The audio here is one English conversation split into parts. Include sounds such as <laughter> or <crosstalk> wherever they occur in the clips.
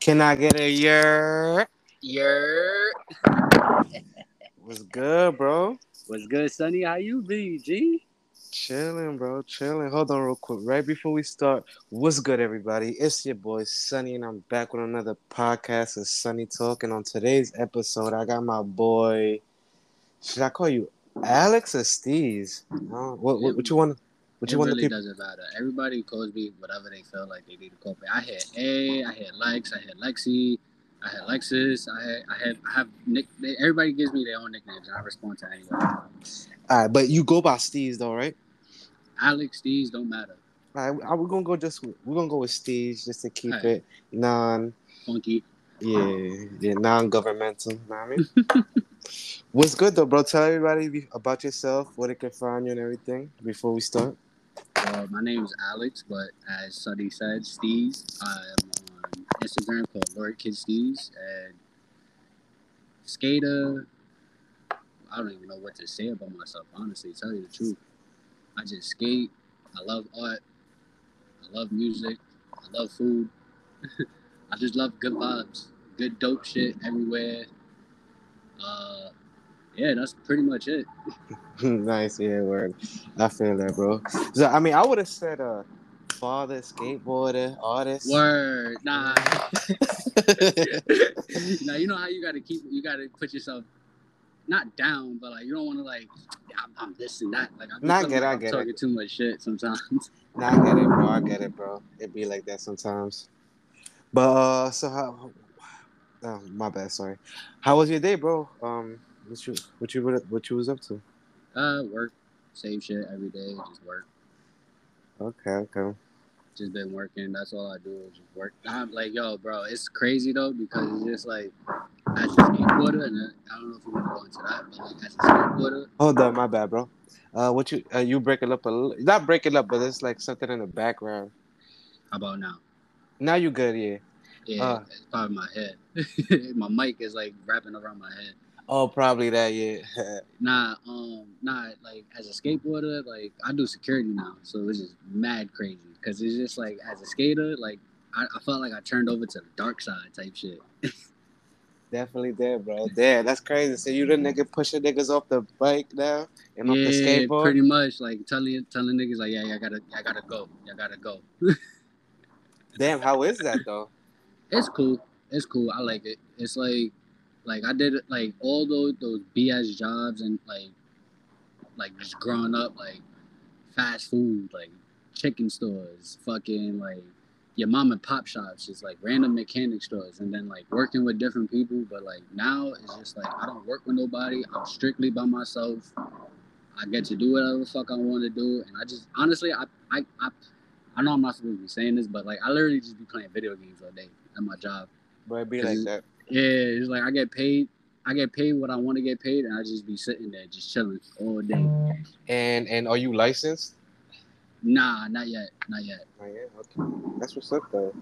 Can I get a year? Yer. What's good, bro? What's good, Sunny? How you be, G? Chilling, bro. Chilling. Hold on, real quick. Right before we start, what's good, everybody? It's your boy Sunny, and I'm back with another podcast of Sunny Talk. And on today's episode, I got my boy. Should I call you Alex or Steez? What, what, what you want? What it really doesn't matter. Everybody calls me whatever they feel like they need to call me. I had A, I had Lex, I had Lexi, I had Lexus, I had, I had, I have nick. They, everybody gives me their own nicknames, and I respond to anyone. All right, but you go by Steez though, right? Alex, these don't matter. All right, we're gonna go just we're gonna go with Steez just to keep Alright. it non Funky. Yeah, yeah, non-governmental. Know I mean, <laughs> what's good though, bro? Tell everybody about yourself, where they can find you, and everything before we start. Uh, my name is Alex, but as Sunny said, Steez. I am on Instagram called Lord Kid Steez and Skater. I don't even know what to say about myself, honestly. Tell you the truth, I just skate. I love art. I love music. I love food. <laughs> I just love good vibes, good dope shit everywhere. Uh, yeah, that's pretty much it. <laughs> nice, yeah, word. I feel that, bro. So, I mean, I would have said uh, father, skateboarder, artist. Word, nah. <laughs> <laughs> now you know how you gotta keep you gotta put yourself not down, but like you don't want to like I'm, I'm this and that. Like I Nah, I feel get it, like I I'm get it. talking too much shit sometimes. Nah, I get it, bro. I get it, bro. It be like that sometimes. But uh, so how? Oh, my bad. Sorry. How was your day, bro? Um, what you what you what you was up to? Uh, work, same shit every day, just work. Okay, okay. Just been working. That's all I do is just work. I'm like, yo, bro, it's crazy though because it's just like as a skateboarder, and I don't know if you want to go into that, but like as a skateboarder, Hold on, my bad, bro. Uh, what you uh, you break it up a little? Not break it up, but it's like something in the background. how about now? Now you good, yeah. Yeah, Uh. it's probably my head. <laughs> my mic is like wrapping around my head. Oh, probably that, yeah. <laughs> Nah, um, nah, like as a skateboarder, like I do security now, so it's just mad crazy. Cause it's just like as a skater, like I, I felt like I turned over to the dark side type shit. Definitely there, bro. There, that's crazy. So you the nigga pushing niggas off the bike now and off the yeah, skateboard. pretty much like telling telling niggas like, yeah, yeah, I gotta, I gotta go, I gotta go. <laughs> Damn, how is that though? It's cool, it's cool. I like it. It's like, like I did like all those those BS jobs and like, like just growing up, like fast food, like chicken stores, fucking like your mom and pop shops, just like random mechanic stores, and then like working with different people. But like now it's just like I don't work with nobody. I'm strictly by myself. I get to do whatever the fuck I want to do, and I just honestly, I I I, I know I'm not supposed to be saying this, but like I literally just be playing video games all day at my job. Bro, it be like that. Yeah, it's like I get paid. I get paid what I want to get paid, and I just be sitting there just chilling all day. And and are you licensed? Nah, not yet, not yet. Oh, yeah, okay. That's what's up though.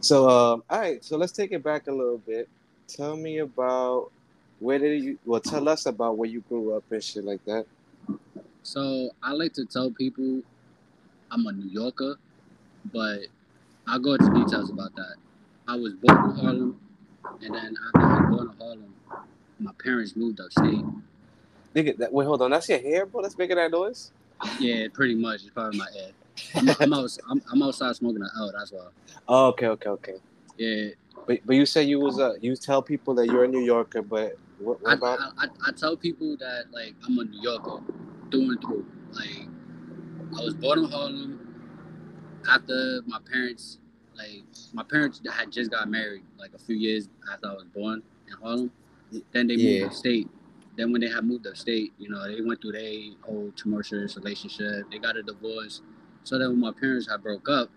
So um, all right, so let's take it back a little bit. Tell me about where did you well tell us about where you grew up and shit like that. So I like to tell people I'm a New Yorker, but I'll go into details about that. I was born in Harlem, and then after I was born in Harlem, my parents moved upstate. Nigga, that, wait, hold on. That's your hair, bro. That's making that noise. Yeah, pretty much. It's part of my head. I'm, <laughs> I'm, out, I'm, I'm outside smoking an L. That's why. Oh, okay, okay, okay. Yeah, But but you say you was uh you tell people that you're a New Yorker, but what, what I, about? I, I, I tell people that like I'm a New Yorker through and through. Like I was born in Harlem. After my parents, like my parents had just got married like a few years after I was born in Harlem. Then they Yeah. moved upstate. Then when they had moved upstate, you know, they went through their whole tumultuous relationship. They got a divorce. So then when my parents had broke up,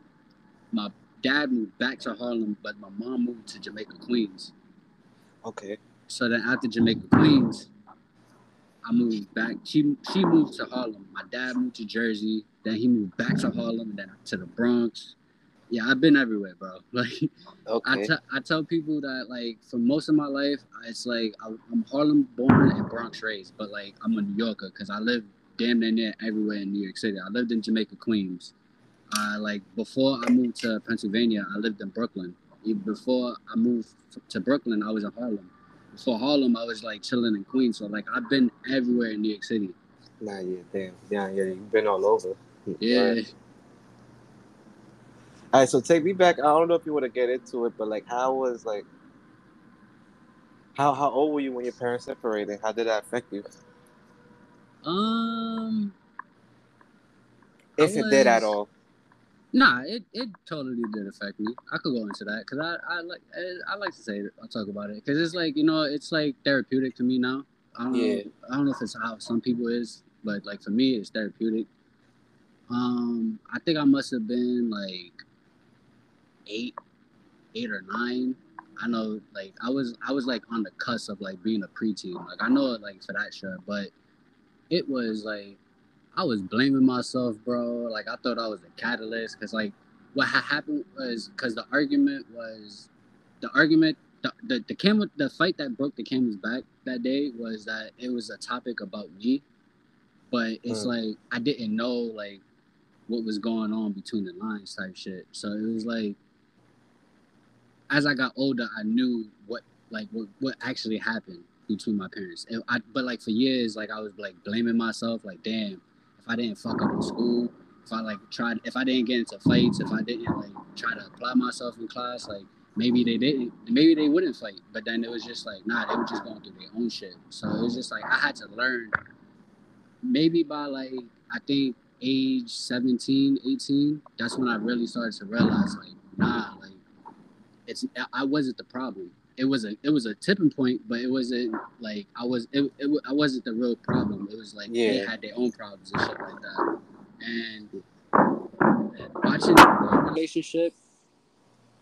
my dad moved back to Harlem, but my mom moved to Jamaica, Queens. Okay. So then after Jamaica Queens, I moved back. She she moved to Harlem. My dad moved to Jersey. Then he moved back to Harlem. Then to the Bronx. Yeah, I've been everywhere, bro. <laughs> Like I Okay. tell I tell people that like for most of my life, it's like I- I'm Harlem born and Bronx raised, but like I'm a New Yorker because I live damn near everywhere in New York City. I lived in Jamaica Queens. Uh, like before I moved to Pennsylvania, I lived in Brooklyn. before I moved to Brooklyn, I was in Harlem. Before Harlem, I was like chilling in Queens. So like I've been everywhere in New York City. Nah, yeah, damn, yeah, yeah, you've been all over. Yeah. Right. All right, so take me back. I don't know if you want to get into it, but like, how was like, how how old were you when your parents separated? How did that affect you, Um. if it did at all? Nah, it, it totally did affect me. I could go into that because I, I like I, I like to say it. I'll talk about it because it's like you know it's like therapeutic to me now. I don't Yeah. know. I don't know if it's how some people is, but like for me, it's therapeutic. Um, I think I must have been like eight, eight or nine. I know, like I was I was like on the cusp of like being a preteen. Like I know, like for that sure, but it was like I was blaming myself, bro. Like I thought I was the catalyst because like what had happened was because the argument was the argument the, the the camel the fight that broke the camel's back that day was that it was a topic about me, but it's Mm. like I didn't know like what was going on between the lines type shit. So it was like as I got older, I knew what like what, what actually happened between my parents. And I, but like for years, like I was like blaming myself, like damn, if I didn't fuck up in school, if I like tried, if I didn't get into fights, if I didn't like try to apply myself in class, like maybe they didn't, maybe they wouldn't fight. But then it was just like nah, they were just going through their own shit. So it was just like I had to learn. Maybe by like I think age 17, 18, that's when I really started to realize like nah, like it's I wasn't the problem. It was a it was a tipping point, but it wasn't like I was it, it I wasn't the real problem. It was like they had their own problems and shit like that. And watching the relationship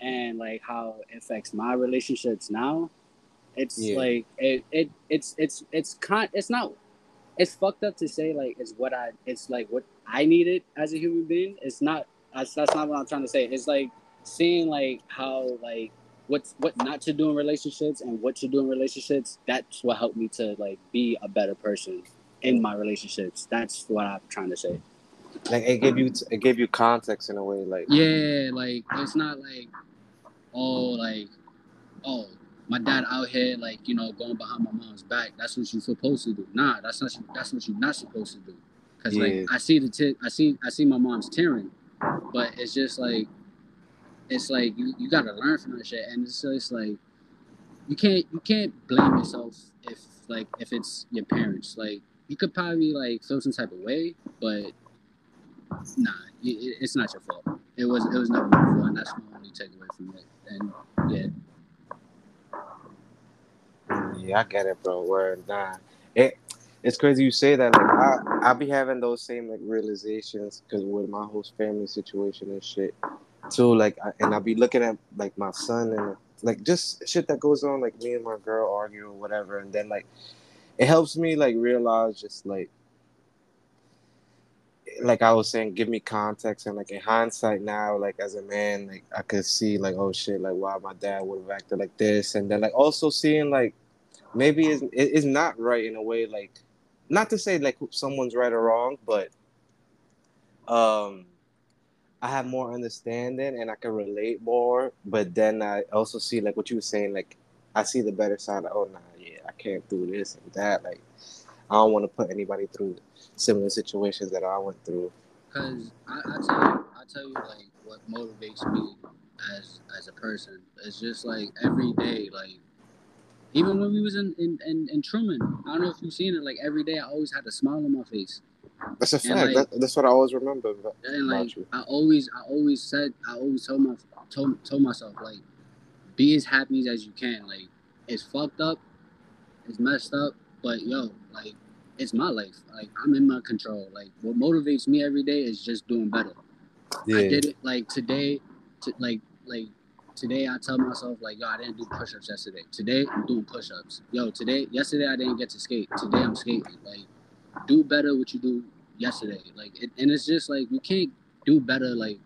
and like how it affects my relationships now, it's Yeah. like it, it it's it's it's con it's not it's fucked up to say like it's what I it's like what I needed as a human being. It's not that's that's not what I'm trying to say. It's like seeing like how like what's what not to do in relationships and what to do in relationships. That's what helped me to like be a better person in my relationships. That's what I'm trying to say. Like it gave you it gave you context in a way, like Yeah, like it's not like oh like oh my dad out here like you know going behind my mom's back. That's what you're supposed to do. Nah, that's not that's what you're not supposed to do. Cause Yeah. like I see the t- I see I see my mom's tearing, but it's just like it's like you, you gotta learn from that shit, and it's just like you can't you can't blame yourself if like if it's your parents. Like you could probably like feel some type of way, but nah, it, it- it's not your fault. It was it was never my fault, and that's my only takeaway from it. And yeah, Yeah, I get it, bro. Word, nah. It it's crazy you say that. Like I I be having those same like realizations because with my whole family situation and shit too. Like I, and I'll be looking at like my son and like just shit that goes on. Like me and my girl argue or whatever, and then like it helps me like realize just like like I was saying, give me context and like in hindsight now, like as a man, like I could see like oh shit, like why my dad would have acted like this, and then like also seeing like maybe it's, it's not right in a way like not to say like someone's right or wrong, but um I have more understanding and I can relate more, but then I also see like what you were saying, like I see the better side. Like, oh nah, yeah, I can't do this and that. Like I don't want to put anybody through similar situations that I went through. Cause I, I tell you, I tell you like what motivates me as as a person. It's just like every day, like even when we was in in, in, in Truman, I don't know if you've seen it. Like every day, I always had a smile on my face, That's a And, fact. like- that, that's what I always remember. About, and like you. I always, I always said, I always told my told, told myself like, be as happy as you can. Like it's fucked up, it's messed up, but yo, like it's my life. Like I'm in my control. Like what motivates me every day is just doing better. I did it like today, to, like like today I tell myself like yo I didn't do push-ups yesterday. Today I'm doing push-ups. Yo today yesterday I didn't get to skate. Today I'm skating. Like do better what you do yesterday. Like it, and it's just like you can't do better like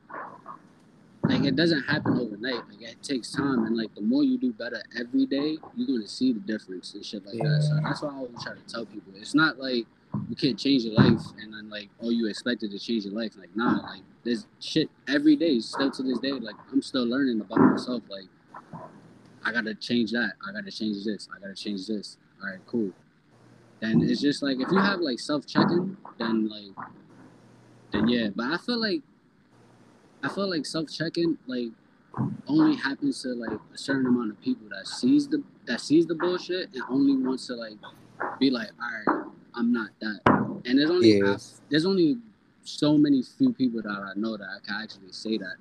like it doesn't happen overnight. Like it takes time and like the more you do better every day, you're gonna see the difference and shit like that. So that's why I always try to tell people. It's not like you can't change your life and then like oh you expected to change your life. Like nah, like there's shit every day, still to this day, like I'm still learning about myself. Like I gotta change that. I gotta change this. I gotta change this. All right, cool. Then it's just like if you have like self checking, then like, then yeah. But I feel like, I feel like self checking like only happens to like a certain amount of people that sees the that sees the bullshit and only wants to like be like, all right, I'm not that. And there's only Yeah. I've- there's only so many few people that I know that I can actually say that,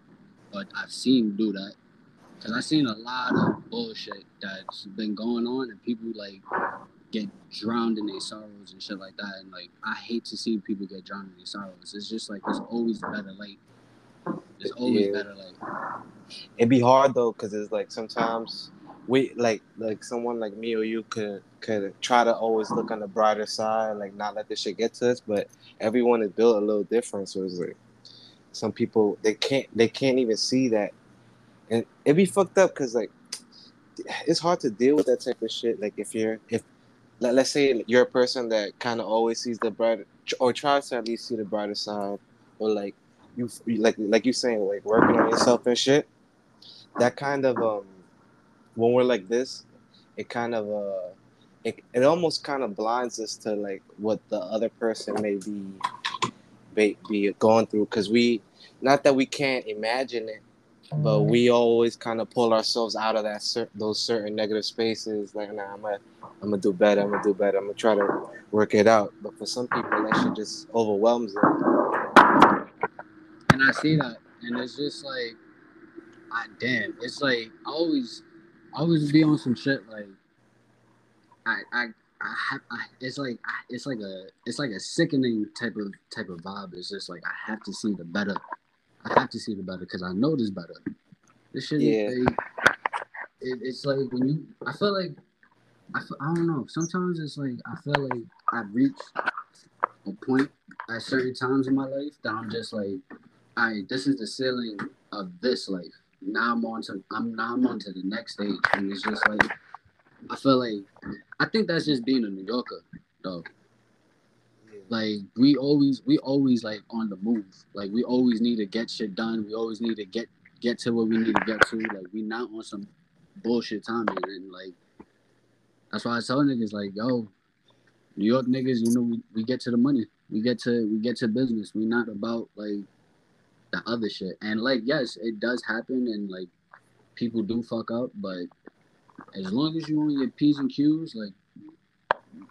but I've seen do that. Cause I've seen a lot of bullshit that's been going on, and people like get drowned in their sorrows and shit like that. And like, I hate to see people get drowned in their sorrows. It's just like there's always better late. There's always Yeah. better late. It'd be hard though, cause it's like sometimes we like like someone like me or you could could try to always look on the brighter side, like not let this shit get to us. But everyone is built a little different, so it's like some people they can't they can't even see that, and it'd be fucked up, cause like it's hard to deal with that type of shit. Like if you're if let, let's say you're a person that kind of always sees the bright or tries to at least see the brighter side, or like you like like you saying like working on yourself and shit. That kind of um when we're like this, it kind of uh it, it almost kind of blinds us to like what the other person may be be, be going through because we not that we can't imagine it but mm. we always kind of pull ourselves out of that cer- those certain negative spaces like nah i'm gonna i'm gonna do better i'm gonna do better i'm gonna try to work it out. But for some people that shit just overwhelms them. And I see that, and it's just like, I damn, it's like I always, I always be on some shit like, I, I, I have, I, it's like, I, it's like a, it's like a sickening type of type of vibe. It's just like I have to see the better, I have to see the better because I know this better. This shit, Yeah. is like, it, it's like when you, I feel like, I, feel, I don't know. Sometimes it's like I feel like I've reached a point at certain times in my life that I'm just like, all right, this is the ceiling of this life. Now I'm on to I'm now I'm on to the next stage, and it's just like I feel like I think that's just being a New Yorker, though. Like we always we always like on the move. Like we always need to get shit done. We always need to get get to where we need to get to. Like we not on some bullshit timing, and like that's why I tell niggas like, yo, New York niggas, you know, we, we get to the money. We get to we get to business. We not about like the other shit. And like, yes, it does happen, and like people do fuck up, but as long as you on your p's and q's, like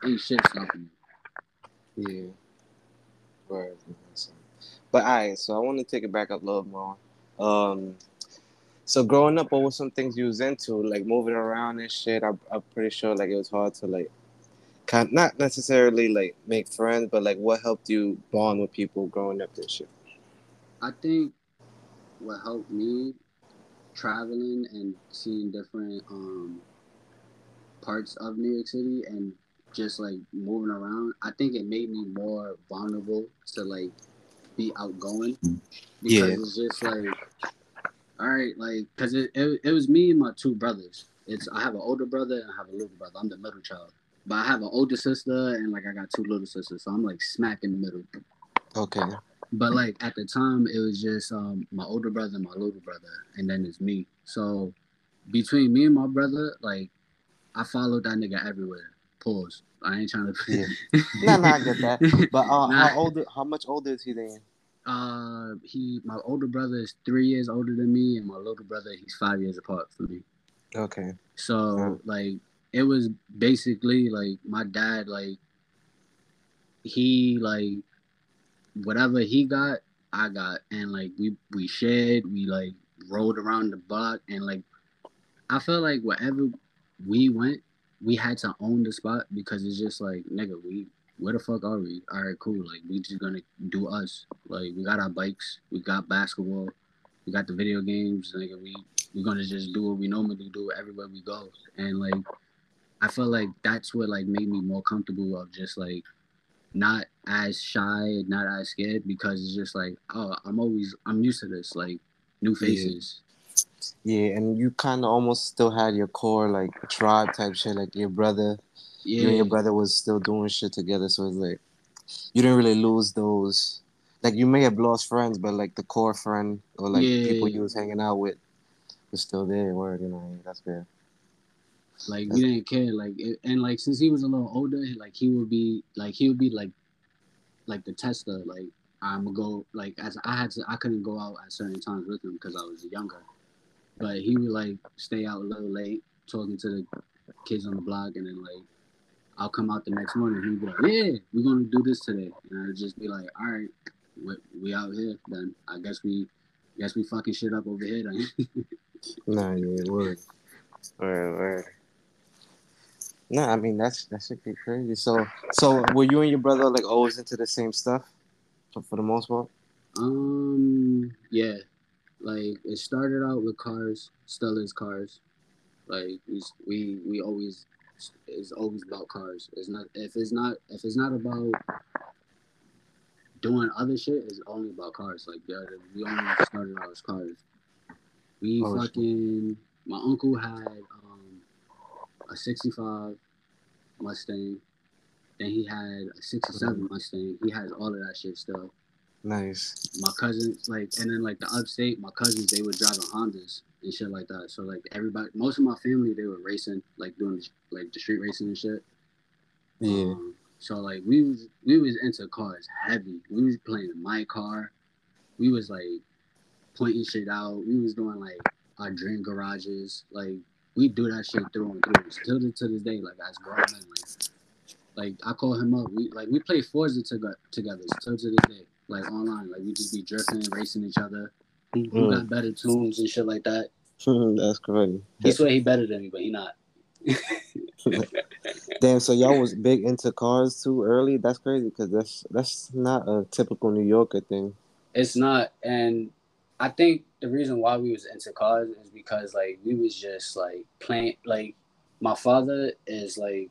ain't shit stopping you. Yeah. But all right, so I want to take it back up a little more. Um, so growing up, what were some things you was into, like moving around and shit? I'm, I'm pretty sure like it was hard to like, kind not necessarily like make friends, but like what helped you bond with people growing up and shit. I think what helped me traveling and seeing different um parts of New York City and just like moving around, I think it made me more vulnerable to like be outgoing because Yeah. it's just like all right, like because it, it it was me and my two brothers. It's I have an older brother and I have a little brother. I'm the middle child, but I have an older sister and like I got two little sisters, so I'm like smack in the middle. Okay. But like at the time, it was just um my older brother and my little brother, and then it's me. So between me and my brother, like I followed that nigga everywhere. Pause. I ain't trying to. Yeah. <laughs> Nah, nah, I get that. But uh, Nah. how old? How much older is he then? Uh, he, my older brother is three years older than me, and my little brother, he's five years apart from me. Okay. So Yeah. like it was basically like my dad like he like whatever he got, I got and like we we shared, we like rode around the block and like I felt like wherever we went, we had to own the spot because it's just like nigga, we where the fuck are we? All right, cool. Like we just gonna do us. Like we got our bikes, we got basketball, we got the video games. Nigga, we we're gonna just do what we normally do everywhere we go. And like I felt like that's what like made me more comfortable of just like not as shy, not as scared because it's just like, oh, I'm always I'm used to this, like new faces. Yeah, and you kind of almost still had your core like tribe type shit, like your brother. Yeah. You and your brother was still doing shit together, so it's like you didn't really lose those. Like you may have lost friends, but like the core friend or like Yeah. people you was hanging out with was still there. Word, you know, that's good. Like we didn't care. Like it, and like since he was a little older, like he would be like he would be like like the tester. Like I'm gonna go like as I had to I couldn't go out at certain times with him because I was younger. But he would like stay out a little late talking to the kids on the block and then like I'll come out the next morning. He'd be like, "Yeah, we're gonna do this today," and I'd just be like, "All right, we, we out here. Then I guess we, guess we fucking shit up over here then." <laughs> Nah, yeah, word. Word, word. Nah, I mean that's that should be crazy. So, so were you and your brother like always into the same stuff, for, for the most part? um, yeah, like it started out with cars, still is cars. Like we we we always it's always about cars. It's not if it's not if it's not about doing other shit. It's only about cars. Like yeah, we only started out as cars. We Oh, fucking my uncle had um, a '65 Mustang. Then he had a '67 Mustang. He has all of that shit still. Nice. My cousins, like, and then like the upstate, my cousins, they were driving Hondas and shit like that. So like everybody, most of my family, they were racing, like doing like the street racing and shit. Yeah. Um, so like we was we was into cars heavy. We was playing my car. We was like pointing shit out. We was doing like our dream garages. Like we do that shit through and through. Still to, to this day, like as grown men, like like I call him up. We like we play Forza together together still to this day. Like online. Like we just be drifting, and racing each other. Mm-hmm. Who, who got better tunes and shit like that. Mm-hmm, that's crazy. He swear he better than me, but he not. <laughs> Damn. So y'all was big into cars too early. That's crazy because that's that's not a typical New Yorker thing. It's not, and I think the reason why we was into cars is because like we was just like playing. Like my father is like,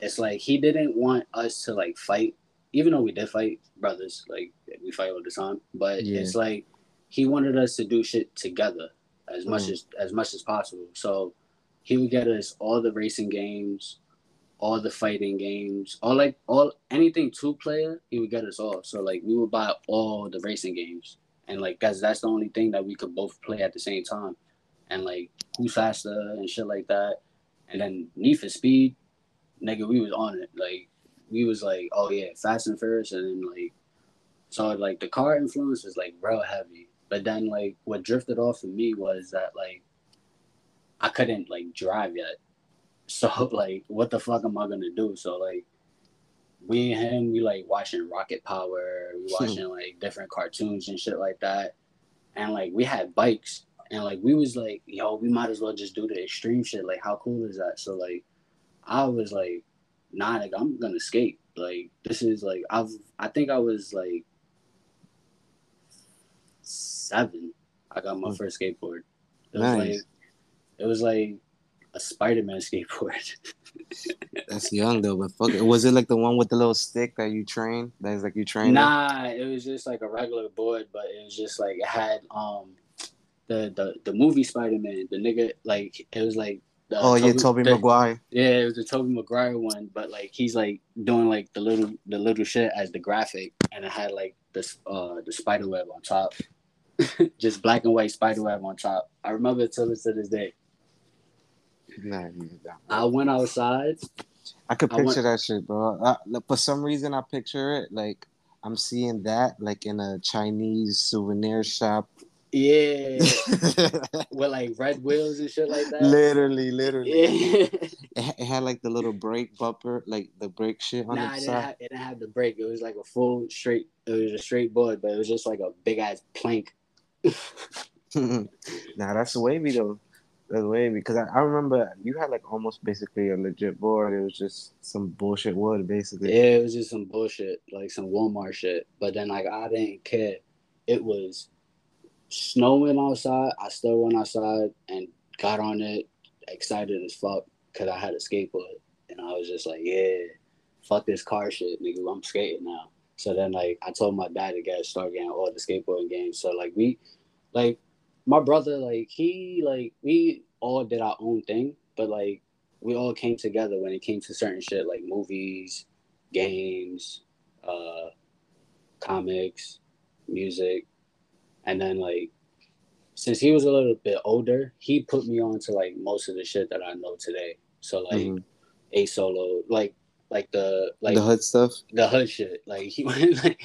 it's like he didn't want us to like fight, even though we did fight, brothers. Like we fight all the time, but Yeah. it's like he wanted us to do shit together as much Mm. as as much as possible. So he would get us all the racing games, all the fighting games, all like all anything two player, he would get us all. So like we would buy all the racing games, and like guys, that's the only thing that we could both play at the same time, and like who's faster and shit like that, and then Need for Speed, nigga, we was on it. Like we was like, oh yeah, Fast and Furious, and then like, so like the car influence was like real heavy. But then like what drifted off of me was that like I couldn't like drive yet. <laughs> So like what the fuck am I gonna do? So like we and him, we like watching Rocket Power, we Hmm. watching like different cartoons and shit like that. And like we had bikes and like we was like, yo, we might as well just do the extreme shit. Like how cool is that? So like I was like, nah, like I'm gonna skate. Like this is like I've I think I was like seven. I got my Hmm. first skateboard. It was Nice. like it was like a Spider Man <laughs> skateboard. That's young though, but fuck it. Was it like the one with the little stick that you train? That is like you train. Nah, it was just like a regular board, but it was just like it had um the the the movie Spider Man. The nigga like it was like the Oh yeah, Tobey the- Maguire. Yeah, it was the Tobey Maguire one, but like he's like doing like the little the little shit as the graphic, and it had like this uh the spider web on top, <laughs> just black and white spider web on top. I remember it till to this day. Nah. I went outside. I could I picture that shit, bro. I, for some reason, I picture it like I'm seeing that like in a Chinese souvenir shop. Yeah, <laughs> with like red wheels and shit like that. literally, literally. Yeah. <laughs> It, it had like the little brake bumper, like the brake shit on nah, the it didn't, side. have, it didn't have the brake. It was like a full straight. It was a straight board, but it was just like a big ass plank. <laughs> nah, that's wavy though. That's wavy because I, I remember you had like almost basically a legit board. It was just some bullshit wood, basically. Yeah, it was just some bullshit, like some Walmart shit. But then like I didn't care. It was snowing outside. I still went outside and got on it, excited as fuck, cause I had a skateboard, and I was just like, yeah, fuck this car shit, nigga. I'm skating now. So then like I told my dad to get start getting all the skateboarding games. So like we, like my brother, like he like we all did our own thing, but like we all came together when it came to certain shit like movies, games, uh, comics, music, and then like since he was a little bit older, he put me on to like most of the shit that I know today. So like Mhm. a solo, like like the like the hood stuff. the hood shit. Like he <laughs> went like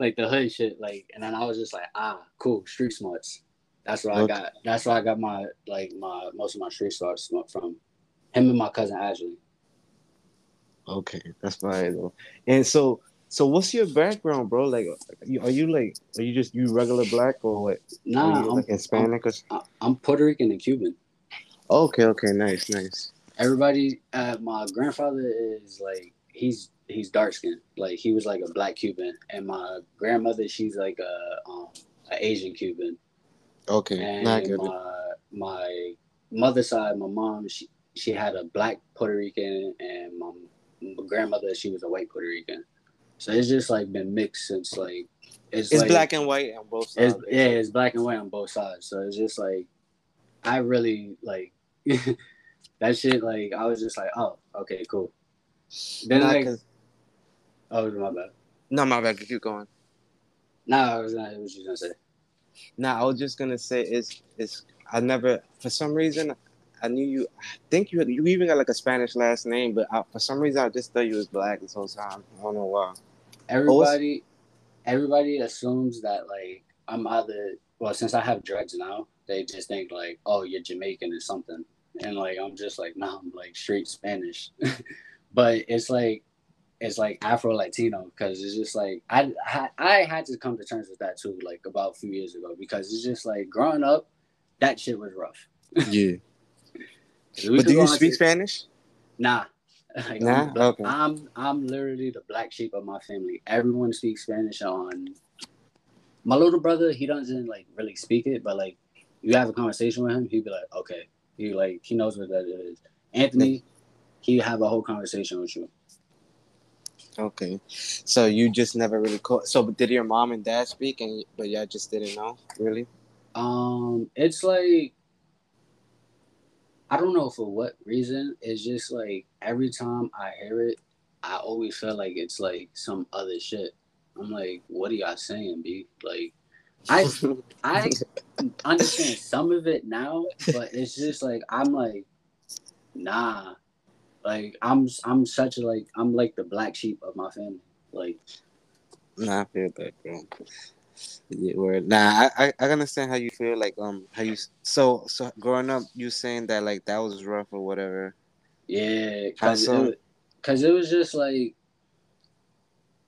like the hood shit. Like and then I was just like, ah, cool, street smarts. That's where Okay. I got. That's where I got my like my most of my street smarts from. Him and my cousin Ashley. Okay, that's fine though. And so, so what's your background, bro? Like, are you like, are you just you regular black or what? Nah, I'm, like Hispanic or? s- I'm I'm Puerto Rican and Cuban. Okay, okay, nice, nice. Everybody, uh, my grandfather is like he's he's dark skinned Like he was like a black Cuban, and my grandmother she's like a um an Asian Cuban. Okay, and not good. my my mother's side, my mom, she she had a black Puerto Rican, and my, my grandmother, she was a white Puerto Rican. So it's just like been mixed since like it's, It's like, black and white on both It's, sides. yeah, it's black and white on both sides. So it's just like I really like <laughs> that shit. Like I was just like, oh, okay, cool. Then Nah, like, 'cause- oh my bad. no, my bad. Keep going. Nah, I was not. What you gonna say? Nah, I was just gonna say it's it's. I never, for some reason, I knew you. I think you had, you even got like a Spanish last name, but I, for some reason I just thought you was black this whole time. I don't know why. Everybody everybody assumes that like I'm either well since I have dreads now, they just think like, oh, you're Jamaican or something. And like I'm just like, nah, I'm like straight Spanish. <laughs> but it's like it's like Afro Latino because it's just like I, I I had to come to terms with that too, like about a few years ago, because it's just like growing up, that shit was rough. <laughs> yeah. But do you speak to- Spanish? Nah. <laughs> Like, Nah? I'm, Okay. I'm I'm literally the black sheep of my family. Everyone speaks Spanish on my little brother, he doesn't like really speak it, but like you have a conversation with him, he'd be like, Okay. He like he knows what that is. Anthony, he have a whole conversation with you. Okay. So you just never really caught. So did your mom and dad speak, and but y'all just didn't know, really? Um, it's like I don't know for what reason. It's just like every time I hear it, I always feel like it's like some other shit. I'm like, what are y'all saying, B? Like, I I understand some of it now, but it's just like I'm like, nah. Like I'm I'm such a like I'm like the black sheep of my family. Like Nah, I feel that, bro. Yeah, word. Nah, I, I I understand how you feel. Like um, how you so so growing up, you saying that like that was rough or whatever. Yeah, cause it, wa- cause it was just like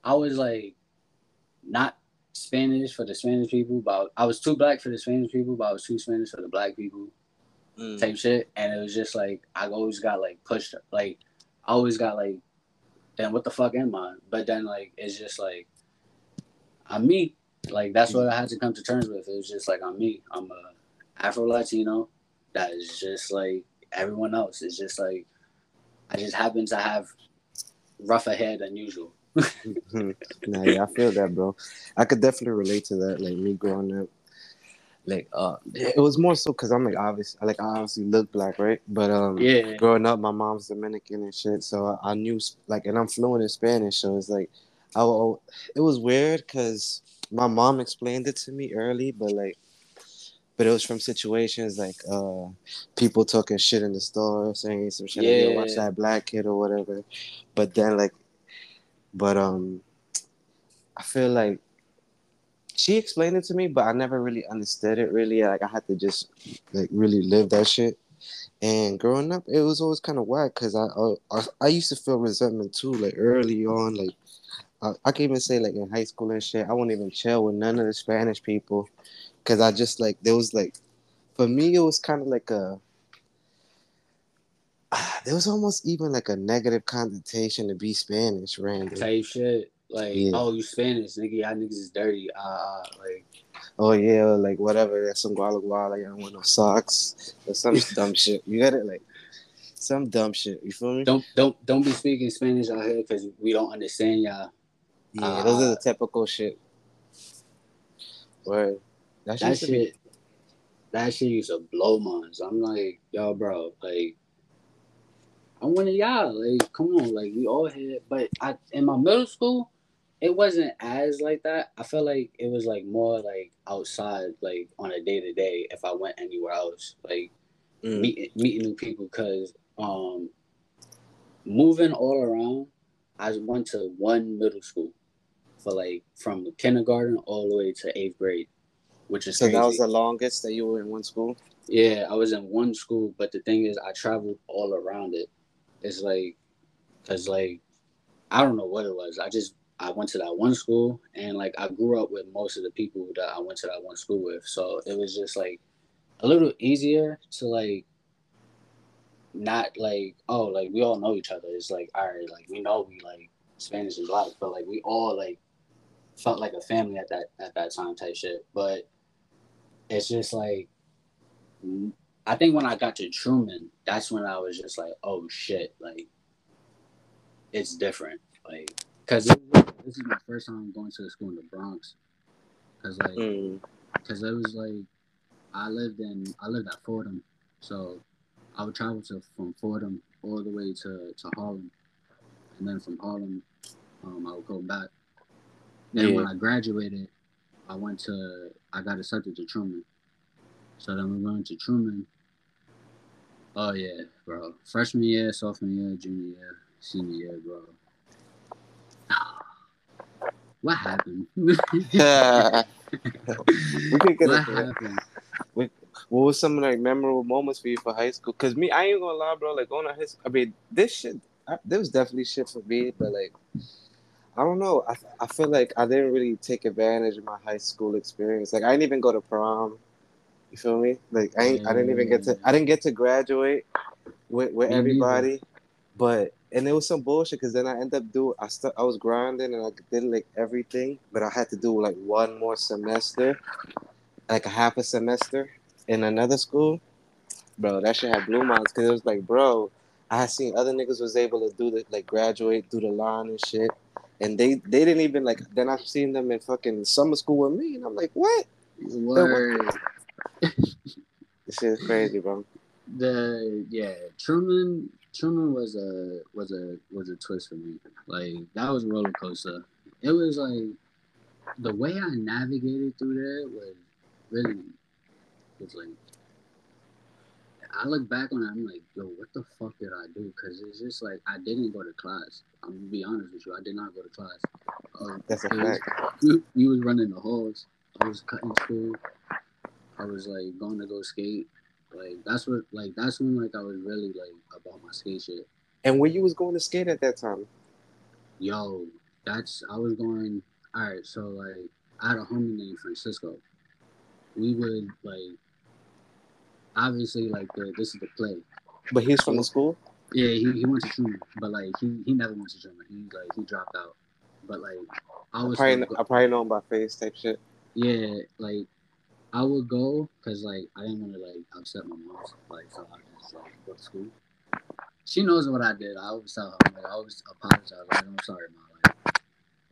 I was like not Spanish for the Spanish people, but I was too black for the Spanish people, but I was too Spanish for the black people Mm. type shit. And it was just like I always got like pushed, like I always got like, then what the fuck am I? But then like it's just like I'm me. Like that's what I had to come to terms with. It was just like I'm me. I'm a Afro Latino that is just like everyone else. It's just like I just happen to have rougher hair than usual. <laughs> nah, yeah, I feel that, bro. I could definitely relate to that. Like me growing up, like uh, it was more so because I'm like obvious, like I obviously look black, right? But um, Yeah. growing up, my mom's Dominican and shit, so I, I knew like, and I'm fluent in Spanish, so it's like, I will- it was weird because my mom explained it to me early, but like, but it was from situations like uh, people talking shit in the store, saying some shit, like, Yeah. watch that black kid or whatever. But then like, but um, I feel like she explained it to me, but I never really understood it. Really, like I had to just like really live that shit. And growing up, it was always kind of whack because I, I I used to feel resentment too, like early on. Like I, I can even say like in high school and shit, I wouldn't even chill with none of the Spanish people because I just like there was like for me it was kind of like a <sighs> there was almost even like a negative connotation to be Spanish, Randy. Type shit. Like, Yeah. oh, you Spanish, nigga. Y'all niggas is dirty. Uh, like, Oh yeah, like whatever. That's some guala guala. I don't want no socks or some <laughs> dumb shit. You got it, like some dumb shit. You feel me? don't don't don't be speaking Spanish out here because we don't understand y'all. Yeah, those are Uh, the typical shit. Word. That, That be- shit, that shit used to blow minds. I'm like, yo, bro, like, I'm one of y'all. Like, come on, like, we all had. But I in my middle school, it wasn't as like that. I felt like it was like more like outside, like on a day to day. If I went anywhere else, like mm. meeting meeting new people, because um, moving all around, I went to one middle school for like from kindergarten all the way to eighth grade, which is so crazy. that was the longest that you were in one school. Yeah, I was in one school, but the thing is, I traveled all around it. It's like, cause like, I don't know what it was. I just I went to that one school, and like I grew up with most of the people that I went to that one school with, so it was just like a little easier to like not like oh like we all know each other. It's like all right, like we know we like Spanish is black, but like we all like felt like a family at that at that time type shit. But it's just like I think when I got to Truman, that's when I was just like, oh shit, like it's different, like because this is my first time going to the school in the Bronx, because like because mm. it was like I lived in I lived at Fordham, so I would travel to from Fordham all the way to to Harlem, and then from Harlem, um, I would go back. Then yeah. when I graduated, I went to I got accepted to Truman. So then we went to Truman. Oh yeah, bro. Freshman year, sophomore year, junior year, senior year, bro. What happened? yeah. <laughs> <laughs> we could get what happened? what was some like memorable moments for you for high school? Cause me, I ain't gonna lie, bro. Like going to high school, I mean, this shit, I, there was definitely shit for me, but like I don't know. I, I feel like I didn't really take advantage of my high school experience. Like I didn't even go to prom. You feel me? Like I ain't, I didn't even get to mm. I didn't get to graduate with, with everybody. But and it was some bullshit because then I ended up doing I st- I was grinding and I did like everything, but I had to do like one more semester, like a half a semester in another school. Bro, that shit had blue minds because it was like, bro, I had seen other niggas was able to do the like graduate, do the line and shit and they they didn't even like. Then I've seen them in fucking summer school with me, and I'm like, what? Word. <laughs> this is crazy, bro. The yeah, Truman Truman was a was a was a twist for me. Like that was a roller coaster. It was like the way I navigated through there was really was like I look back on it, I'm like, yo, what the fuck did I do? Because it's just like I didn't go to class. I'm gonna be honest with you, I did not go to class. Um, That's a fact. <laughs> Was, you, was running the halls. I was cutting school. I was like going to go skate. Like that's what, like that's when like I was really like about my skate shit. And where you was going to skate at that time? Yo, that's I was going. All right, so like I had a homie named Francisco. We would like obviously like the, this is the play. But he's from the school. Yeah, he, he went to Truman, but like he, he never went to Truman. He like he dropped out. But like I was I probably, I probably know him by face type shit. Yeah, like I would go because like I didn't want to like upset my mom, like so I just like go to school. She knows what I did. I always tell her, like, I always apologize. Like, I'm sorry, mom. Like,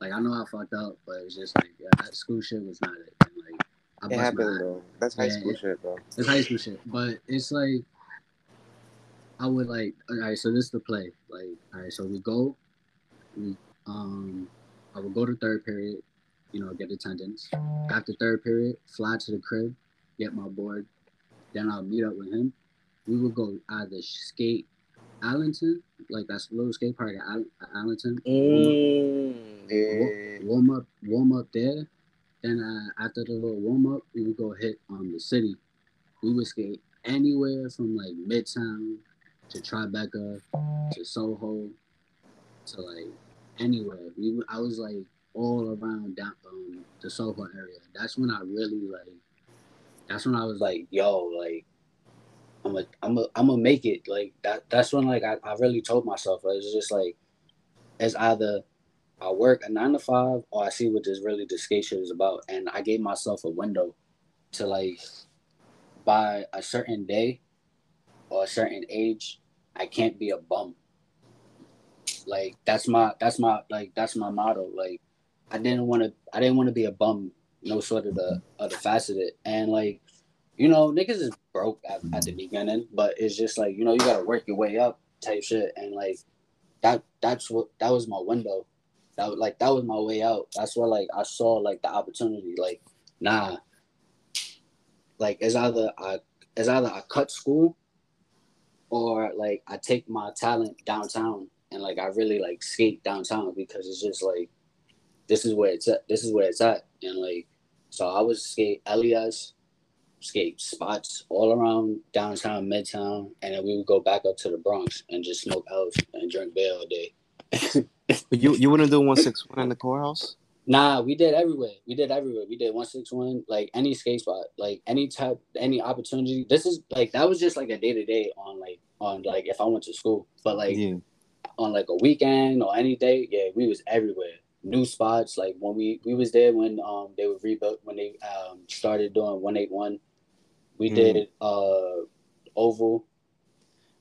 like I know I fucked up, but it's just like yeah, that school shit was not it. And, like I it happened, bro. That's high yeah, school shit, bro. It's high school shit, but it's like I would like. All right, so this is the play. Like, all right, so we go. We um, I would go to third period. You know, get attendance. After third period, fly to the crib, get my board. Then I'll meet up with him. We would go either skate Allenton, like that's a little skate park at Allenton. Mm, warm, up, warm up, warm up there then uh, after the little warm up, we would go hit um the city. We would skate anywhere from like Midtown to Tribeca to Soho to like anywhere. We I was like all around down um, the Soho area. That's when I really like. That's when I was like, yo, like I'm a, I'm a, I'm gonna make it. Like that. That's when like I, I really told myself it's just like, it's either I work a nine to five, or I see what this really the skate shit is about. And I gave myself a window to like by a certain day or a certain age, I can't be a bum. Like that's my that's my like that's my motto. Like I didn't want to I didn't want to be a bum, no sort of the of the faceted. And like, you know, niggas is broke at, at the beginning, but it's just like, you know, you gotta work your way up type shit. And like that that's what that was my window That was like that was my way out. That's where like I saw like the opportunity. Like, nah. Like it's either I it's either I cut school or like I take my talent downtown and like I really like skate downtown because it's just like this is where it's at. This is where it's at. And like so I was skate Elias, skate spots all around downtown, midtown, and then we would go back up to the Bronx and just smoke out and drink beer all day. <laughs> You you wouldn't do one six one in the courthouse? Nah, we did everywhere. We did everywhere. We did one six one, like any skate spot, like any type, any opportunity. This is like that was just like a day to day on like on like if I went to school, but like Yeah. on like a weekend or any day, yeah, we was everywhere. New spots, like when we we was there when um they were rebuilt when they um started doing one eight one. We Mm. did uh oval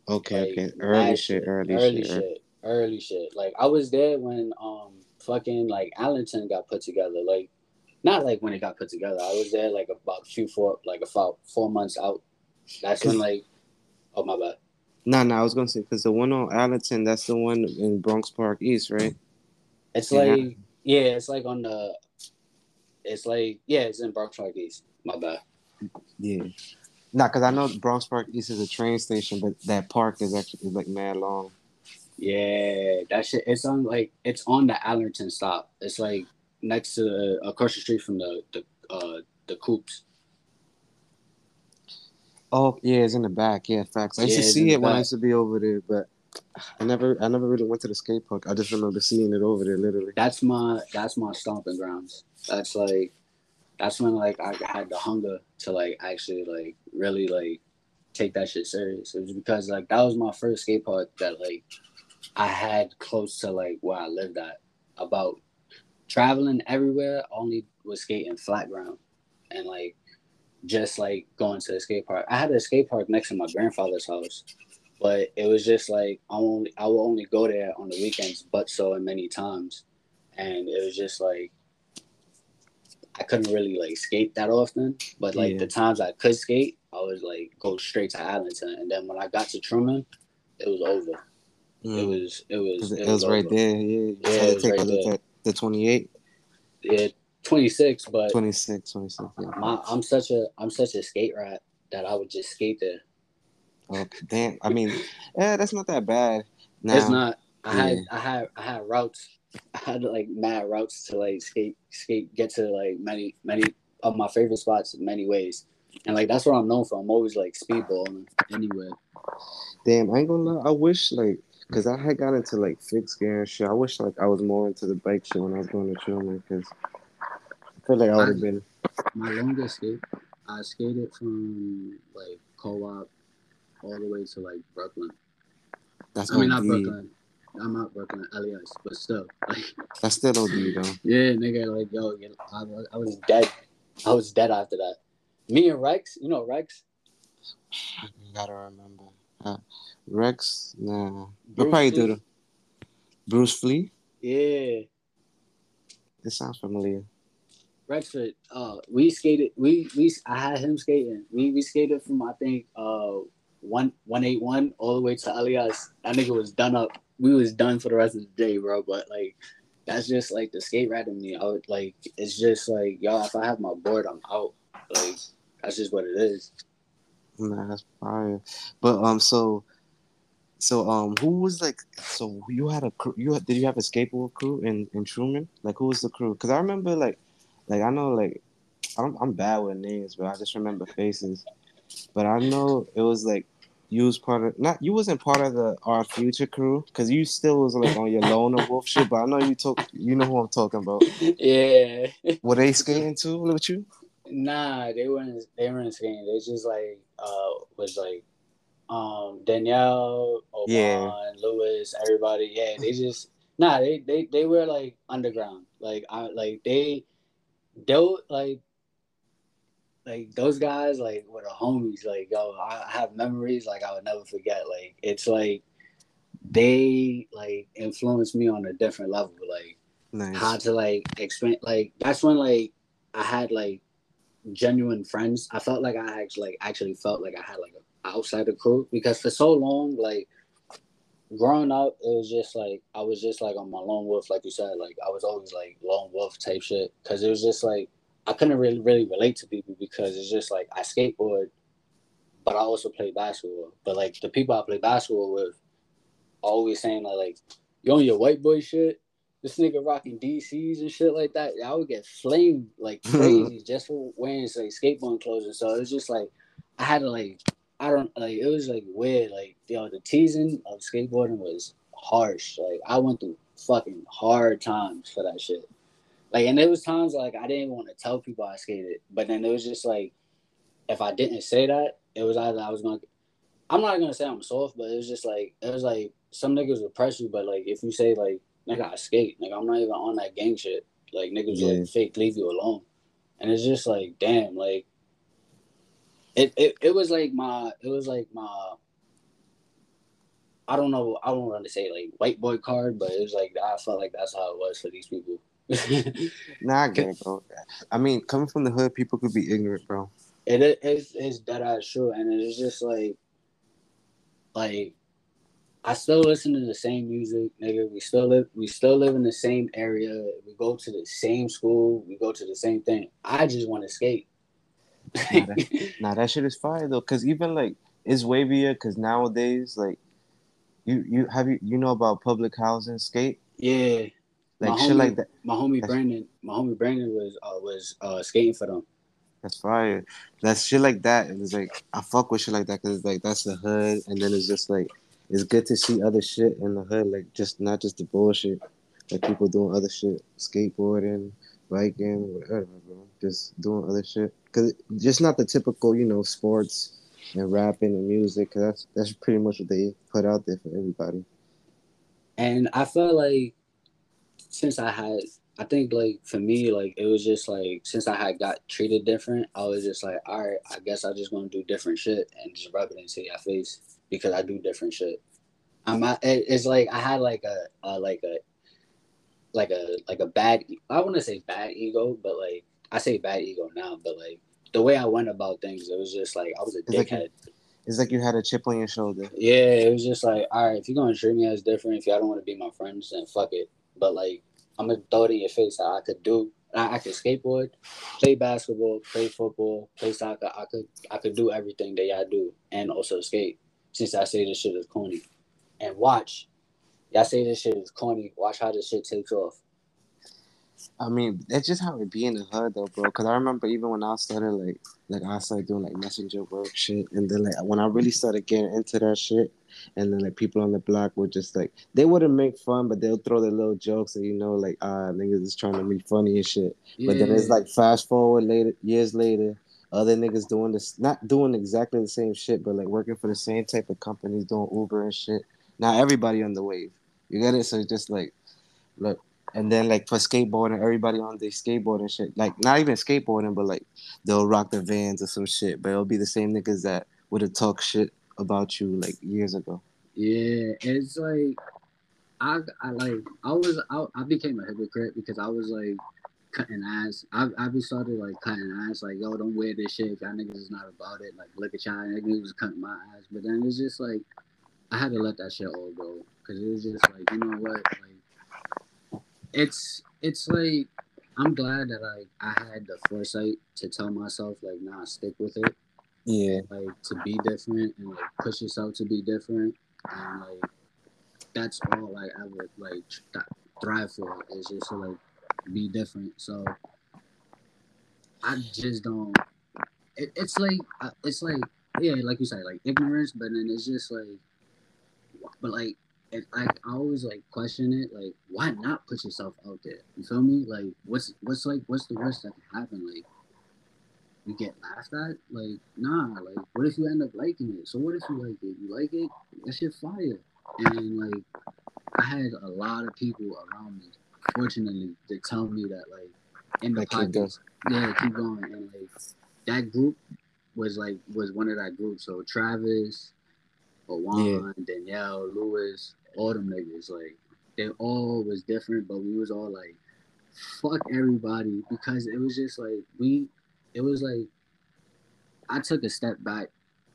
Okay, like, okay. Early shit, early, early shit. shit, early shit. Like I was there when um fucking like Allerton got put together. Like not like when it got put together. I was there like about few four like about four months out. That's when like oh my bad. No, no, I was gonna say because the one on Allerton, that's the one in Bronx Park East, right? It's Yeah. like yeah, it's like on the it's like yeah, it's in Bronx Park East. My bad. Yeah. Nah, because I know Bronx Park East is a train station, but that park is actually is like mad long. Yeah, that shit. It's on like it's on the Allerton stop. It's like next to the, across the street from the the uh the coops. Oh yeah, it's in the back. Yeah, facts. I used Yeah, to see it when I used to be over there, but I never, I never really went to the skate park. I just remember seeing it over there, literally. That's my that's my stomping grounds. That's like that's when like I had the hunger to like actually like really like take that shit serious. It was because like that was my first skate park that like I had close to like where I lived at. About traveling everywhere, only was skating flat ground and like just like going to the skate park. I had a skate park next to my grandfather's house, but it was just like I only I will only go there on the weekends, but so many times, and it was just like I couldn't really like skate that often. But like Yeah. the times I could skate, I was like go straight to Allerton, and then when I got to Truman, it was over. It Mm. was it was 'Cause it, was right over. there. Yeah, Yeah, had it to was take right a there. at the 28, Yeah, twenty six, but 26, 26. Yeah. my I'm such a I'm such a skate rat that I would just skate there. Oh, damn. I mean, yeah, <laughs> that's not that bad. Now, It's not. I had I had I had routes. I had like mad routes to like skate skate get to like many many of my favorite spots in many ways. And like that's what I'm known for. I'm always like speedballing anywhere. Damn, I ain't gonna lie. I wish like, cause I had got into like fixed gear and shit. I wish like I was more into the bike shit when I was going to Truman, cause I feel like I would have been. My longest skate, I skated from like co-op all the way to like Brooklyn. That's I mean not. Brooklyn. I'm not Brooklyn, Elias, but still. Like <laughs> That's still OD though. yeah, nigga, like yo, you know, I, was- I was dead. I was dead after that. Me and Rex, you know Rex. I gotta remember. Uh, Rex, nah. Bruce probably Lee. do the Bruce Flee. Yeah. It sounds familiar. Rexford, uh, we skated. We we I had him skating. We we skated from I think uh one one eight one all the way to Elias. That nigga was done up. We was done for the rest of the day, bro. But like, that's just like the skate rat in me. I would like. It's just like y'all. If I have my board, I'm out. Like that's just what it is. Nah, that's fire. But um, so, so um, who was like? So you had a crew? You had, did you have a skateboard crew in in Truman? Like who was the crew? Because I remember like, like I know like, I'm I'm bad with names, but I just remember faces. But I know it was like you was part of not you wasn't part of the our future crew because you still was like on your loner wolf shit. But I know you talk. You know who I'm talking about. yeah. Were they skating too with you? Nah, they weren't. They weren't skating. They just like uh was like um Danielle, Oban, Yeah. Lewis, everybody. Yeah, they just nah. They they they were like underground. Like I like they they were, like like those guys like were the homies. Like yo, I have memories like I would never forget. Like it's like they like influenced me on a different level. Like Nice. how to like explain like that's when like I had like genuine friends. I felt like I actually like actually felt like I had like a outsider crew because for so long like growing up, it was just like I was just like on my lone wolf, like you said. Like I was always like lone wolf type shit because it was just like I couldn't really really relate to people because it's just like I skateboard, but I also play basketball. But like the people I play basketball with, always saying that like you on your white boy shit. This nigga rocking DCs and shit like that. I would get flamed like <laughs> crazy just for wearing like skateboarding clothes and so it's just like I had to like I don't like it was like weird. Like yo, the teasing of skateboarding was harsh. Like I went through fucking hard times for that shit. Like and there was times like I didn't want to tell people I skated, but then it was just like if I didn't say that, it was either I was gonna I'm not gonna say I'm soft, but it was just like it was like some niggas would press you, but like if you say like nigga I skate, like I'm not even on that gang shit. Like niggas yeah. like fake leave you alone. And it's just like damn, like it, it it was like my it was like my I don't know I don't want to say like white boy card, but it was like I felt like that's how it was for these people. <laughs> nah, I get it, bro. I mean, coming from the hood, people could be ignorant, bro. It is it's that ass true, and it's just like, like, I still listen to the same music, nigga. We still live, we still live in the same area. We go to the same school. We go to the same thing. I just want to skate nah, that, <laughs> nah, that shit is fire though, cause even like it's wavier, cause nowadays like you you have you you know about public housing skate? Yeah, like my shit homie, like that. My homie Brandon, my homie Brandon was uh, was uh, skating for them. That's fire. That's shit like that. And it's like I fuck with shit like that because like that's the hood, and then it's just like it's good to see other shit in the hood, like just not just the bullshit, like people doing other shit, skateboarding, biking, whatever, bro. Just doing other shit because just not the typical, you know, sports and rapping and music. Cause that's that's pretty much what they put out there for everybody. And I felt like since I had, I think like for me, like it was just like since I had got treated different, I was just like, all right, I guess I just gonna do different shit and just rub it into your face because I do different shit. I'm not, it's like I had like a, a like a like a like a bad I wouldn't say bad ego, but like I say bad ego now, but like the way I went about things, it was just like I was a it's dickhead. Like you, it's like you had a chip on your shoulder. Yeah, it was just like, all right, if you're gonna treat me as different, if y'all don't want to be my friends, then fuck it. But like, I'm gonna throw it in your face that I could do. I, I could skateboard, play basketball, play football, play soccer. I could I could do everything that y'all do, and also skate. Since I say this shit is corny, and watch, y'all say this shit is corny. Watch how this shit takes off. I mean, that's just how it be in the hood though, bro. Cause I remember even when I started like like I started doing like messenger work shit, and then like when I really started getting into that shit, and then like people on the block would just like they wouldn't make fun, but they'll throw their little jokes, and you know like ah niggas is trying to be funny and shit. Yeah. But then it's like fast forward later years later, other niggas doing this, not doing exactly the same shit, but like working for the same type of companies, doing Uber and shit. Now everybody on the wave, you get it? So it's just like, look, and then like for skateboarding, everybody on the skateboard and shit. Like not even skateboarding, but like they'll rock the vans or some shit. But it'll be the same niggas that would have talked shit about you like years ago. Yeah, it's like I I like I was I, I became a hypocrite because I was like cutting ass. I I started like cutting ass like yo don't wear this shit y'all niggas is not about it. Like look at y'all niggas was cutting my ass. But then it's just like I had to let that shit all go because it was just like you know what like it's it's like I'm glad that I I had the foresight to tell myself like nah stick with it. Yeah. Like to be different and like push yourself to be different and like that's all like I would like thrive for is just to like be different. So I just don't. It, it's like uh, it's like yeah, like you said, like ignorance, but then it's just like, but like and I, I always like question it, like, why not put yourself out there? You feel me? Like, what's what's like what's the worst that can happen? Like, you get laughed at? Like, nah. Like, what if you end up liking it? So what if you like it? You like it? That shit fire. And like, I had a lot of people around me, fortunately, to tell me that like in the podcast, yeah, keep going. And like that group was like was one of that group. So Travis, Owan, yeah. Danielle, Lewis, all them niggas. Like they all was different, but we was all like, fuck everybody because it was just like we, it was like I took a step back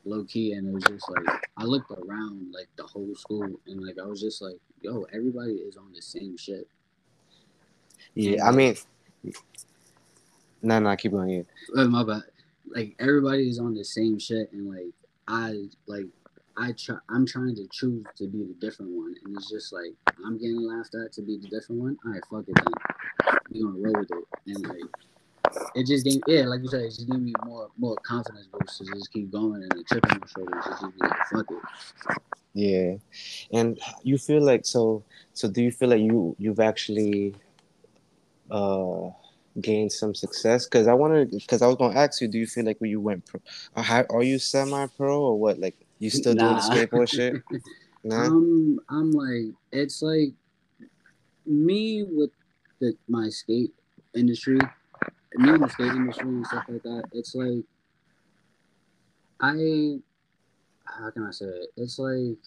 low key, and it was just like I looked around like the whole school, and like I was just like, yo, everybody is on the same shit. Yeah, I mean, no, no, keep going. Yeah. Uh, my bad. Like everybody is on the same shit, and like I like I try. I'm trying to choose to be the different one, and it's just like I'm getting laughed at to be the different one. All right, fuck it then. We gonna roll with it, and like it just gave yeah, like you said, it just gave me more more confidence boost to just keep going and the chip on my shoulders just be like fuck it. Yeah, and you feel like so so do you feel like you you've actually uh gained some success? Because I wanted because I was gonna ask you, do you feel like when you went pro, uh, are you semi pro or what? Like you still nah. doing the skateboard shit? <laughs> Nah? I'm I'm like it's like me with the my skate industry me in the skate industry and stuff like that, it's like I how can I say it? It's like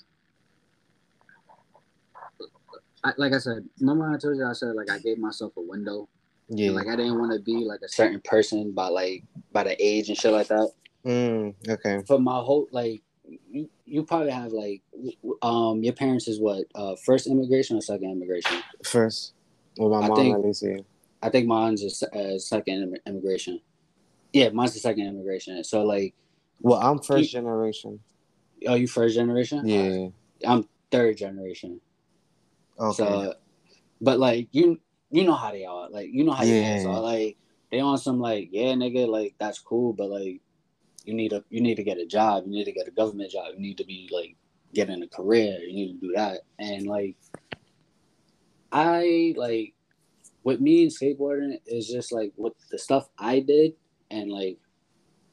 I, like I said, remember I told you I said like I gave myself a window. Yeah. And, like I didn't want to be like a certain person by like by the age and shit like that. Mm, okay. For my whole like you, you probably have like um your parents is what uh first immigration or second immigration? First. Well, my I mom think, at least. Yeah. I think mine's a, a second immigration. Yeah, mine's the second immigration. So like, well, I'm first you, generation. Oh, you first generation? Yeah. I'm third generation. Okay. So, but like you, you know how they are. Like you know how yeah. are. Like they on some like yeah, nigga, like that's cool, but like you need a you need to get a job. You need to get a government job. You need to be like getting a career. You need to do that. And like, I like with me and skateboarding is just like what the stuff I did and like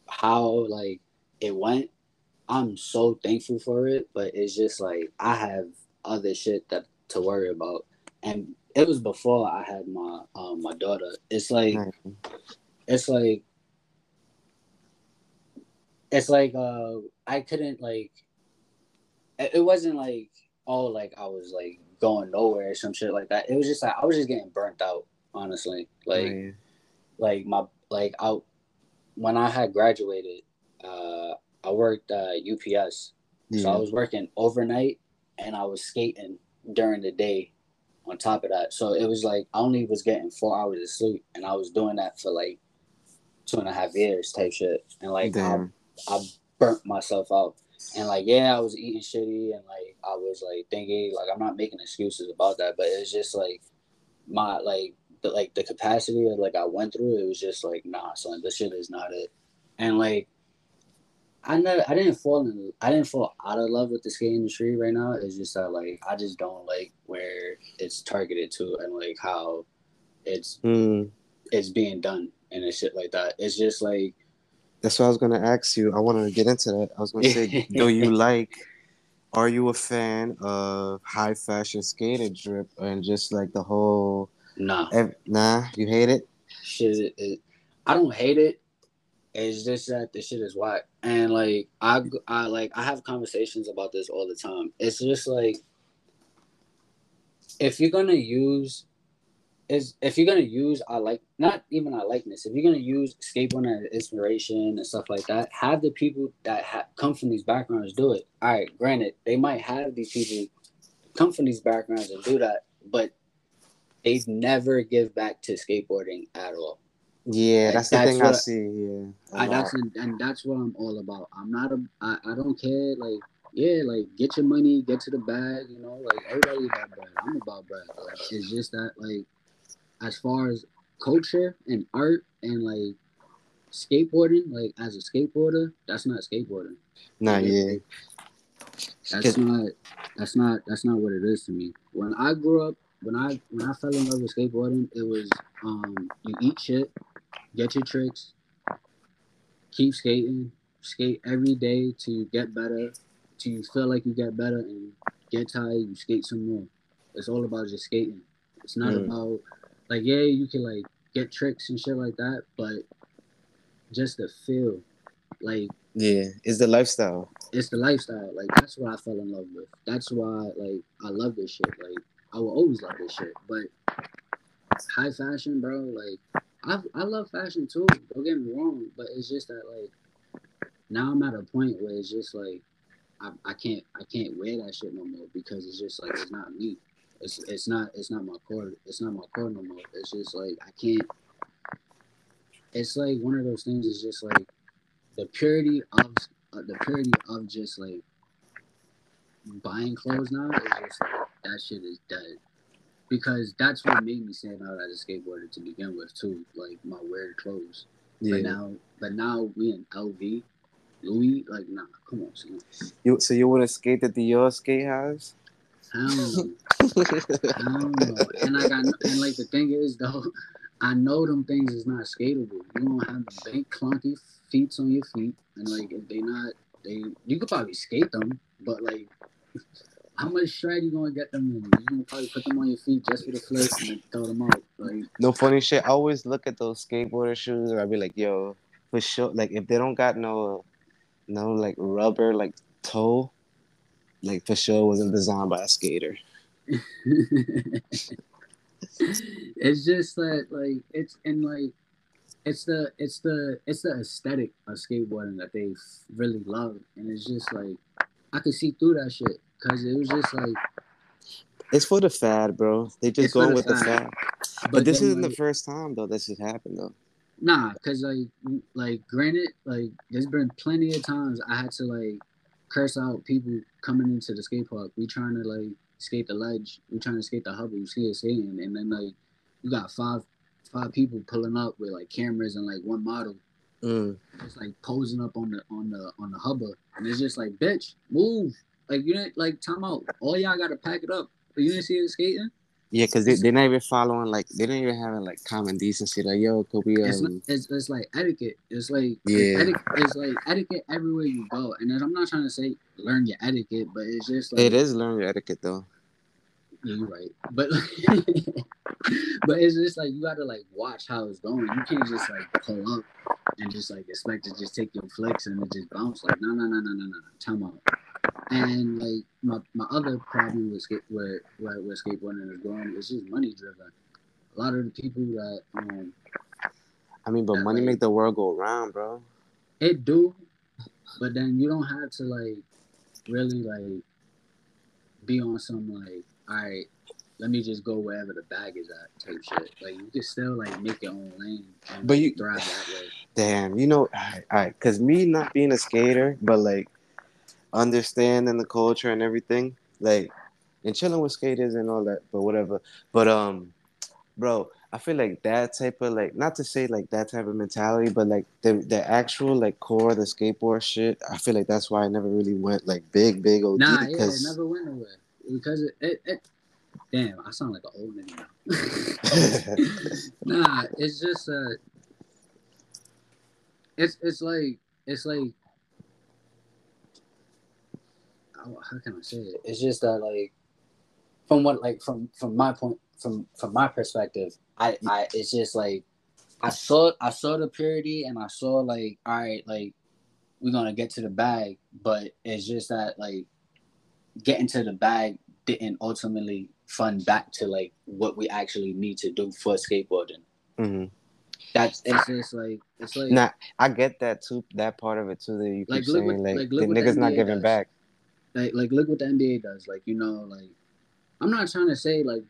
how like it went. I'm so thankful for it, but it's just like I have other shit that to worry about, and it was before I had my um my daughter. It's like it's like it's like uh I couldn't like it wasn't like oh like I was like going nowhere or some shit like that. It was just like I was just getting burnt out, honestly. Like oh, like my like I when I had graduated, uh I worked uh UPS. Yeah. So I was working overnight and I was skating during the day on top of that. So it was like I only was getting four hours of sleep and I was doing that for like two and a half years type shit. And like I, I burnt myself out. And like, yeah, I was eating shitty and like I was like thinking like I'm not making excuses about that, but it's just like my like the like the capacity of like I went through, it was just like, nah, son, this shit is not it. And like I never I didn't fall in I didn't fall out of love with the skate industry right now. It's just that like I just don't like where it's targeted to and like how it's mm. it's being done and it's shit like that. It's just like that's what I was gonna ask you. I wanted to get into that. I was gonna say, do you <laughs> like? Are you a fan of high fashion skater drip and just like the whole? Nah, ev- nah. You hate it? Shit, it, I don't hate it. It's just that the shit is whack, and like I, I like I have conversations about this all the time. It's just like if you're gonna use is if you're gonna use I like not even I likeness, if you're gonna use skateboarding as inspiration and stuff like that, have the people that ha- come from these backgrounds do it. All right, granted, they might have these people come from these backgrounds and do that, but they never give back to skateboarding at all. Yeah, like, that's the that's thing I see. Yeah, I, that's and that's what I'm all about. I'm not a. I, I don't care. Like yeah, like get your money, get to the bag. You know, like everybody about bread. I'm about bread. Like it's just that like as far as culture and art and like skateboarding, like as a skateboarder, that's not skateboarding. Nah, yeah. That's not that's not that's not what it is to me. When I grew up, when I when I fell in love with skateboarding, it was um you eat shit, get your tricks, keep skating, skate every day to get better, to you feel like you get better and get tired, you skate some more. It's all about just skating. It's not mm. about like yeah, you can like get tricks and shit like that, but just the feel, like yeah, it's the lifestyle. It's the lifestyle. Like that's what I fell in love with. That's why like I love this shit. Like I will always love this shit. But high fashion, bro, like I I love fashion too. Don't get me wrong, but it's just that like now I'm at a point where it's just like I, I can't I can't wear that shit no more because it's just like it's not me. It's it's not it's not my core. It's not my core no more. It's just like I can't. It's like one of those things. Is just like the purity of uh, the purity of just like buying clothes now is just like that shit is dead. Because that's what made me stand out as a skateboarder to begin with too, like my weird clothes. Yeah. But now, but now we in LV, Louis, like nah, come on, son. You so you would have skated the your skate house? Hell no. Hell no. And like I and like the thing is though, I know them things is not skatable. You don't have big clunky feet on your feet, and like if they not they you could probably skate them, but like <laughs> how much stride you gonna get them in? You gonna probably put them on your feet just for the flip and throw them out. Like <laughs> no funny shit. I always look at those skateboarder shoes, and I be like, yo, for sure. Like if they don't got no, no like rubber like toe, like for sure wasn't designed by a skater. <laughs> it's just that like it's and like it's the it's the it's the aesthetic of skateboarding that they really love, and it's just like I could see through that shit because it was just like it's for the fad, bro. They just going the with fad. the fad. But, but this isn't like, the first time though this has happened though. Nah, cause like like granted, like there's been plenty of times I had to like curse out people coming into the skate park. We trying to like skate the ledge. We trying to skate the hubba. You see it saying, and then like you got five five people pulling up with like cameras and like one model. Mm. It's like posing up on the on the on the hubba, and it's just like, bitch, move. Like you didn't like time out. All y'all gotta pack it up. But you didn't see it skating. Yeah, because they, they're not even following like they didn't even having like common decency. Like, yo, could we? Um... It's, not, it's, it's like etiquette. It's like yeah, etiquette, it's like etiquette everywhere you go. And I'm not trying to say learn your etiquette, but it's just like it is learn your etiquette though. Yeah, you're right, but <laughs> but it's just like you gotta like watch how it's going. You can't just like pull up and just like expect to just take your flicks and it just bounce. Like no, no, no, no, no, no. Time out. And like my, my other problem with skate where, where where skateboarding is going is just money driven. A lot of the people that um I mean, but money like, make the world go around, bro. It do, but then you don't have to like really like be on some like all right, let me just go wherever the bag is at type shit. Like you can still like make your own lane, but you thrive that way. <sighs> Damn, you know, all right, all right, cause me not being a skater, but like understanding the culture and everything, like and chilling with skaters and all that, but whatever. But um, bro, I feel like that type of like not to say like that type of mentality, but like the the actual like core the skateboard shit. I feel like that's why I never really went like big big OD. Nah, yeah, it never went nowhere because it, it, it damn, I sound like an old man now. <laughs> nah, it's just uh, it's it's like it's like how can I say it? It's just that like from what like from from my point from from my perspective, I I it's just like I saw I saw the purity and I saw like all right like we're gonna get to the bag, but it's just that like getting to the bag didn't ultimately fund back to like what we actually need to do for skateboarding. Mm-hmm. That's it's just like it's like nah, I get that too. That part of it too. That you keep like, saying what, like, like the niggas not giving does. back. Like like look what the NBA does. Like you know like I'm not trying to say like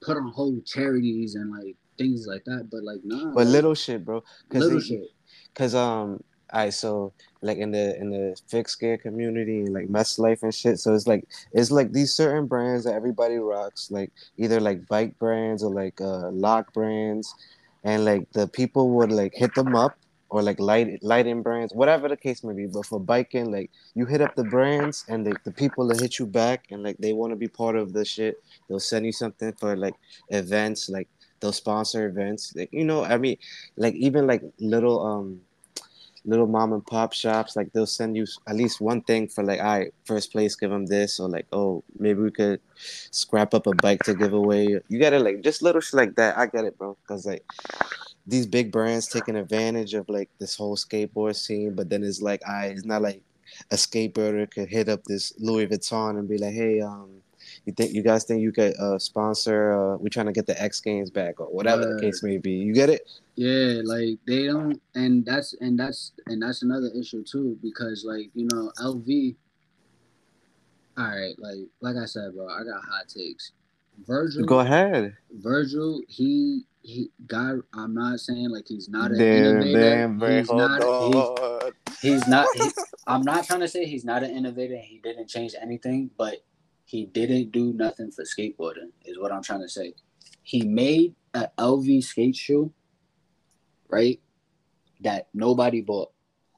put on whole charities and like things like that, but like nah. But like, little shit, bro. Little shit. Cause um all right, so like in the in the fixed gear community and like mess life and shit. So it's like it's like these certain brands that everybody rocks, like either like bike brands or like uh lock brands, and like the people would like hit them up or like light lighting brands, whatever the case may be. But for biking, like you hit up the brands and the, the people that hit you back and like they want to be part of the shit. They'll send you something for like events, like they'll sponsor events. Like you know, I mean, like even like little um little mom and pop shops, like they'll send you at least one thing for like, all right, first place, give them this, or like, oh, maybe we could scrap up a bike to give away. You gotta like just little shit like that. I get it, bro, because like these big brands taking advantage of like this whole skateboard scene, but then it's like, I, it's not like a skateboarder could hit up this Louis Vuitton and be like, hey, um, You think you guys think you could uh, sponsor? Uh, we're trying to get the X Games back or whatever the case may be. You get it? Yeah, like they don't, and that's and that's and that's another issue too because like you know LV. All right, like like I said, bro, I got hot takes. Virgil, Go ahead. Virgil, he he God. I'm not saying like he's not an Damn, innovator. damn, he's not. He's, he's not. He, I'm not trying to say he's not an innovator. He didn't change anything, but he didn't do nothing for skateboarding. Is what I'm trying to say. He made a LV skate shoe, right? That nobody bought.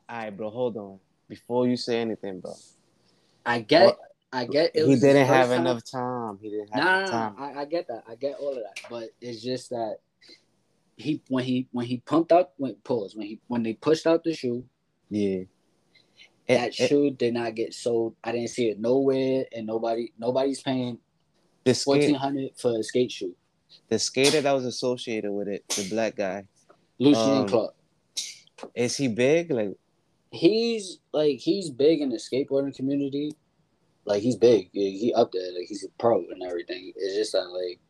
All right, bro. Hold on. Before you say anything, bro. I get. Well, I get. It he didn't have time. enough time. He didn't have Nah, enough time. I, I get that. I get all of that. But it's just that he when he when he pumped out when pause when he when they pushed out the shoe, Yeah. that It- it- shoe did not get sold. I didn't see it nowhere, and nobody nobody's paying the fourteen hundred for a skate shoe. the skater that was associated with it, the black guy, Lucien Um, Clarke. is he big? Like, He's like he's big in the skateboarding community. Like he's big. He up there. Like he's a pro and everything. It's just like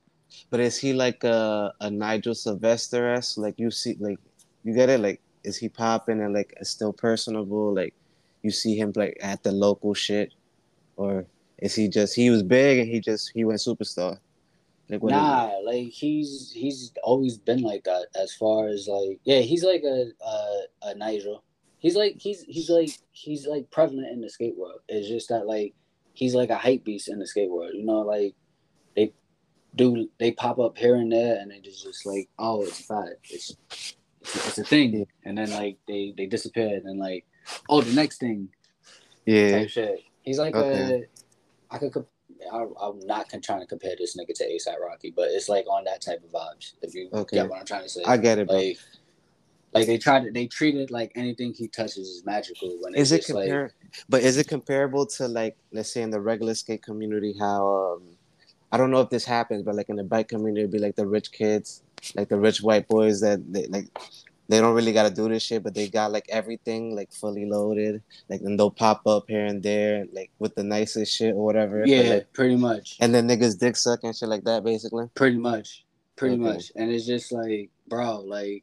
but is he like a, a Nigel Sylvester s? Like you see, like you get it? Like, is he popping and like still personable? Like, you see him like at the local shit, or is he just he was big and he just he went superstar? Like, what is nah, like he's he's always been like that. As far as like, yeah, he's like a a, a Nigel. He's like he's he's like he's like prevalent in the skate world. It's just that like he's like a hype beast in the skate world. You know, like they do they pop up here and there, and it's just like, oh, it's fat. It's it's, it's a thing, and then like they they disappear, and then like, oh, the next thing Yeah. He's like Okay. a, I could, I, I'm not trying to compare this nigga to ASAP Rocky, but it's like on that type of vibes. If you Okay. get what I'm trying to say, I get it, bro. like, like they tried to, they treat it like anything he touches is magical. When it's is it just like, but is it comparable to like let's say in the regular skate community how um I don't know if this happens, but like in the bike community it'd be like the rich kids, like the rich white boys that they like they don't really gotta do this shit, but they got like everything like fully loaded. Like and they'll pop up here and there, like with the nicest shit or whatever. but, yeah, like- pretty much, and then niggas dick suck and shit like that basically. pretty much, pretty Okay. much, and it's just like, bro, like,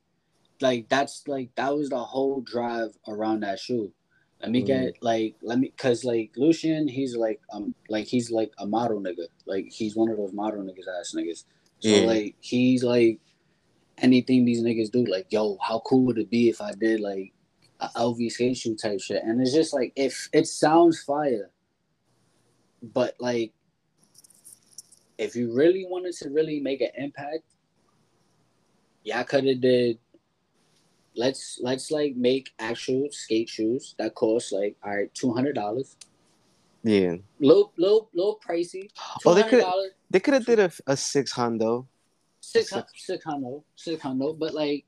like that's like that was the whole drive around that shoe. Let me Mm. get like let me cause like Lucien, he's like um like he's like a model nigga. Like he's one of those model niggas ass niggas. So Yeah. like he's like anything these niggas do, like, yo, how cool would it be if I did like a LV skate shoe type shit? And it's just like if it sounds fire, but like if you really wanted to really make an impact, y'all could have did let's let's like make actual skate shoes that cost like all right two hundred dollars. Yeah. Low low low pricey. Oh, they could- They could have did a, a six hundo. Six six hundred six hundred, but like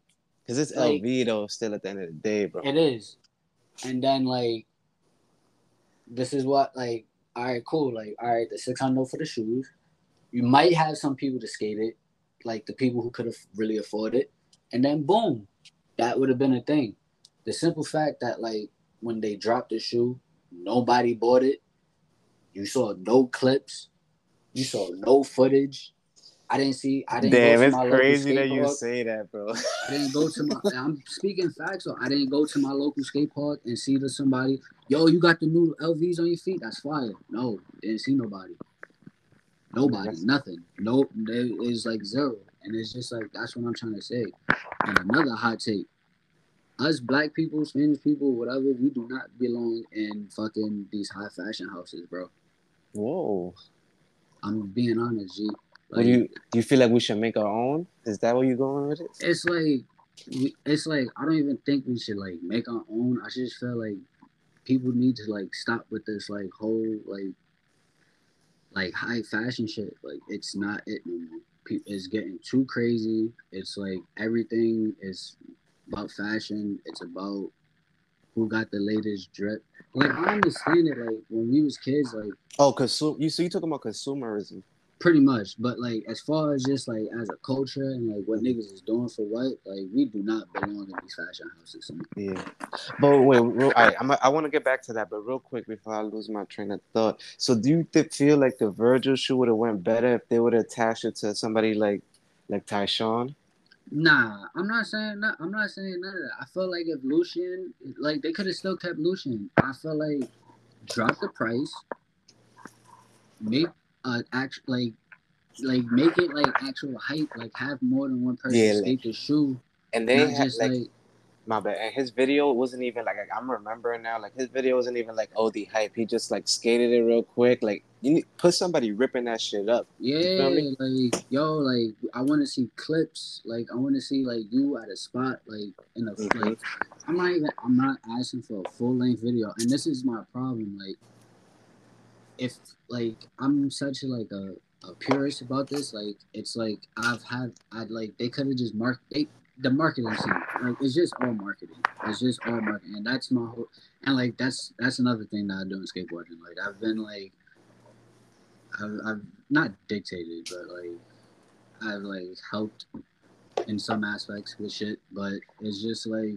Cause it's Like- LV though, still at the end of the day, bro. it is, and then like this is what like all right cool like all right the six hundred for the shoes. You might have some people to skate it, like the people who could have really afford it, and then boom, that would have been a thing. The simple fact that like when they dropped the shoe, nobody bought it. You saw no clips. You saw no footage. I didn't see. I didn't. Damn, go to it's my crazy that you park. say that, bro. I didn't go to my. <laughs> I'm speaking facts. So I didn't go to my local skate park and see to somebody. Yo, you got the new LVs on your feet? That's fire. No, didn't see nobody. Nobody, That's- nothing. No, there is like zero, and it's just like that's what I'm trying to say. And another hot take: us black people, Spanish people, whatever, we do not belong in fucking these high fashion houses, bro. Whoa. I'm being honest, G. What do you do you feel like we should make our own? Is that where you're going with it? it's like it's like I don't even think we should like make our own. I just feel like people need to like stop with this like whole like like high fashion shit. Like it's not it no more. It's getting too crazy. It's like everything is about fashion. It's about who got the latest drip. Like I understand it. Like when we was kids, like Oh, consume you so you talking about consumerism. Pretty much, but like as far as just like as a culture and like what niggas is doing for what, like we do not belong in these fashion houses. Yeah, but wait, real, I I'm, I want to get back to that, but real quick before I lose my train of thought. So, do you th- feel like the Virgil shoe would have went better if they would have attached it to somebody like like Tyshawn? Nah, I'm not saying that. I'm not saying none of that. I feel like if Lucien, like they could have still kept Lucien. I feel like drop the price, make uh act like like make it like actual hype, like have more than one person Yeah, skate the shoe. And they had just like, like my bad. And his video wasn't even like I'm remembering now. Like his video wasn't even like oh the hype. He just like skated it real quick. Like you need put somebody ripping that shit up. yeah, feel me? like yo, like I want to see clips. Like I want to see like you at a spot, like in a Mhm. like. I'm not even. I'm not asking for a full length video, and this is my problem. Like, if like I'm such like a, a purist about this, like it's like I've had I'd like they could have just marked they the marketing scene. Like it's just all marketing. It's just all marketing, and that's my whole. And like that's that's another thing that I do in skateboarding. Like I've been like, I've, I've not dictated, but like I've like helped in some aspects with shit. But it's just like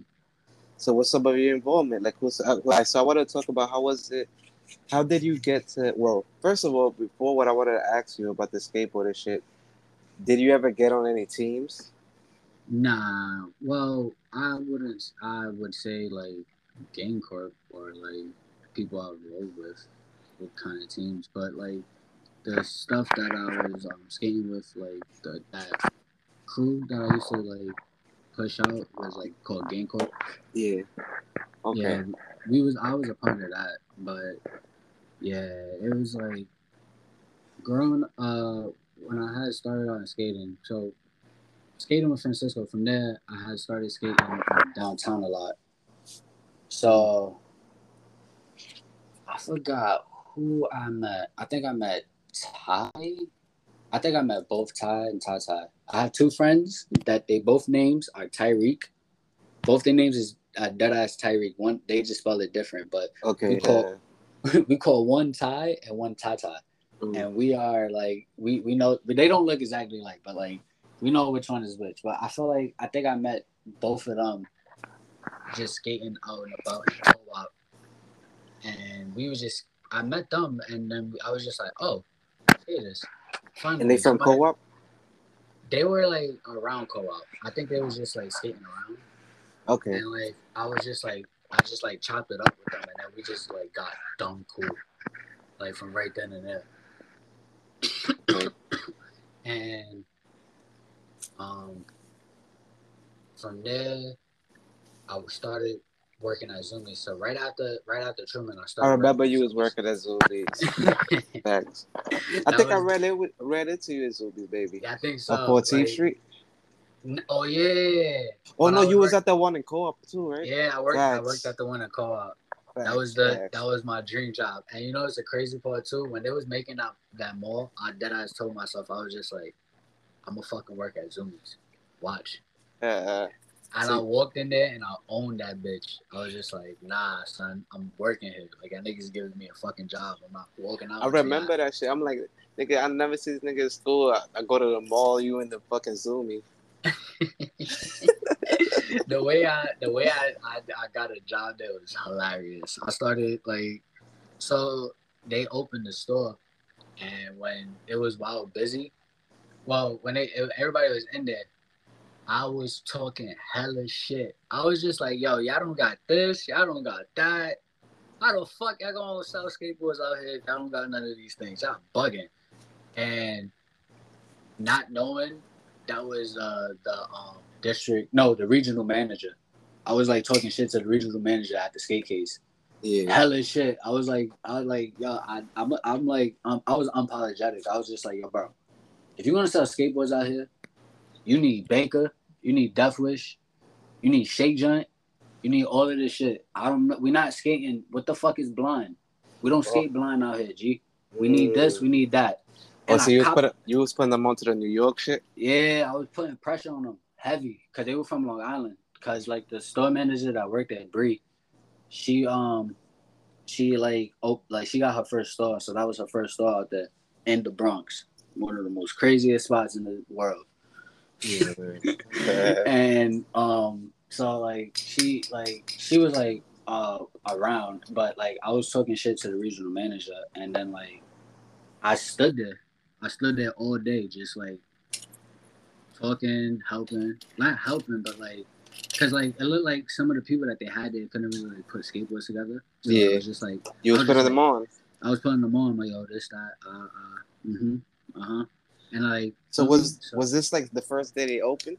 So what's some of your involvement? Like who's uh, so I want to talk about how was it? How did you get to? Well, first of all, before what I wanted to ask you about the skateboarder shit, did you ever get on any teams? Nah, well, I wouldn't. I would say like Game Corp or like people I roll with, what kind of teams. But like the stuff that I was um, skating with, like the that crew that I used to like push out was like called Game Corp. Yeah. Okay. Yeah, we was. I was a part of that, but yeah, it was like growing. Uh, when I had started on skating, so skating with Francisco. From there, I had started skating downtown a lot. So I forgot who I met. I think I met Ty. I think I met both Ty and Ty Ty. I have two friends that they both names are Tyreek. Both their names is uh, deadass Tyreek. One they just spell it different, but Okay. we call- <laughs> we call one Ty and one Tata yeah. Mm. and we are like we we know but they don't look exactly like but like we know which one is which but i feel like i think i met both of them just skating out and about in co-op and we was just i met them and then i was just like oh here it is Finally, And they from co-op? they were like around co-op i think they was just like skating around Okay. and like I was just like I just like chopped it up with them and then we just like got dumb cool. Like from right then and there. <coughs> and um from there I started working at Zumiez. So right after right after Truman I started. I remember you was working at Zumiez. <laughs> Facts. I That think I was- ran it with, ran into you at Zumiez, baby. yeah, I think so. On 14th like- Street. Oh yeah. Oh When no, you was at the one in co-op too, right? Yeah, I worked I worked at the one in co-op. That was the facts. that was my dream job. And you know it's a crazy part too. When they was making that that mall, I dead I told myself I was just like, I'm gonna fucking work at Zumiez. Watch. Uh, And See- I walked in there and I owned that bitch. I was just like, nah, son, I'm working here. Like that niggas giving me a fucking job. I'm not walking out. I remember that shit. I'm like, nigga, I never see this nigga in school. I, I go to the mall, you in the fucking Zumiez. <laughs> the way I the way I, I I got a job there was hilarious. I started like so they opened the store and when it was wild busy, well when they everybody was in there, I was talking hella shit. I was just like, yo, y'all don't got this, y'all don't got that. How the fuck y'all gonna sell skateboards out here y'all don't got none of these things? Y'all bugging. And not knowing that was uh, the um, district, no, the regional manager. I was like talking shit to the regional manager at the skate case. Yeah. Hella shit. I was like, I was like, yo, I, I'm, I'm like, um, I was unapologetic. I was just like, yo, bro, if you're gonna sell skateboards out here, you need Baker, you need Death Wish, you need Shake Junt, you need all of this shit. I don't know. We're not skating. What the fuck is blind? We don't skate blind out here, G. We need this. We need that. Oh, And so I you was, cop- put, you was putting them onto the New York shit? yeah, I was putting pressure on them heavy because they were from Long Island. Cause like the store manager that worked at Bree, she um, she like oh like she got her first store, so that was her first store out there in the Bronx. one of the most craziest spots in the world. Yeah, <laughs> and um, so like she like she was like uh around, but like I was talking shit to the regional manager, and then like I stood there, I stood there all day, just like talking, helping, not helping, but like. Cause like it looked like some of the people that they had there couldn't really like, put skateboards together. So Yeah. it was just like you was I was putting just them on. I was putting them on, like yo, this, that, uh, uh, mm-hmm, uh huh, and like So was so was this like the first day they opened?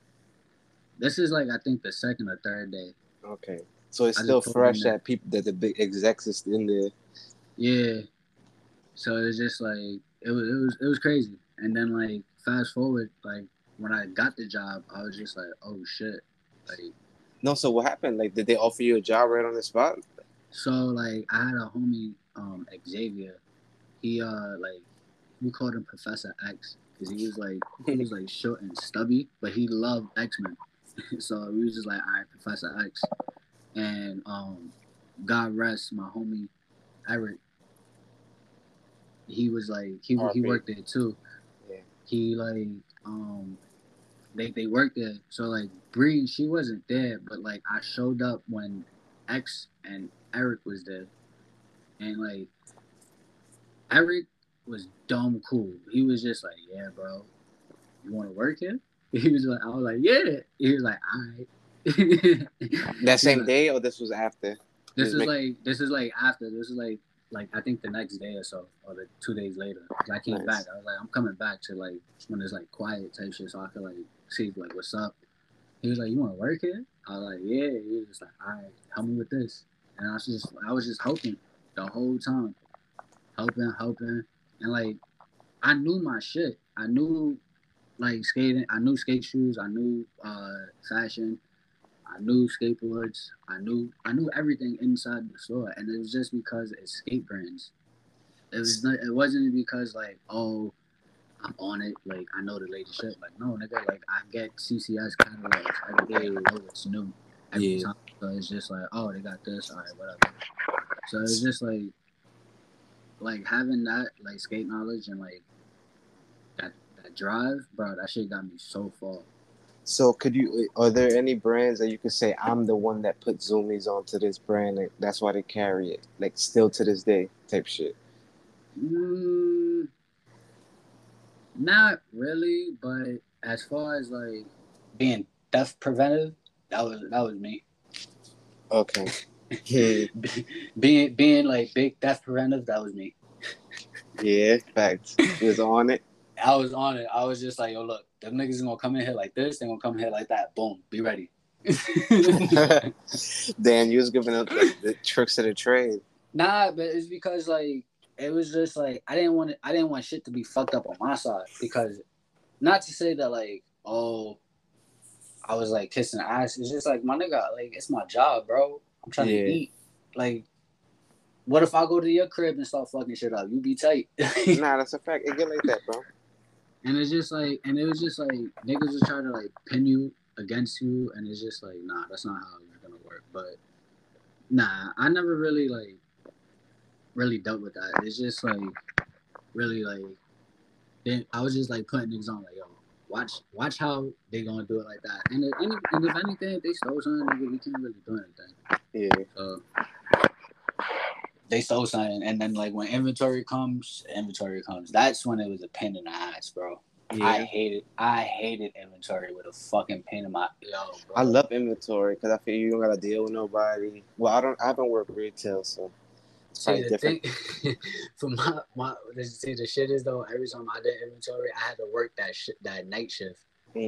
this is like I think the second or third day. Okay, so it's I still fresh that people that the big execs is in there. Yeah. So it's just like it was it was it was crazy. And then like fast forward, like when I got the job, I was just like, oh shit. Like No, so what happened? Like, did they offer you a job right on the spot? so like I had a homie, um, Xavier. He uh like we called him Professor X because he was like he was like short and stubby, but he loved X Men. <laughs> so we was just like, all right, Professor X. And um God rest my homie Eric. He was like he he worked there too. Yeah. He like um they they worked there. So like Bree, she wasn't there, but like I showed up when X and Eric was there. And like Eric was dumb cool. He was just like, Yeah, bro, you wanna work here? <laughs> He was like, I was like, Yeah. He was like, all right. <laughs> That same Yeah. day, or this was after? This is make- like this is like after this is like like I think the next day or so or the two days later. I came Nice. back. I was like, I'm coming back to like when it's like quiet type shit, so I could like see like what's up. He was like, "You want to work here?" I was like, "Yeah." He was just like, "All right, help me with this," and I was just I was just helping the whole time, helping, helping, and like I knew my shit. I knew like skating. I knew skate shoes. I knew uh fashion. I knew skateboards. I knew I knew everything inside the store, and it was just because it's skate brands. It was not. It wasn't because like oh, I'm on it. Like I know the latest shit. Like no, nigga. Like I get CCS catalogs every day. I know what's new every Yeah. time. So it's just like oh, they got this. All right, whatever. So it's just like like having that like skate knowledge and like that that drive, bro. That shit got me so far. So, could you? Are there any brands that you could say I'm the one that put Zumiez onto this brand? And that's why they carry it, like still to this day, type shit. Mm, not really, but as far as like being theft preventive, that was that was me. Okay. <laughs> yeah, being being like big theft preventive, that was me. yeah, facts. Was on it. I was on it. I was just like, yo, look, them niggas is gonna come in here like this. They gonna come in here like that. Boom, be ready. <laughs> Damn, you was giving up the, the tricks of the trade. Nah, but it's because like it was just like I didn't want it, I didn't want shit to be fucked up on my side because not to say that like oh I was like kissing ass. It's just like my nigga, like it's my job, bro. I'm trying Yeah. to eat. Like, what if I go to your crib and start fucking shit up? You be tight. <laughs> Nah, that's a fact. It get like that, bro. And it's just like, and it was just like niggas was trying to like pin you against you, and it's just like, nah, that's not how it's gonna work. But nah, I never really like really dealt with that. It's just like really like then I was just like putting niggas on like yo, watch watch how they gonna do it like that. And if, any, and if anything, if they stole something, we can't really do anything. Yeah. So they stole something, and then like when inventory comes, inventory comes. That's when it was a pain in the ass, bro. I hated, I hated inventory with a fucking pain in my yo, bro. I love inventory because I feel you don't gotta deal with nobody. Well, I don't. I haven't worked retail, so it's See the different. thing, <laughs> for my my see the shit is though every time I did inventory I had to work that shit that night shift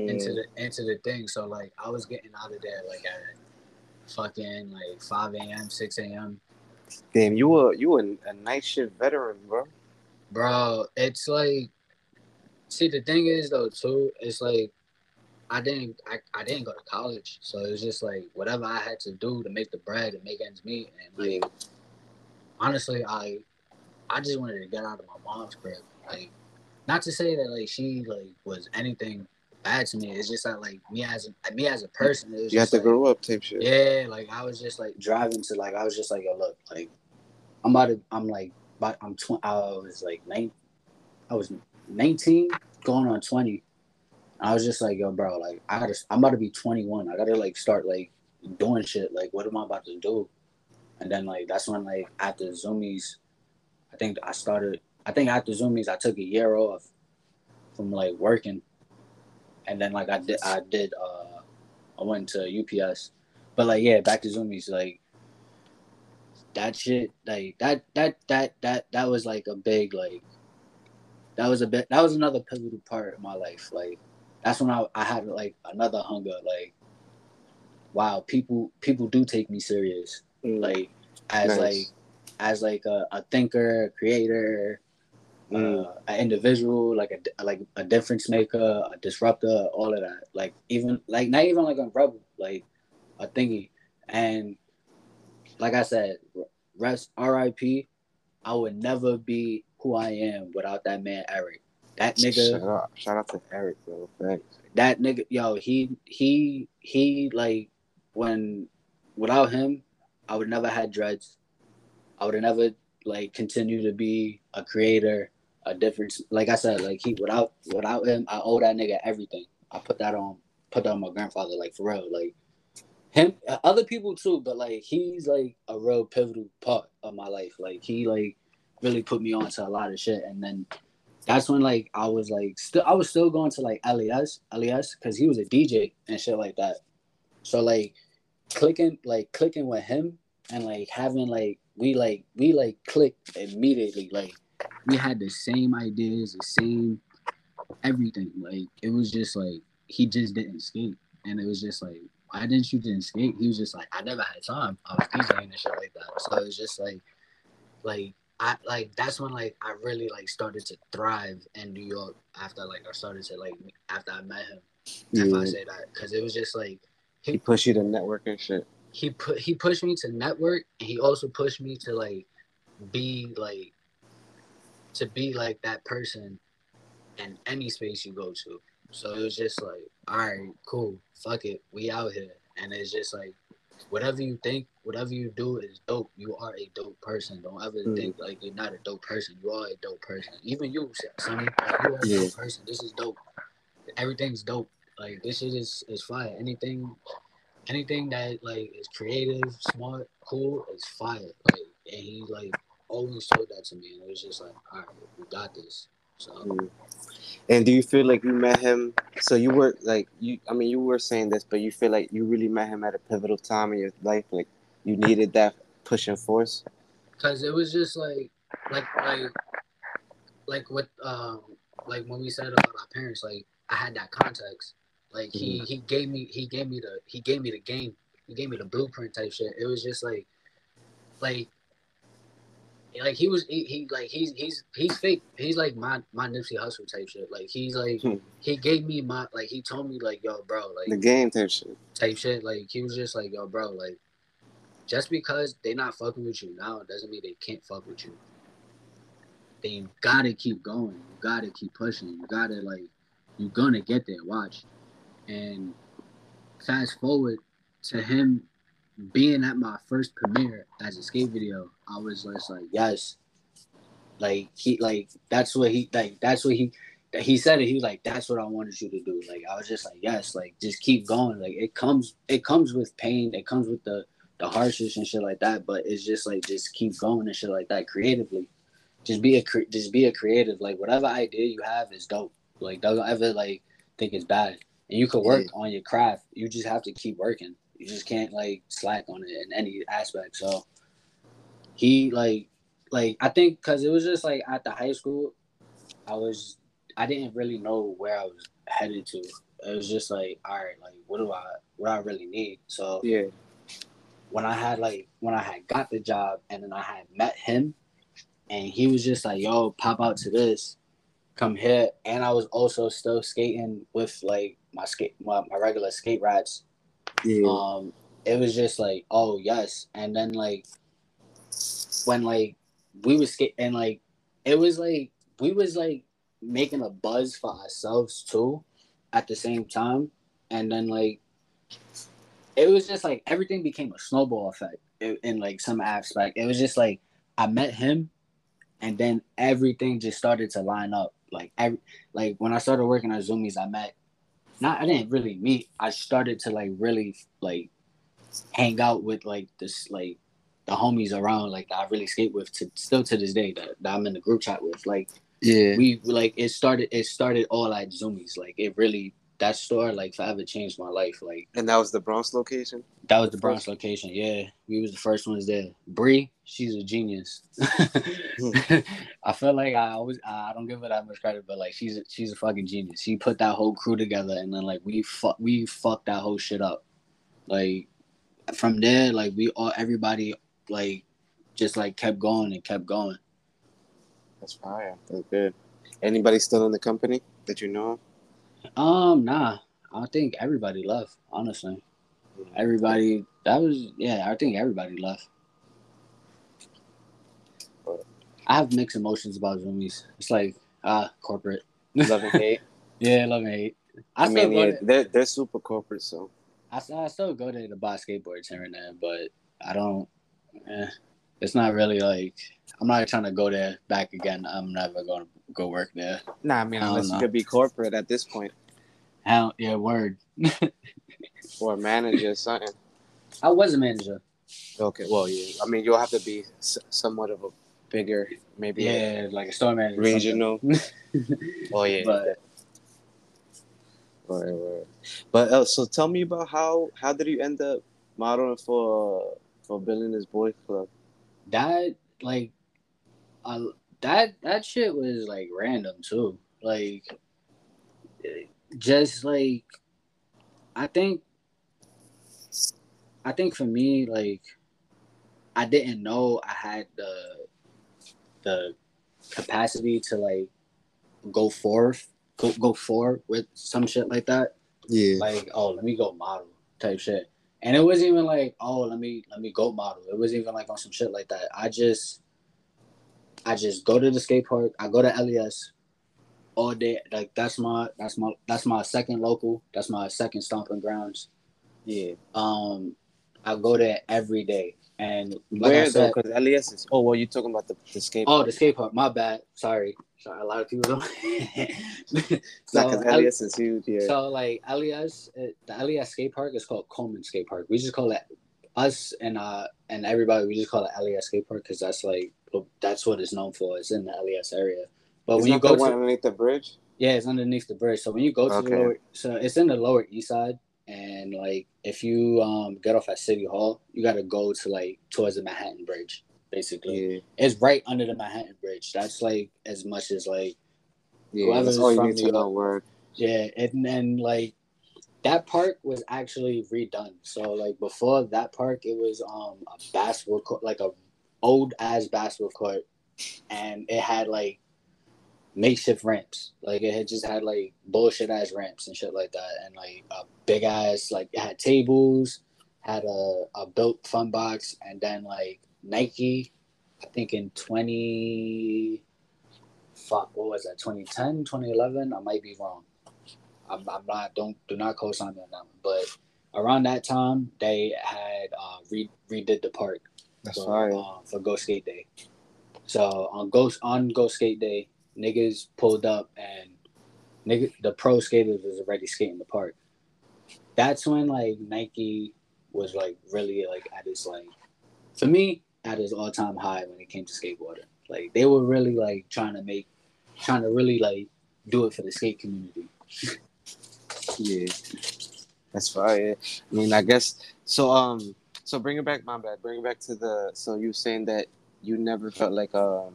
into Mm, the into the thing so like I was getting out of there like at fucking like five a.m. six a.m. damn, you were you were a night shift veteran, bro. Bro, it's like, see, the thing is though too, it's like, I didn't, I, I didn't go to college, so it was just like whatever I had to do to make the bread and make ends meet, and like, honestly, I, I just wanted to get out of my mom's crib, like, not to say that like she like was anything bad to me. It's just that like me as a, me as a person, You just to like, grow up, type shit. yeah, like I was just like driving to like I was just like yo look like I'm about to I'm like but I'm tw- I was like nine I was 19, going on 20. I was just like, yo, bro, like I gotta, I'm about to be 21. I gotta like start like doing shit. Like, what am I about to do? And then like that's when like after Zumiez, I think I started. I think after Zumiez, I took a year off from like working, and then like I did, I did, uh, I went to UPS. But like, yeah, back to Zumiez, like that shit, like that, that, that, that, that was like a big like. That was a bit. That was another pivotal part of my life. Like that's when I, I had like another hunger like wow people people do take me serious mm. like as nice. like as like a, a thinker a creator mm. uh, an individual like a like a difference maker a disruptor all of that like even like not even like a rebel like a thingy and like i said rest rip i would never be who i am without that man eric that nigga. Shout out, shout out to Eric, bro. Thanks. That nigga, yo, he he he like when without him, I would never had dreads. I would have never like continue to be a creator, a difference. Like I said, like he without without him, I owe that nigga everything. I put that on put that on my grandfather, like for real, like him, uh, other people too, but like he's like a real pivotal part of my life. Like he like really put me on to a lot of shit, and then that's when like I was like still I was still going to like LES LES because he was a DJ and shit like that. So like clicking like clicking with him and like having like we like we like clicked immediately like we had the same ideas the same everything like it was just like he just didn't skate and it was just like why didn't you didn't skate he was just like I never had time I was DJing and shit like that so it was just like like I like that's when like I really like started to thrive in New York after like I started to like after I met him. Yeah. If I say that, because it was just like he, he pushed you to network and shit. He put he pushed me to network, and he also pushed me to like be like to be like that person in any space you go to. So it was just like, all right, cool, fuck it, we out here, and it's just like whatever you think, whatever you do is dope. You are a dope person. Don't ever mm. think like you're not a dope person. You are a dope person. Even you, Sunny, like, you are a yeah. dope person. This is dope. Everything's dope. Like this shit is is fire. Anything, anything that like is creative, smart, cool is fire. Like and he like always told that to me, and it was just like, all right, we got this. So. Mm. And do you feel like you met him? So you were like you. I mean, you were saying this, but you feel like you really met him at a pivotal time in your life. Like you needed that pushing force. Cause it was just like, like, like, like what, um, like when we said about our parents, like I had that context. Like he mm-hmm. he gave me he gave me the he gave me the game. He gave me the blueprint type shit. It was just like, like like he was he, he, like he's he's he's fake. He's like my my Nipsey Hussle type shit. Like he's like hmm. he gave me my like he told me like yo bro like the game type shit type shit. Like he was just like yo bro like just because they not fucking with you now doesn't mean they can't fuck with you. They gotta keep going. You gotta keep pushing. You gotta like you're gonna get there. Watch. And fast forward to him being at my first premiere as a skate video, I was just like, yes. Like he like that's what he like that's what he he said it, he was like, That's what I wanted you to do. Like I was just like, Yes, like just keep going. Like it comes it comes with pain, it comes with the the harshness and shit like that, but it's just like just keep going and shit like that creatively. Just be a just be a creative. Like whatever idea you have is dope. Like don't ever like think it's bad. And you could work yeah. on your craft. You just have to keep working. You just can't like slack on it in any aspect. So he like like I think because it was just like at the high school, I was I didn't really know where I was headed to. It was just like, all right, like what do I what do I really need? So yeah, when I had like when I had got the job and then I had met him, and he was just like, yo, pop out to this, come here, and I was also still skating with like my skate my, my regular skate rats yeah. Um, it was just like, oh yes, and then like when like we was skate and like it was like we was like making a buzz for ourselves too at the same time, and then like it was just like everything became a snowball effect in, in like some aspect. It was just like I met him, and then everything just started to line up. like every like when I started working at Zumiez, I met not I didn't really meet. I started to like really like hang out with like this like the homies around like that I really skate with to still to this day that, that I'm in the group chat with. Like Yeah. we like it started it started all at Zumiez. Like it really that store like forever changed my life. Like And that was the Bronx location? that was the Bronx location. Yeah, we was the first ones there. Bree, she's a genius. Hmm. <laughs> I feel like I always I don't give her that much credit, but like she's a, she's a fucking genius. She put that whole crew together, and then like we fuck we fucked that whole shit up. Like from there, like we all everybody like just like kept going and kept going. That's fire. That's good. Anybody still in the company that you know? Um, nah, I think everybody left. Honestly, everybody that was yeah. I think everybody left. I have mixed emotions about Zumiez. It's like ah, corporate. Love and hate. <laughs> Yeah, love and hate. I, I mean, yeah, to, they're they're super corporate, so I, still- I still go there to buy skateboards here and there, but I don't. Eh, it's not really like I'm not trying to go there back again. I'm never gonna go work there. nah. I mean, I unless you could be corporate at this point Hell, yeah, word. <laughs> or a manager or something. I was a manager. Okay, well, yeah. I mean, you'll have to be s- somewhat of a bigger, maybe a Yeah, like a store manager. regional. oh <laughs> yeah. But Right, right. But uh, so tell me about how how did you end up modeling for for Billionaires Boys Club? that like uh, that that shit was like random too. Like just like i think i think for me like i didn't know i had the the capacity to like go forth go, go forward with some shit like that. Yeah. like oh let me go model type shit. And it wasn't even like oh let me let me go model. It wasn't even like on some shit like that. I just i just go to the skate park i go to les all day like that's my that's my that's my second local that's my second stomping grounds yeah. um i go there every day and like Where I though? Because LES is. Oh well, you're talking about the, the skate. Park. Oh the skate park my bad sorry sorry a lot of people don't <laughs> <laughs> L- LES is huge. Yeah. So like LES, uh, the LES skate park is called Coleman Skate Park. We just call it us and uh and everybody. We just call it LES skate park because that's like that's what it's known for. It's in the LES area. But It's when you go to underneath the bridge. yeah, it's underneath the bridge. So when you go to Okay. the lower, so it's in the lower east side, and like if you um get off at City Hall, you got to go to like towards the Manhattan Bridge. Basically, Yeah. it's right under the Manhattan Bridge. That's like as much as like Yeah. That's all you need New to know. Word. Yeah, and then like that park was actually redone. So like before that park, it was um a basketball court, like a old ass basketball court, and it had like makeshift ramps. Like it had just had like bullshit ass ramps and shit like that, and like a big ass like it had tables, had a a built fun box, and then like Nike, I think in twenty. Fuck, what was that? 2010, 2011? I might be wrong. I'm, I'm not don't do not co-sign me on that one. But around that time, they had uh, re- redid the park That's for, uh, for Go Skate Day. So on Go on Go Skate Day, niggas pulled up and nigga the pro skaters was already skating the park. That's when like Nike was like really like at its like for me at its all time high when it came to skateboarding. Like they were really like trying to make trying to really like do it for the skate community. <laughs> Yeah. That's fire. I mean, I guess so. Um. So bring it back. My bad. Bring it back to the. So you saying that you never felt like um.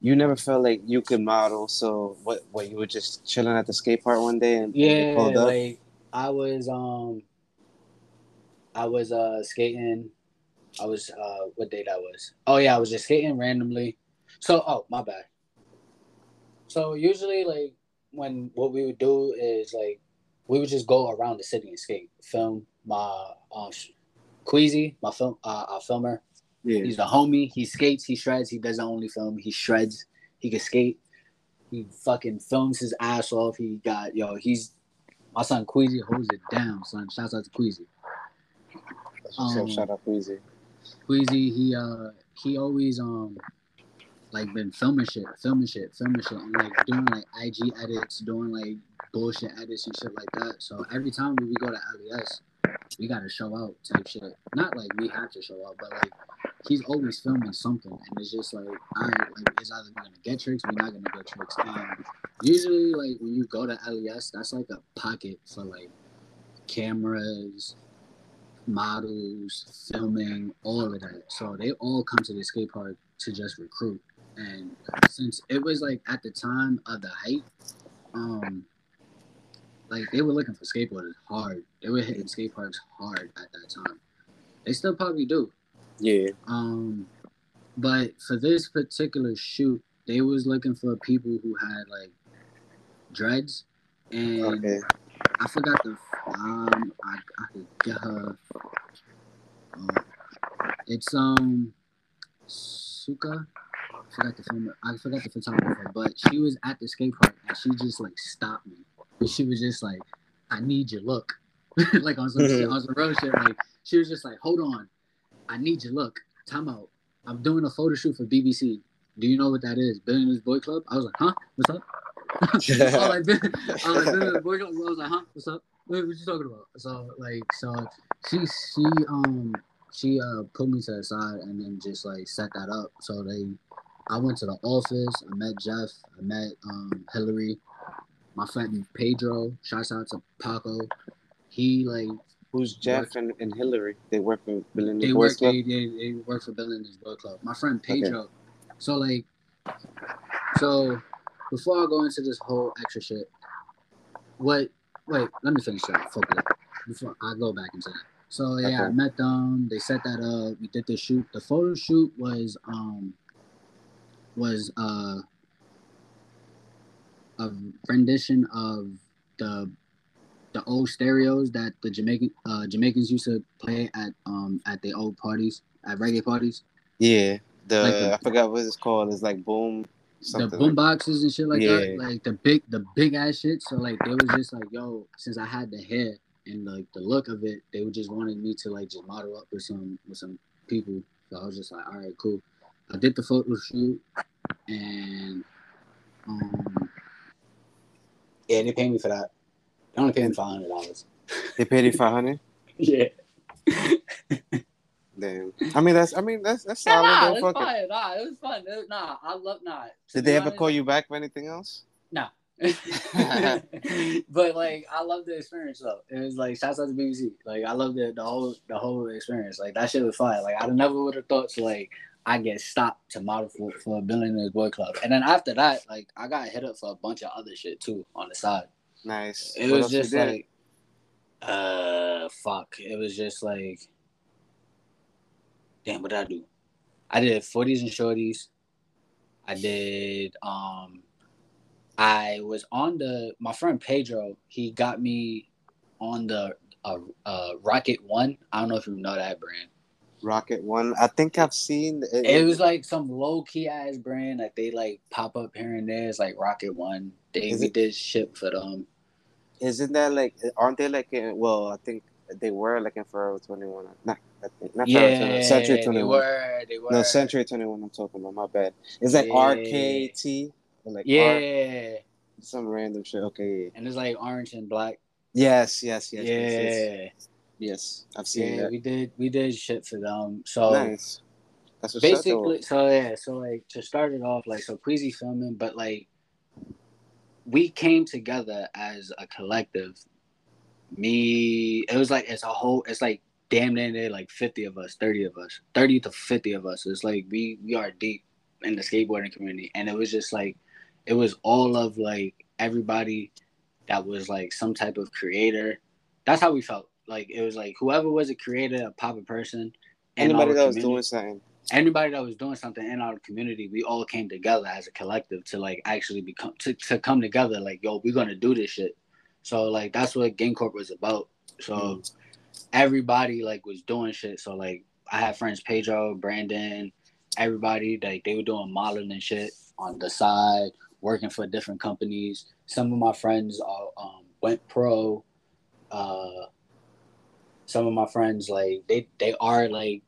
You never felt like you could model. So what? What you were just chilling at the skate park one day and and Yeah, pulled up. like I was um I was uh skating I was uh what day that was? Oh yeah, I was just skating randomly. So oh my bad. So usually like when what we would do is like we would just go around the city and skate. Film my um Queasy, my film uh our filmer. yeah. He's a homie. He skates, he shreds, he doesn't only film, he shreds, he can skate. He fucking films his ass off. He got yo, he's my son Queasy holds it down, son. Shouts out to Queasy. That's what's up. um, Shout out Queasy. Queasy, he uh he always um like been filming shit, filming shit, filming shit, and like doing like IG edits, doing like bullshit edits and shit like that. So every time we go to LES, we gotta show out type shit. Not like we have to show out, but like he's always filming something, and it's just like, all right, like it's either gonna get tricks, we're not gonna get tricks. And usually, like when you go to LES, that's like a pocket for like cameras, models, filming, all of that. So they all come to the skate park to just recruit. And since it was like at the time of the hype, um, like they were looking for skateboarders hard. They were hitting skate parks hard at that time. They still probably do. Yeah. Um, but for this particular shoot, they was looking for people who had like dreads, and okay. I forgot the um I, I could get her. Uh, it's um Suka. I forgot the film. I forgot the photographer, but she was at the skate park and she just like stopped me. And she was just like, "I need your look," <laughs> like on some shit, on some real shit. Like she was just like, "Hold on, I need your look. Time out. I'm doing a photo shoot for BBC. Do you know what that is? Billionaires Boy Club." I was like, "Huh? What's up?" <laughs> I was like, I was like, Billionaires Boy Club. I was like, "Huh? What's up? What, what you talking about?" So like, so she she um she uh put me to the side and then just like set that up. So they, I went to the office. I met Jeff. I met um Hillary my friend Pedro, shouts out to Paco. He like Who's Jeff worked, and, and Hillary? They work for Bill and they work, Club. They, they, they, work for Bill and his Boy Club. My friend Pedro. Okay. So like, so before I go into this whole extra shit, what? Wait, let me finish that. Focus before I go back into that. So yeah, okay. I met them. They set that up. We did the shoot. The photo shoot was um was uh a rendition of the the old stereos that the Jamaican uh, Jamaicans used to play at um at the old parties at reggae parties. Yeah, the, like the I forgot what it's called. It's like boom. The boom like boxes and shit like yeah. that, like the big, the big ass shit. So like they was just like, yo, since I had the hair and like the look of it, they would just wanted me to like just model up with some with some people. So I was just like, all right, cool. I did the photo shoot, and um, yeah, they paid me for that. They only paid me five hundred dollars. They paid you five hundred. <laughs> yeah. Damn. I mean that's I mean that's that's solid. Nah, it's fine. Nah, it was fun. It was, nah, I love nah. Did they ever call you back for anything else? No. <laughs> <laughs> but like I love the experience though. It was like shouts out to BBC. Like I love the the whole the whole experience. Like that shit was fun. Like I never would have thought to like I get stopped to model for, for a Billionaires Boy Club. And then after that, like I got hit up for a bunch of other shit too on the side. Nice. It what was just like uh fuck. It was just like damn what did I do? I did 40s and shorties. I did um I was on the my friend Pedro, he got me on the uh, uh Rocket One. I don't know if you know that brand. Rocket One. I think I've seen it. It was like some low key ass brand like they like pop up here and there. It's like Rocket One. They we did ship for them. Isn't that like? Aren't they like? In, well, I think they were like in Forever Twenty One. Not, I think not yeah, Forever 21, Century Twenty One. They were. They were. No, Century Twenty One. I'm talking about. My bad. Is that yeah. RKT? Like yeah. R- some random shit. Okay. And it's like orange and black. Yes. Yes. Yes. Yeah. Yes, yes. Yes, I've seen yeah, that. we did we did shit for them. So nice. That's what basically. So yeah, so like to start it off, like so Queasy filming, but like we came together as a collective. Me, it was like it's a whole. It's like damn near like fifty of us, thirty of us, thirty to fifty of us. It's like we we are deep in the skateboarding community, and it was just like it was all of like everybody that was like some type of creator. That's how we felt like it was like whoever was a creator, a popular person, anybody that was doing something, anybody that was doing something in our community, we all came together as a collective to like actually become to, to come together. Like, yo, we're gonna do this shit. So like that's what Gang Corp was about. So mm. everybody like was doing shit. So like I had friends Pedro, Brandon, everybody like they were doing modeling and shit on the side, working for different companies. Some of my friends are, um, went pro. Uh, some of my friends like they they are like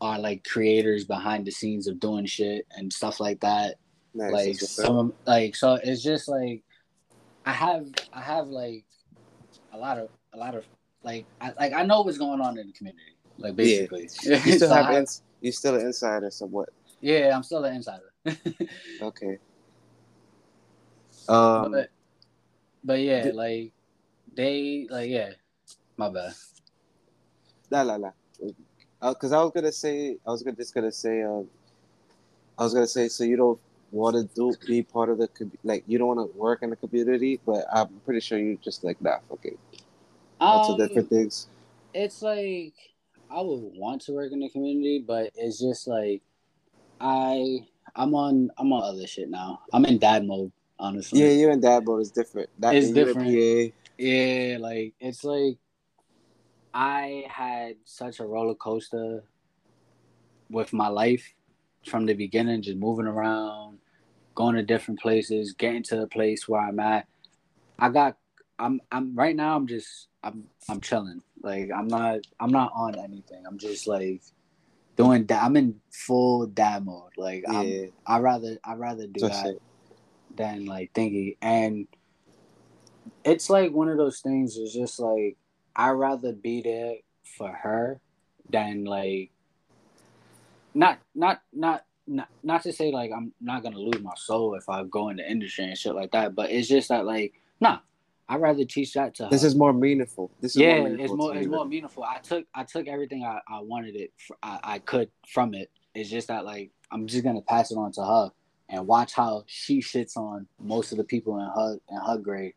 are like creators behind the scenes of doing shit and stuff like that. Nice. like that's what's up. some like so it's just like I have I have like a lot of a lot of like I like I know what's going on in the community. Like basically. You still <laughs> So have ins- you still an insider somewhat. yeah, I'm still an insider. <laughs> Okay. Um but, but yeah, did- like they like yeah. My bad. la la la. Because I was gonna say, I was gonna, just gonna say, um, I was gonna say, so you don't want to do be part of the like you don't want to work in the community, but I'm pretty sure you just like nah, it. Lots of Um, different things. it's like I would want to work in the community, but it's just like I I'm on I'm on other shit now. I'm in dad mode, honestly. Yeah, you're in dad mode It's different. That It's and you and different. Yeah, like it's like I had such a roller coaster with my life from the beginning, just moving around, going to different places, getting to the place where I'm at. I got I'm I'm right now I'm just I'm I'm chilling. Like I'm not I'm not on anything. I'm just like doing that. I'm in full dad mode. Like yeah, I'm I rather I rather do that's that it. than like thinking And it's like one of those things. It's just like I rather be there for her than like not not not not not to say like I'm not gonna lose my soul if I go in the industry and shit like that. But it's just that like nah, I'd rather teach that to her. This is more meaningful. This is yeah, more meaningful it's more it's more meaningful. I took I took everything I, I wanted it I, I could from it. It's just that like I'm just gonna pass it on to her and watch how she shits on most of the people in her in her grade.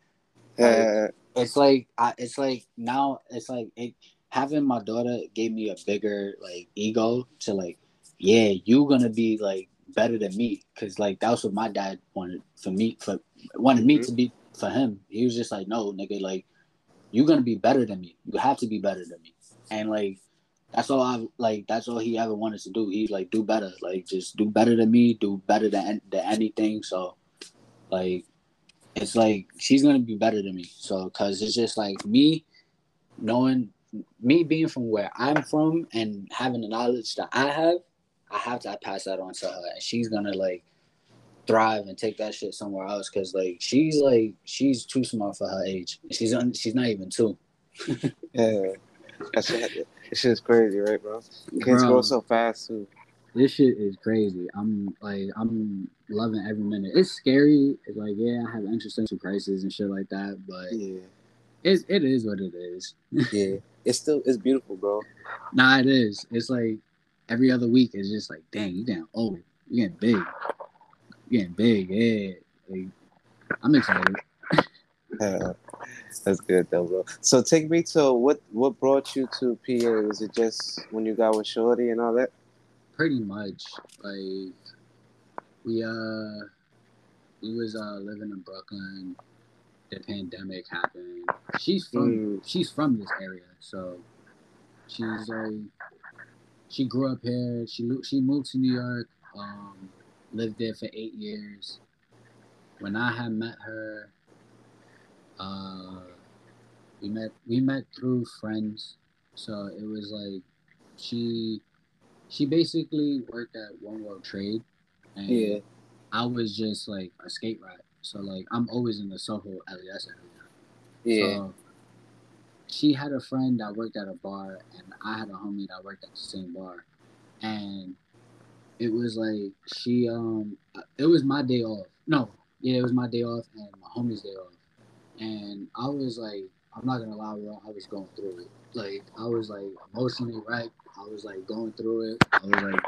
Uh, It's like I it's like now it's like it having my daughter gave me a bigger like ego to like yeah you gonna be like better than me because like that's what my dad wanted for me for wanted me Mhm. to be for him. He was just like no nigga like you gonna be better than me. You have to be better than me. And like that's all I like. That's all he ever wanted to do. He like do better. Like just do better than me. Do better than than anything. So like it's like she's gonna be better than me. So cause it's just like me knowing me being from where I'm from and having the knowledge that I have. I have to pass that on to her, and she's gonna like thrive and take that shit somewhere else. Cause like she's like she's too smart for her age. She's un- she's not even two. yeah, that shit, that shit is crazy, right, bro? Kids Bro. grow so fast too. This shit is crazy. I'm like I'm loving every minute. It's scary. It's like yeah, I have existential crisis and shit like that, but Yeah, it's it is what it is. <laughs> yeah. It's still it's beautiful, bro. Nah, it is. It's like every other week. It's just like, dang, you getting old. You getting big. You getting big. Yeah. Like, I'm excited. <laughs> <laughs> That's good though, bro. So take me to what what brought you to PA? Was it just when you got with Shorty and all that? Pretty much. Like we uh we was uh living in Brooklyn. The pandemic happened. She's from Mm. she's from this area, so she's like she grew up here. She she moved to New York. Um, lived there for eight years. When I had met her, uh, we met we met through friends. So it was like she she basically worked at One World Trade, and Yeah. I was just like a skate rat. So like I'm always in the Soho LES area. Yeah. So she had a friend that worked at a bar, and I had a homie that worked at the same bar, and it was like she um it was my day off. No, yeah, it was my day off and my homie's day off, and I was like, I'm not gonna lie, bro, I was going through it. Like I was like emotionally wrecked. I was like going through it. I was like,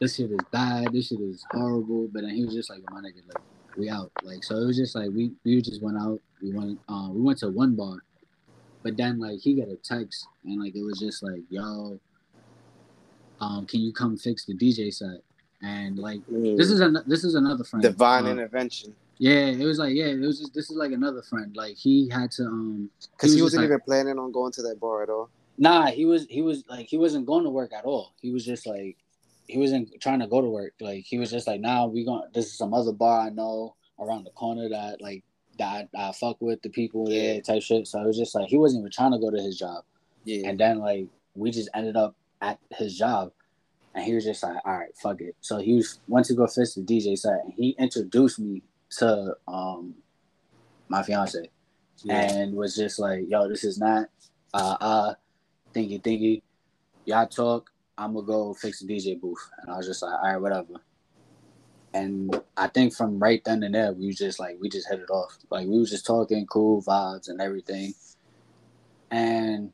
this shit is bad. This shit is horrible. But then he was just like, my nigga, like we out. Like so, it was just like we we just went out. We went um we went to one bar, but then like he got a text and like it was just like yo, um can you come fix the DJ set? And like Mm. this is an this is another friend. divine Uh, intervention yeah, it was like yeah, it was just this is like another friend. Like he had to um because he was wasn't like- even planning on going to that bar at all. Nah, he was he was like he wasn't going to work at all. He was just like he wasn't trying to go to work. Like he was just like, nah, we going this is some other bar I know around the corner that like that I, I fuck with the people there type shit. So it was just like he wasn't even trying to go to his job. Yeah. And then like we just ended up at his job and he was just like, all right, fuck it. So he was went to go fix the DJ set, and he introduced me to um my fiance, yeah. and was just like, yo, this is not uh uh thingy thingy. Y'all talk. I'm gonna go fix the DJ booth, and I was just like, all right, whatever. And I think from right then and there, we just like we just hit it off. Like we was just talking, cool vibes and everything, and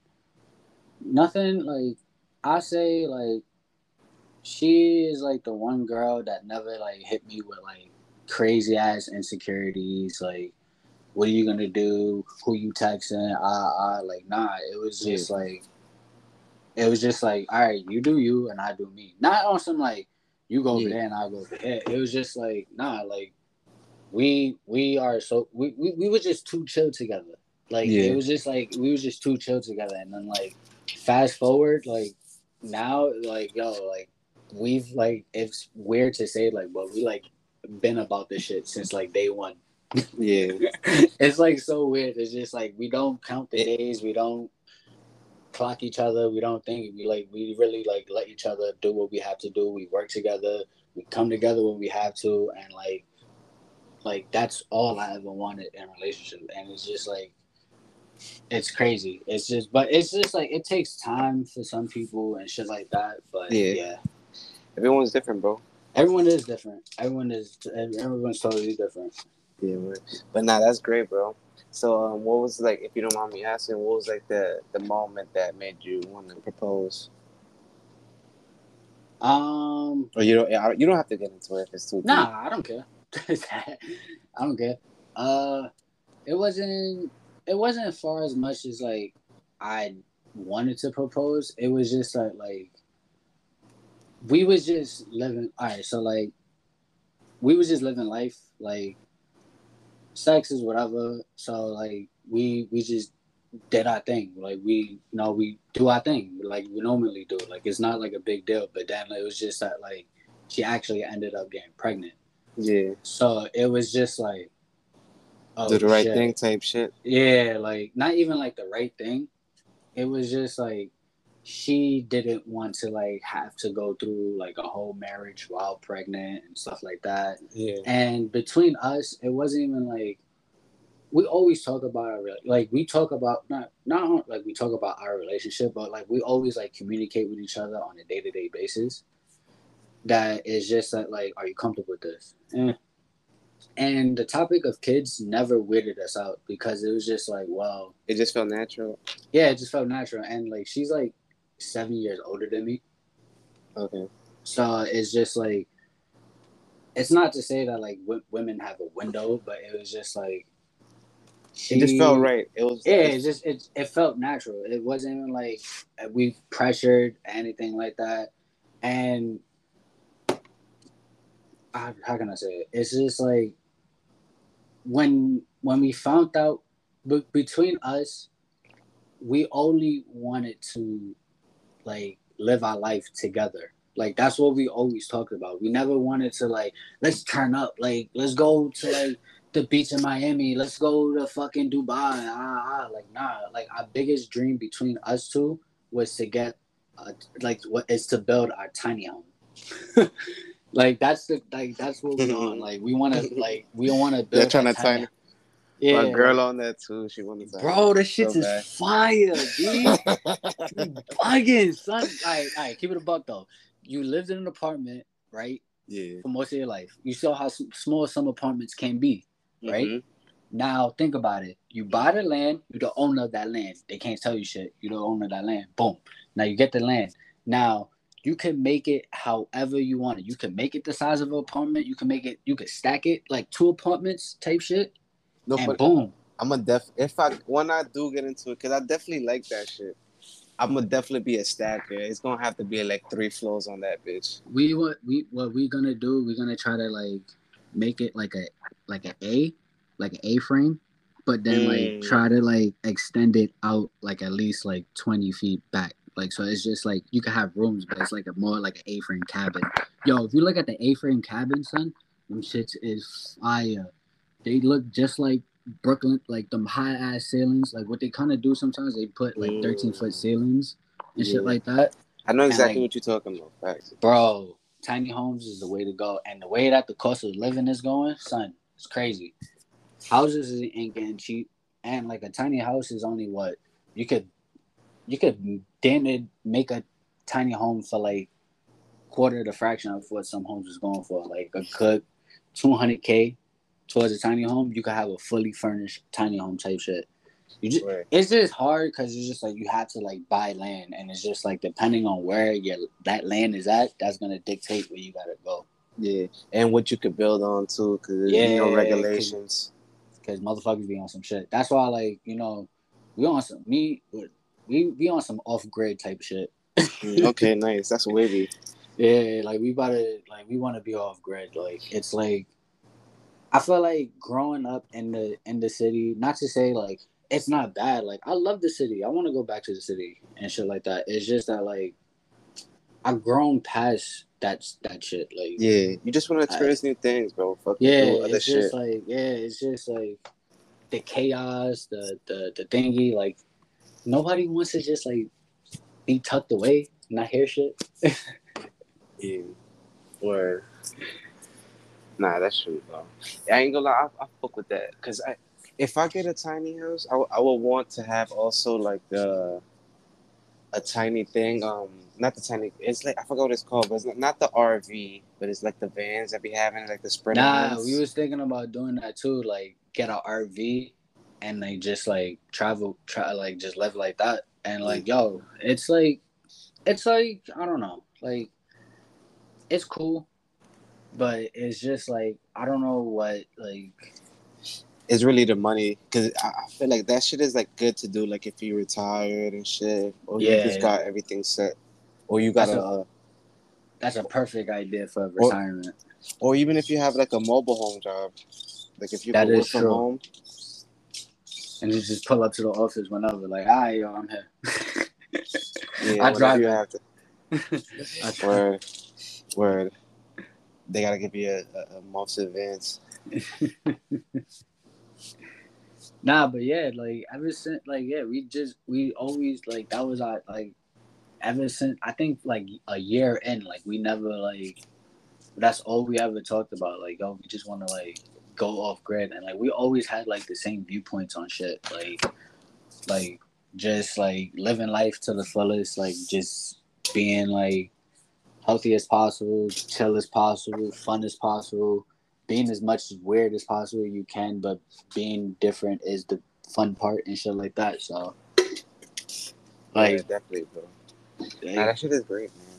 nothing like I say like she is like the one girl that never like hit me with like crazy ass insecurities like what are you gonna do who you texting ah ah like nah it was just yeah. like it was just like all right you do you and i do me. Not on some like you go over there and i go over there. It was just like nah like we we are so we we, we were just too chill together. Like yeah. it was just like we was just too chill together. And then like fast forward like now like yo like we've like it's weird to say like but we like been about this shit since like day one. Yeah. <laughs> It's like so weird. It's just like we don't count the days. We don't clock each other we don't think we like we really like let each other do what we have to do we work together we come together when we have to and like like that's all i ever wanted in a relationship and it's just like it's crazy it's just but it's just like it takes time for some people and shit like that but yeah, yeah Everyone's different, bro. Everyone is different. Everyone is. Everyone's totally different. Yeah. But nah, that's great, bro. So, um, what was like, if you don't mind me asking, what was like the the moment that made you want to propose? Um. Or you don't you don't have to get into it if it's too. Nah, deep. I don't care. <laughs> I don't care. Uh, it wasn't. It wasn't far as much as like I wanted to propose. It was just like like we was just living all right so like we was just living life like sex is whatever. So like we we just did our thing. Like we you know we do our thing. Like we normally do. Like it's not like a big deal. But then like, it was just that like she actually ended up getting pregnant. Yeah. So it was just like oh, do the right shit. thing type shit? Yeah like not even like the right thing. It was just like she didn't want to like have to go through like a whole marriage while pregnant and stuff like that. Yeah. And between us, it wasn't even like we always talk about our like we talk about not not like we talk about our relationship, but like we always like communicate with each other on a day to day basis. That is just that like, are you comfortable with this? Eh. And the topic of kids never weirded us out because it was just like, well, it just felt natural. Yeah, it just felt natural, and like she's like seven years older than me. Okay. So it's just like, it's not to say that like w- women have a window, but it was just like. She, it just felt right. It was. Yeah, it just it it felt natural. It wasn't even like we pressured anything like that, and how, how can I say it? It's just like when when we found out b- between us, we only wanted to like live our life together. Like that's what we always talked about. We never wanted to like let's turn up, like let's go to like the beach in Miami, let's go to fucking Dubai. Ah, ah. like nah. Like our biggest dream between us two was to get, uh, like what is to build our tiny home. <laughs> like that's the like that's what we're on. <laughs> Like we want to like we don't want to build. They're trying to tiny. Yeah, my girl on that too. She wanted to. Bro, this shit so is bad. fire, dude. <laughs> bugging, son. All right, all right. Keep it a buck though. You lived in an apartment, right? Yeah. For most of your life, you saw how small some apartments can be, right? Mm-hmm. Now think about it. You buy the land. You're the owner of that land. They can't tell you shit. You're the owner of that land. Boom. Now you get the land. Now you can make it however you want it. You can make it the size of an apartment. You can make it. You can stack it like two apartments type shit no, and but boom. I'm a def. If I when I do get into it, because I definitely like that shit. I'm gonna definitely be a stacker. It's gonna have to be like three floors on that bitch. We what we what we gonna do? We're gonna try to like make it like a like an A, like an A frame, but then mm. like try to like extend it out like at least like 20 feet back. Like so, it's just like you can have rooms, but it's like a more like an A frame cabin. Yo, if you look at the A frame cabin, son, them shits is fire. They look just like Brooklyn, like them high ass ceilings. Like what they kind of do sometimes, they put like 13 foot mm. ceilings and yeah. shit like that. I know exactly like- what you're talking about. Facts. bro. Tiny homes is the way to go, and the way that the cost of living is going, son, it's crazy. Houses ain't getting cheap, and like a tiny house is only what you could, you could damn it make a tiny home for like quarter of the fraction of what some homes is going for. Like a cook, two hundred k towards a tiny home, you could have a fully furnished tiny home type shit. You just Right. it's just hard because it's just like you have to like buy land, and it's just like depending on where your that land is at, that's gonna dictate where you gotta go. Yeah, and what you could build on too, because Yeah, you know 'cause- regulations. Because motherfuckers be on some shit. That's why, like you know, we on some me we we on some off grid type shit. Okay, <laughs> nice. That's wavy. Yeah, like we about to like we want to be off grid. Like it's like I feel like growing up in the in the city. Not to say like it's not bad. Like I love the city. I want to go back to the city and shit like that. It's just that like I've grown past that that shit. Like Yeah, you just want to experience new things, bro. Fuck yeah, do other it's shit. just like yeah, it's just like the chaos, the the the thingy. Like nobody wants to just like be tucked away, not hear shit. <laughs> Yeah. Or nah, that's true though. I ain't gonna lie, I, I fuck with that because I, if I get a tiny house, I, w- I would want to have also like the a tiny thing. Um, not the tiny. It's like I forgot what it's called, but it's not, not the RV, but it's like the vans that be having like the spreader. Nah, vans. we was thinking about doing that too. Like get an RV and like just like travel, try like just live like that. And like yo, it's like, it's like I don't know, like it's cool, but it's just like I don't know what like it's really the money because I, I feel like that shit is like good to do like if you retired and shit or you Yeah. just got everything set or you got That's a, a- that's a perfect idea for Or- retirement. or even if you have like a mobile home job like if you That work from true. home and you just pull up to the office whenever, like, all right, yo, I'm here. <laughs> yeah I drive you have to <laughs> word word they gotta give you a, a, month's advance <laughs> Nah, but yeah, like ever since, like yeah, we just we always like that was our like ever since I think like a year in, like we never like that's all we ever talked about. Like oh, we just want to like go off grid, and like we always had like the same viewpoints on shit, like like just like living life to the fullest, like just being like healthy as possible, chill as possible, fun as possible, being as much weird as possible you can, but being different is the fun part and shit like that. So, like, yeah, definitely bro nah, that shit is great man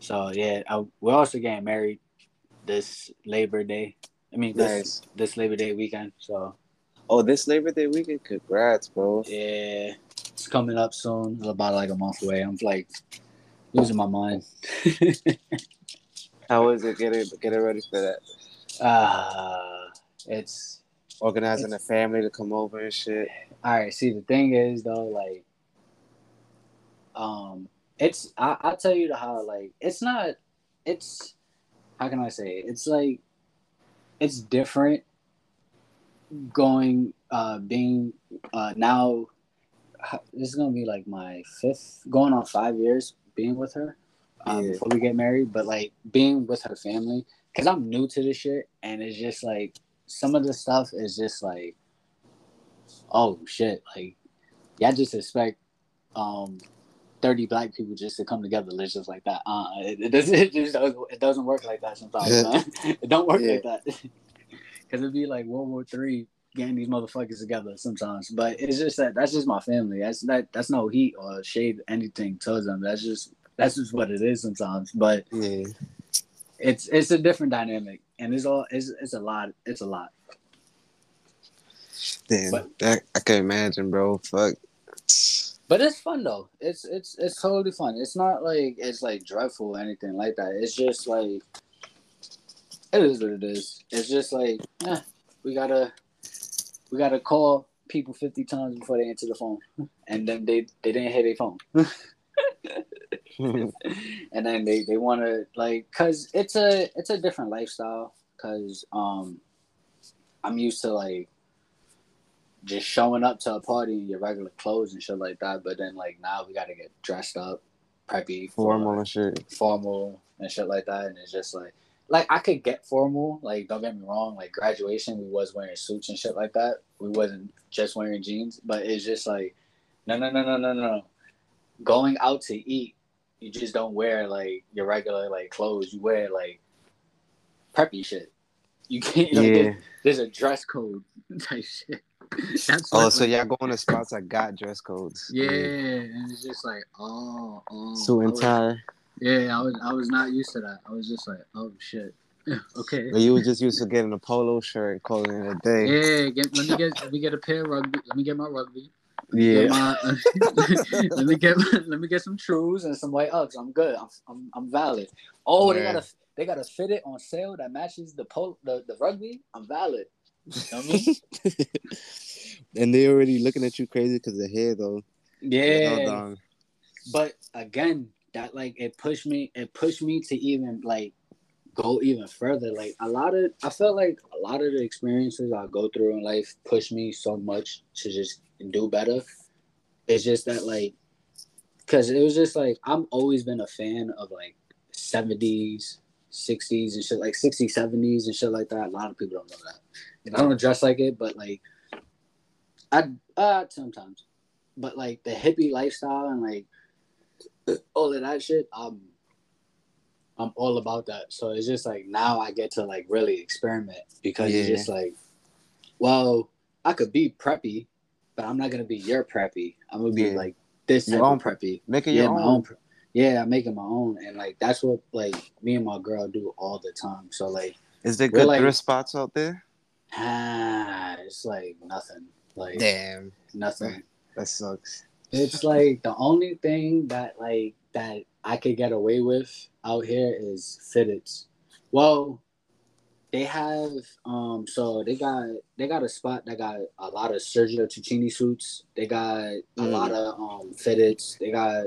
so yeah, I, we're also getting married this Labor Day. I mean, this nice this Labor Day weekend. So oh this labor day weekend congrats bro yeah, it's coming up soon. It's about like a month away. I'm like losing my mind. how is it getting getting ready for that uh it's organizing a family to come over and shit all right see the thing is though like um it's I, i'll tell you the how like it's not it's how can i say it? it's like it's different going uh being uh now this is gonna be like my fifth going on five years being with her um, Yeah. before we get married but like being with her family because i'm new to this shit and it's just like some of the stuff is just like oh shit like yeah just expect um 30 black people just to come together live just like that. Uh it, it doesn't <laughs> it just doesn't, it doesn't work like that sometimes <laughs> it don't work like that. <laughs> Because it'd be like world war three getting these motherfuckers together sometimes but it's just that that's just my family that's that that's no heat or shade anything towards them that's just that's just what it is sometimes but yeah it's it's a different dynamic and it's all it's, it's a lot it's a lot Damn, But- that, I can imagine, bro. Fuck. But it's fun though. It's it's it's totally fun. It's not like it's like dreadful or anything like that. It's just like it is what it is. It's just like eh, we gotta we gotta call people fifty times before they answer the phone, and then they they didn't hit their phone, <laughs> <laughs> and then they they want to like cause it's a it's a different lifestyle. Cause um I'm used to like just showing up to a party in your regular clothes and shit like that. But then like now we gotta get dressed up, preppy, Formal and shit. formal and shit like that. And it's just like, like I could get formal. Like don't get me wrong. Like graduation, we was wearing suits and shit like that. We wasn't just wearing jeans. But it's just like, no, no, no, no, no, no. Going out to eat, you just don't wear like your regular like clothes. You wear like preppy shit. You can't. <laughs> Like, Yeah. there's, there's a dress code <laughs> type shit. That's Oh, so y'all going to spots that got dress codes. Yeah, and it's just like, oh, oh. Suit and tie. Yeah, I was I was not used to that. I was just like, oh shit. <laughs> okay. But you was just used to getting a polo shirt and calling it a day. Yeah, get, let me get let me get a pair of rugby. Let me get my rugby. Yeah. My, <laughs> let me get let me get some trues and some white Uggs. I'm good. I'm I'm, I'm valid. Oh, they got a they got a fitted on sale that matches the polo the, the rugby. I'm valid. You know I mean? and they already looking at you crazy because of hair though. yeah. But again that like it pushed me it pushed me to even like go even further. Like a lot of i felt like a lot of the experiences i go through in life push me so much to just do better. It's just that like because it was just like i'm always been a fan of like 70s 60s and shit like 60s 70s and shit like that. A lot of people don't know that. And i don't dress like it but like i uh sometimes. But like the hippie lifestyle and like all of that shit, I'm I'm all about that. So it's just like now I get to like really experiment because it's just like, well, I could be preppy, but I'm not gonna be your preppy. I'm gonna be Yeah. like this Your own preppy. Make it Yeah, your my own. own. pre- Yeah, I'm making my own, and like that's what like me and my girl do all the time. So like, Is there good like- thrift spots out there? ah, it's like nothing, like Damn. nothing. That sucks. It's like the only thing that like that I could get away with out here is fitteds. Well, they have um so they got they got a spot that got a lot of Sergio Tacchini suits. They got a Mm. lot of um fitteds. They got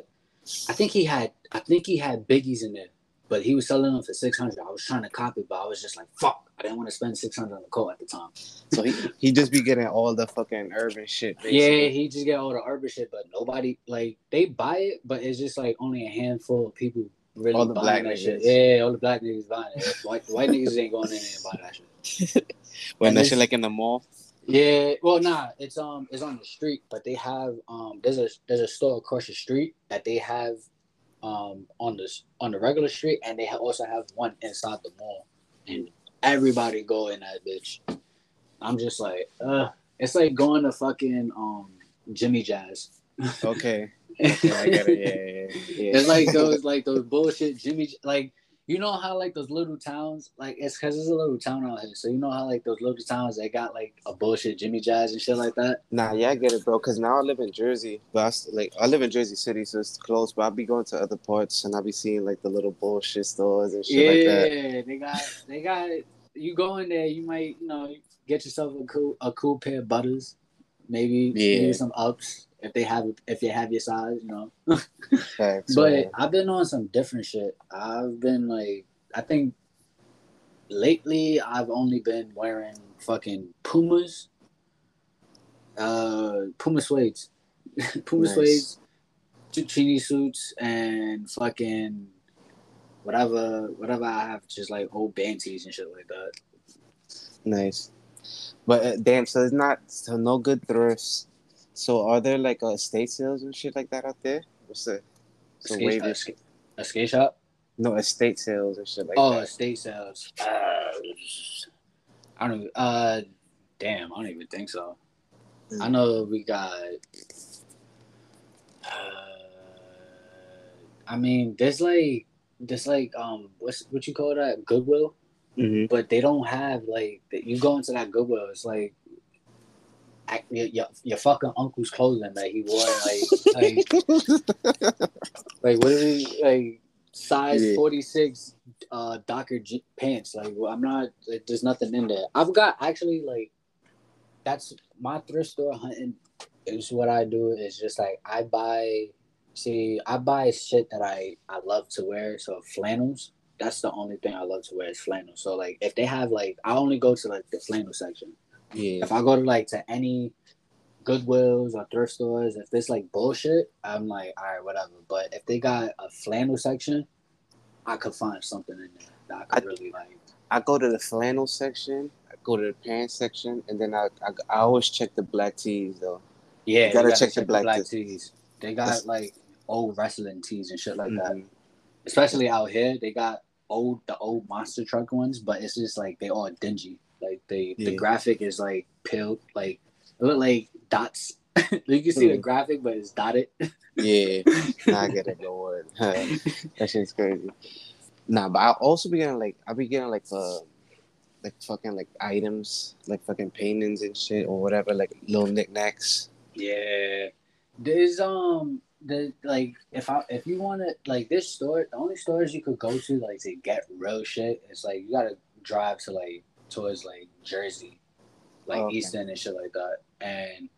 I think he had I think he had biggies in there, but he was selling them for six hundred. I was trying to copy, but I was just like, fuck, I didn't want to spend six hundred on the coat at the time. So he <laughs> He just be getting all the fucking urban shit. yeah, he just get all the urban shit, but nobody like they buy it, but it's just like only a handful of people really All the buying black that shit. niggas. Yeah, all the black niggas buying it. White white niggas ain't going in there and buy that shit. <laughs> when that shit like in the mall. Yeah, well, nah, it's um, it's on the street, but they have um, there's a there's a store across the street that they have um on the on the regular street, and they also have one inside the mall, and everybody go in that bitch. I'm just like, uh, it's like going to fucking um Jimmy Jazz. Okay. <laughs> Okay, I get it. Yeah, yeah, yeah. It's like those like those bullshit Jimmy like you know how like those little towns like it's because it's a little town out here so you know how like those little towns they got like a bullshit Jimmy Jazz and shit like that. Nah, yeah, I get it, bro. Cause now I live in Jersey, but I like I live in Jersey City, so it's close. But I'll be going to other parts, and I'll be seeing like the little bullshit stores and shit like that. yeah, they got they got you go in there you might you know get yourself a cool a cool pair of butters maybe Yeah. maybe some ups if they have if they have your size you know. <laughs> Facts, But man. I've been on some different shit. I've been like, I think lately I've only been wearing fucking Pumas, uh, Puma suedes, <laughs> Puma Nice. Tacchini suits, and fucking whatever, whatever I have, just like old banties and shit like that. nice. But uh, damn, so it's not so no good thrifts. So are there like uh, estate sales and shit like that out there? What's the so skate, wavy? a, ska- a skate shop? no estate sales and shit like oh, that. estate sales. Uh, I don't. Uh, damn, I don't even think so. I know we got. Uh, I mean, there's like, there's like, um, what's what you call that Goodwill, hmm but they don't have like. You go into that Goodwill, it's like. Act- Your, your, your fucking uncle's clothing that he wore like <laughs> like like what are we like size Yeah. 46 uh docker G- pants like i'm not like, there's nothing in there. I've got actually like that's my thrift store hunting is what i do is just like i buy see i buy shit that i i love to wear so flannels that's the only thing i love to wear is flannel so like if they have like i only go to like the flannel section Yeah. if I go to like to any Goodwills or thrift stores, if it's like bullshit, I'm like, all right, whatever. But if they got a flannel section, I could find something in there that I could I- really like. I go to the flannel section, I go to the pants section, and then I I, I always check the black tees though. Yeah, You gotta you check the black tees. tees. They got That's- like old wrestling tees and shit like that. Mhm. Especially out here, they got old the old monster truck ones, but it's just like they all dingy. Like they the Yeah. graphic is like peeled, like it look like dots. <laughs> you can see the Mhm. graphic, but it's dotted. Yeah, <laughs> I get it. Go <laughs> that shit's crazy. Nah, but I'll also be getting like I'll be getting like uh like fucking like items like fucking paintings and shit or whatever like little knickknacks. Yeah. There's um the like if I if you want to like this store, the only stores you could go to like to get real shit is like you gotta drive to like towards like Jersey, like Oh, okay. Easton and shit like that, and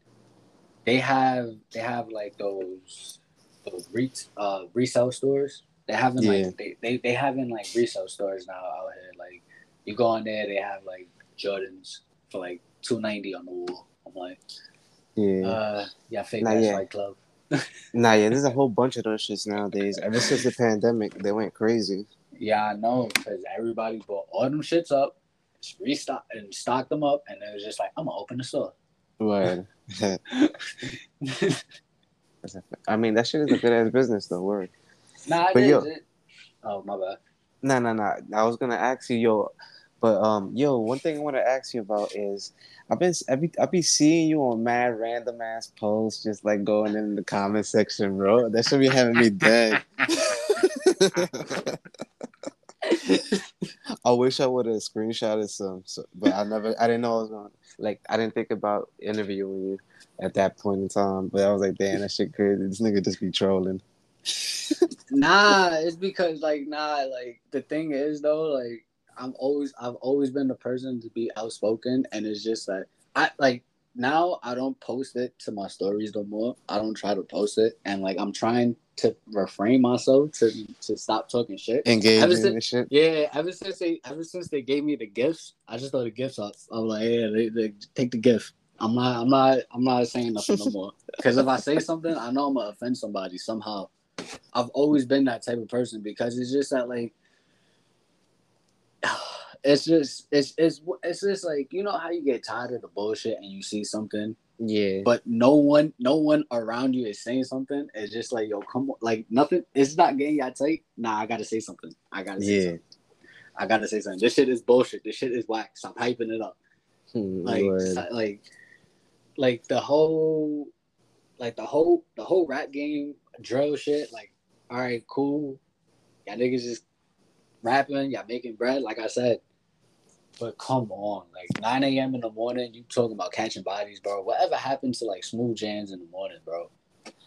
they have they have like those those re- uh resale stores. They having Yeah. like they, they they having like resale stores now out here. Like you go in there, they have like Jordans for like two ninety on the wall. I'm like. Yeah. Uh, yeah, fake Not ass yet. Flight Club. <laughs> nah, yeah, there's a whole bunch of those shits nowadays. Ever since the pandemic, they went crazy. Yeah, I know because everybody bought all them shits up, restock and stock them up, and it was just like, I'm gonna open the store. Word. <laughs> <laughs> I mean, that shit is a good ass business though. Word. nah, But it yo- is. It, oh my bad. No, no, no. I was gonna ask you, yo, but um, yo, one thing I want to ask you about is I've been I be I be seeing you on mad random ass posts, just like going in the comment section, bro. That should be having me dead. <laughs> <laughs> I wish I would have screenshotted some, so, but I never. I didn't know I was going. Like, I didn't think about interviewing you at that point in time. But I was like, damn, that shit crazy. This nigga just be trolling. <laughs> nah, it's because like nah, like the thing is though, like I'm always I've always been the person to be outspoken, and it's just like, I like now I don't post it to my stories no more. I don't try to post it, and like I'm trying to refrain myself to to stop talking shit. Engaging Ever since- shit. Yeah, ever since they ever since they gave me the gifts, I just throw the gifts up. I'm like, yeah, they, they take the gift. I'm not I'm not I'm not saying nothing no more. <laughs> Because if I say something, I know I'm gonna offend somebody somehow. I've always been that type of person because it's just that like it's just it's it's it's just like you know how you get tired of the bullshit and you see something Yeah. but no one no one around you is saying something. It's just like yo come on like nothing it's not getting y'all tight. Nah i gotta say something. I gotta say Yeah. something. I gotta say something. This shit is bullshit. This shit is whack. Stop hyping it up. Hmm, like like like the whole like the whole the whole rap game drill shit like all right cool. Y'all niggas just rapping. Y'all making bread like i said but come on like 9 a.m in the morning you talking about catching bodies bro whatever happened to like smooth jams in the morning bro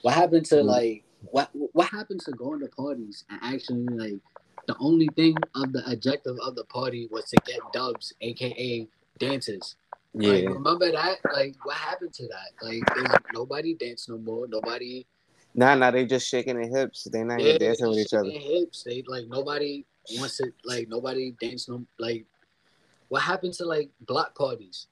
what happened to Mhm. like what what happened to going to parties and actually like the only thing of the objective of the party was to get dubs aka dances yeah. like, remember that? Like, what happened to that? Like, there's nobody dance no more. Nobody. Nah, nah, they just shaking their hips. They not even dancing with each other. Hips. They like nobody wants to like nobody dance no like. What happened to like block parties?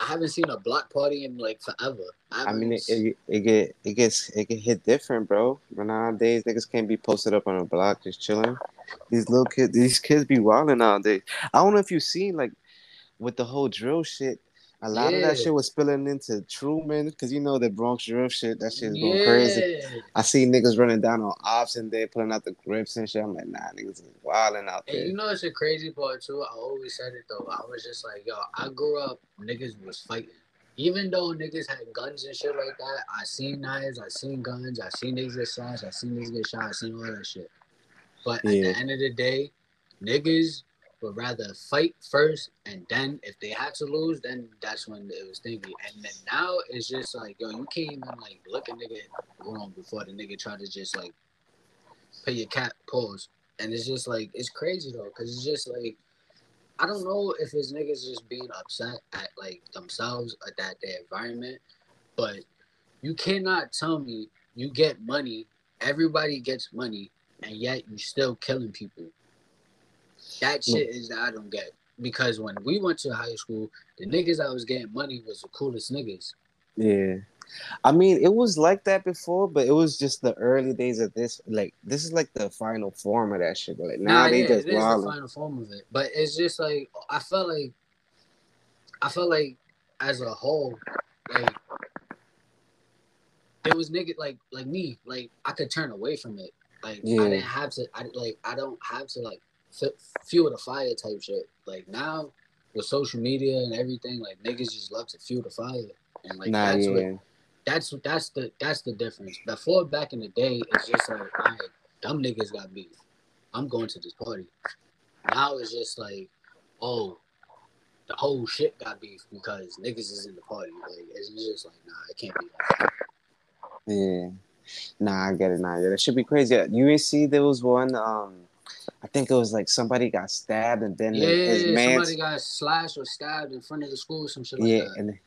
I haven't seen a block party in like forever. I, I mean, it, it, it get it gets it get hit different, bro. But nowadays, niggas can't be posted up on a block just chilling. These little kids, these kids be wilding nowadays. I don't know if you've seen like with the whole drill shit. A lot of that shit was spilling into Truman because you know the Bronx drill shit. That shit's going crazy. I see niggas running down on ops and they pulling out the grips and shit. I'm like, nah, niggas is wilding out And there. you know it's a crazy part too. I always said it though. I was just like, yo, I grew up, niggas was fighting. Even though niggas had guns and shit like that, I seen knives, I seen guns, I seen niggas get slashed, I seen niggas get shot, I seen all that shit. But at Yeah. the end of the day, niggas would rather fight first, and then if they had to lose, then that's when it was thinking. And then now it's just like, yo, you can't even like look a nigga wrong before the nigga try to just like put your cap pause. And it's just like it's crazy though, cause it's just like I don't know if it's niggas just being upset at like themselves or that their environment, but you cannot tell me you get money, everybody gets money, and yet you're still killing people. That mm. shit is that I don't get. Because when we went to high school, the niggas I was getting money was the coolest niggas. Yeah. I mean, it was like that before, but it was just the early days of this. Like, this is like the final form of that shit. Like now Nah, they yeah, just it is the final form of it. But it's just like I felt like I felt like as a whole, like there was nigga like like me, like I could turn away from it. Like Yeah. I didn't have to. I like I don't have to like fuel the fire type shit. Like now with social media and everything, like niggas just love to fuel the fire. And like nah, that's yeah. what that's that's the that's the difference. Before back in the day, it's just like, all right, dumb niggas got beef. I'm going to this party. Now it's just like, oh, the whole shit got beef because niggas is in the party. Like it's just like, nah, it can't be that. Yeah. Nah, I get it. Nah, yeah, that should be crazy. You ain't see there was one. Um, I think it was like somebody got stabbed and then Yeah, his man. somebody got slashed or stabbed in front of the school, or some shit like Yeah, that. and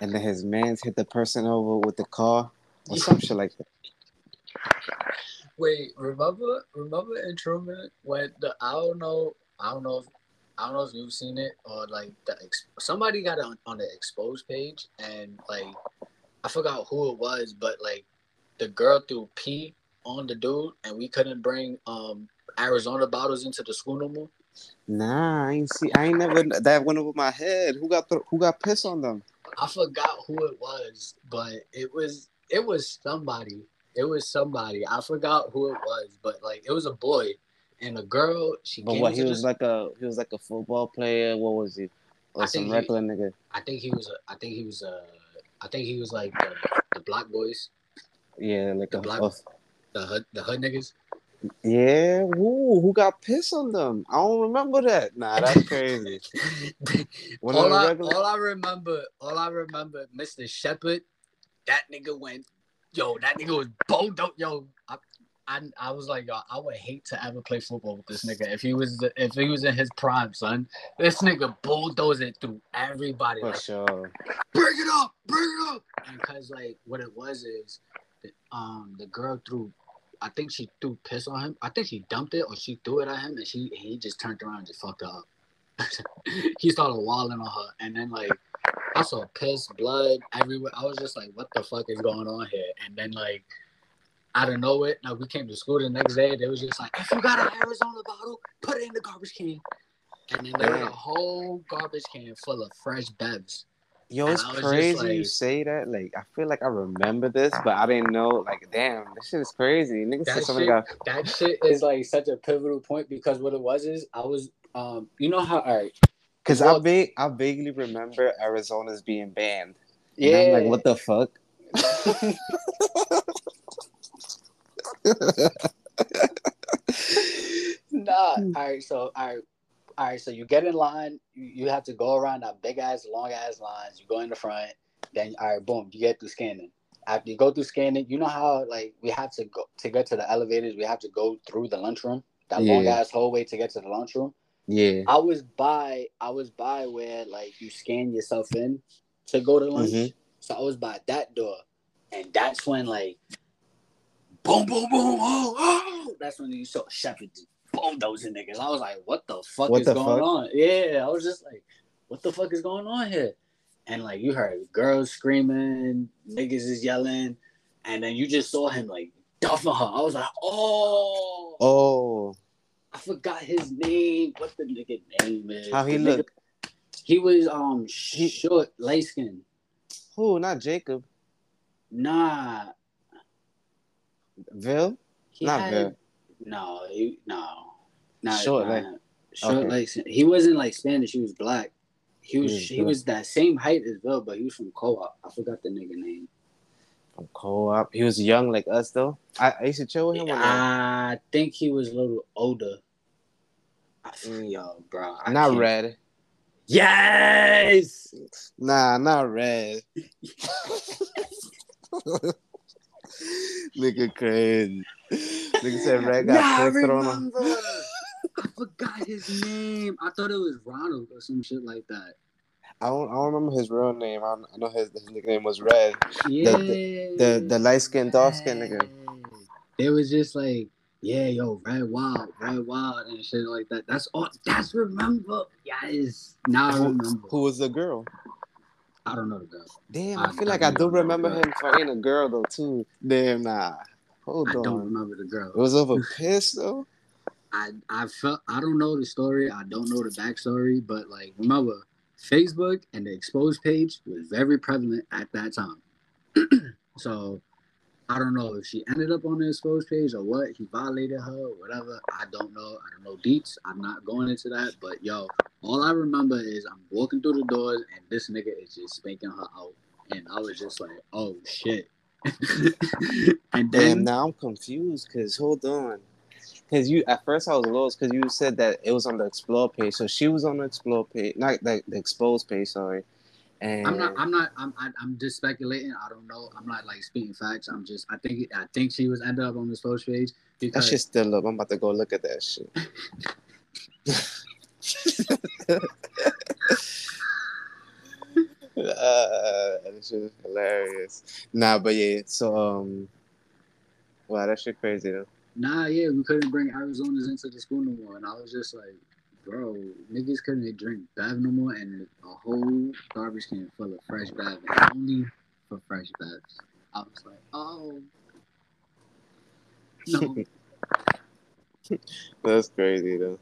and then his man's hit the person over with the car or some shit like that. Wait, remember remember in Truman when the I don't know I don't know if I don't know if you've seen it or like the somebody got on, on the exposed page and like I forgot who it was, but like the girl threw pee on the dude and we couldn't bring um Arizona bottles into the school no more. Nah, I ain't see. I ain't never. That went over my head. Who got who got pissed on them? I forgot who it was, but it was it was somebody. It was somebody. I forgot who it was, but like it was a boy and a girl. She But came what he was the- like a he was like a football player. What was he? Or I some think he- regular nigga. I think he was a. I think he was a. I think he was like the, the Black Boys, Yeah, like The a, black- a- the hood, the hood niggas. Yeah. Who who got piss on them? I don't remember that. Nah, that's crazy. <laughs> All I regular. all I remember, all I remember, Mr. Shepard, that nigga went, yo, that nigga was up, yo. I, I, I was like, yo, I would hate to ever play football with this nigga if he was if he was in his prime, son. This nigga bulldozed it through everybody. For Like, sure. bring it up, bring it up. And cause like what it was is, that, um, the girl threw, I think she threw piss on him. I think she dumped it or she threw it at him, and she he just turned around and just fucked her up. <laughs> he started walling on her, and then like I saw piss, blood everywhere. I was just like, what the fuck is going on here? And then like. Out of nowhere, now we came to school the next day. They was just like, if you got an Arizona bottle, put it in the garbage can. And then there was a whole garbage can full of fresh bevs. Yo, it's I was just crazy you say that. Like, I feel like I remember this, but I didn't know. Like, damn, this shit is crazy. Niggas said That shit, got. that shit <laughs> is like such a pivotal point because what it was is I was um you know how all right Cause Well- I va- I vaguely remember Arizona's being banned. And yeah I'm like, what the fuck? <laughs> nah all right so all right all right so you get in line you, you have to go around that big ass long ass lines you go in the front then all right boom you get through scanning after you go through scanning you know how like we have to go to get to the elevators we have to go through the lunchroom that long ass hallway to get to the lunchroom Yeah. I was by I was by where like you scan yourself in to go to lunch. Mhm. So I was by that door. And that's when like boom boom boom oh oh that's when you saw Shepard just boom those niggas. I was like, what the fuck What is the going fuck? on? Yeah, I was just like, what the fuck is going on here? And like you heard girls screaming, niggas is yelling, and then you just saw him like duffing her. I was like, oh, Oh, I forgot his name. What the nigga name is? how he The nigga- He was um He- short, light skin. Who? Not Jacob. Nah, Vil? he Not had Vil. No, he no, not Short, like- short, okay. skin. He wasn't like Spanish. He was black. He was He was he was that same height as Vil, but he was from Co-op. I forgot the nigga name. From co-op. He was young like us though. I, I used to chill with him. I think he was a little older. I, Mm. Yo, bro, I not can't- red. Yes. Nah, not red. <laughs> <laughs> Nigga crazy. <laughs> Nigga said red got Nah, I on him. <laughs> I forgot his name. I thought it was Ronald or some shit like that. I don't, I don't remember his real name. I, I know his, his nickname was Red. Yeah. the- the light-skinned, dark-skinned nigga. They was just like, yeah, yo, Red Wild, Red Wild, and shit like that. That's all. That's remember. Yes. Now I remember. who was the girl? I don't know the girl. Damn, I- I, feel I like I do remember the him fighting a girl though too. Damn, nah. Hold I don't on. remember the girl. It was over <laughs> piss though. I I felt I don't know the story. I don't know the backstory, but like remember, Facebook and the exposed page was very prevalent at that time. <clears throat> so I don't know if she ended up on the exposed page or what. He violated her or whatever. I don't know. I don't know deets. I'm not going into that. But yo, all I remember is I'm walking through the doors and this nigga is just spanking her out, and I was just like, oh shit. <laughs> and Damn, now I'm confused because hold on. Because you at first I was lost because you said that it was on the explore page. So she was on the explore page, not like the exposed page, sorry. And I'm not. I'm not. I'm. I, I'm just speculating. I don't know. I'm not like speaking facts. I'm just. I think. I think she was ended up on this post page that shit's still up. I'm about to go look at that shit. <laughs> <laughs> <laughs> uh, shit is hilarious. Nah, but yeah, so um wow, that shit crazy though. nah, yeah, we couldn't bring Arizonas into the school no more, and I was just like, bro, niggas couldn't drink Bev no more, and a whole garbage can full of fresh and only for fresh Bevs. I was like, oh. No, <laughs> That's crazy though.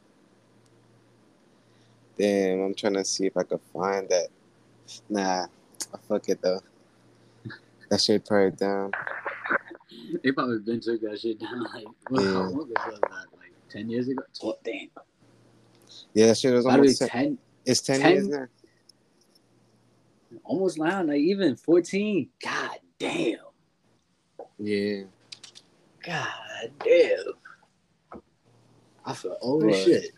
Damn, I'm trying to see if I could find that. Nah, fuck it though. That shit probably down. they probably been took that shit down like <laughs> what, Yeah. what was that like ten years ago? Twelve, damn, Yeah, that shit was almost ten, ten, it's ten, 10? years now. almost now, like even fourteen. God damn. Yeah. God damn. I feel old as shit.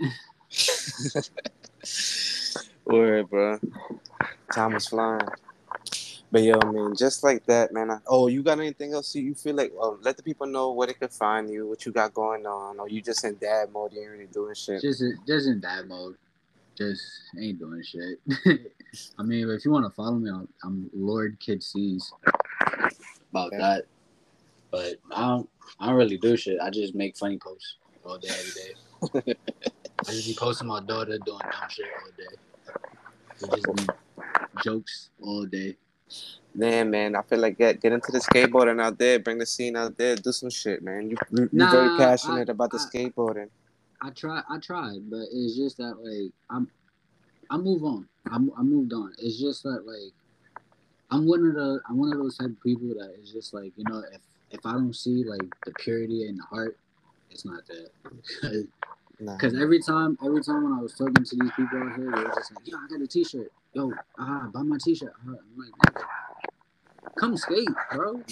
<laughs> <laughs> Word, bro. Time is flying. But yo, man, just like that, man. I, oh, you got anything else you, you feel like? Oh, let the people know where they can find you, what you got going on, or you just in dad mode, you ain't really doing shit. Just just in that mode. Just ain't doing shit. <laughs> I mean, if you want to follow me, I'm, I'm Lordkidsteez about Yeah. that. But I don't, I don't really do shit. I just make funny posts all day, every day. <laughs> I just be posting my daughter doing dumb shit all day. It just be jokes all day. Man, man, I feel like get get into the skateboarding out there, bring the scene out there, do some shit, man. You you you Nah, very passionate I- about the I- skateboarding. I try, I tried, but it's just that like I'm, I move on. I'm, I moved on. It's just that like I'm one of the, I'm one of those type of people that is just like you know if if I don't see like the purity in the heart, it's not that. <laughs> Nah. Because every time, every time when I was talking to these people out here, they were just like, "Yo, I got a T-shirt. Yo, ah, buy my T-shirt." I'm like, "Nigga, "Come skate, bro." <laughs> what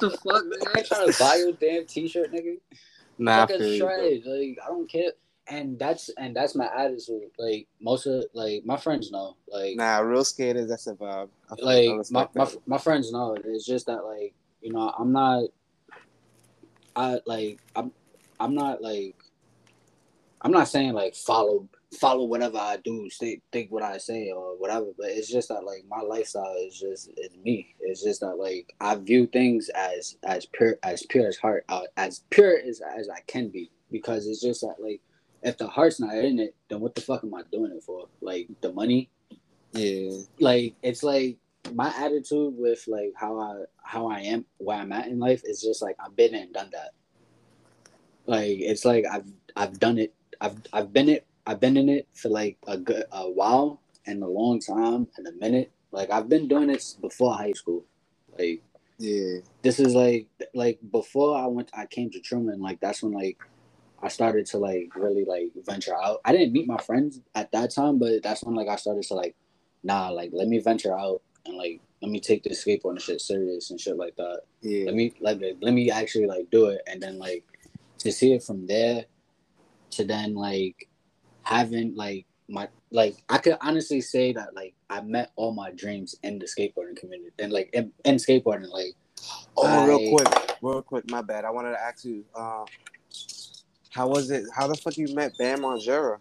the fuck? Man? I ain't trying to buy your damn T-shirt, nigga nah, I fucking feel you, bro. trash. Like I don't care. And that's and that's my attitude. Like most of like my friends know. Like Nah, real skaters, that's a vibe. I, I like my, my that. my friends know. It's just that like you know I'm not. I like I'm I'm not like. I'm not saying like follow follow whatever I do, stay think what I say or whatever, but it's just that like my lifestyle is just it's me. It's just that like I view things as as pure as pure as heart uh, as pure as as I can be because it's just that like if the heart's not in it, then what the fuck am I doing it for? Like the money, Yeah, like it's like my attitude with like how I how I am where I'm at in life is just like I've been and done that. Like it's like I've I've done it. I've I've been it. I've been in it for like a good a while and a long time and a minute. Like I've been doing this before high school. Like yeah, this is like like before I went I came to Truman. Like that's when like I started to like really like venture out. I didn't meet my friends at that time, but that's when like I started to like nah like let me venture out and like let me take this skateboarding shit serious and shit like that yeah. let me like let me actually like do it and then like to see it from there to then like having like my like I could honestly say that like I met all my dreams in the skateboarding community and like in, in skateboarding like Oh, real quick, real quick. My bad. I wanted to ask you, uh, how was it? How the fuck you met Bam Margera?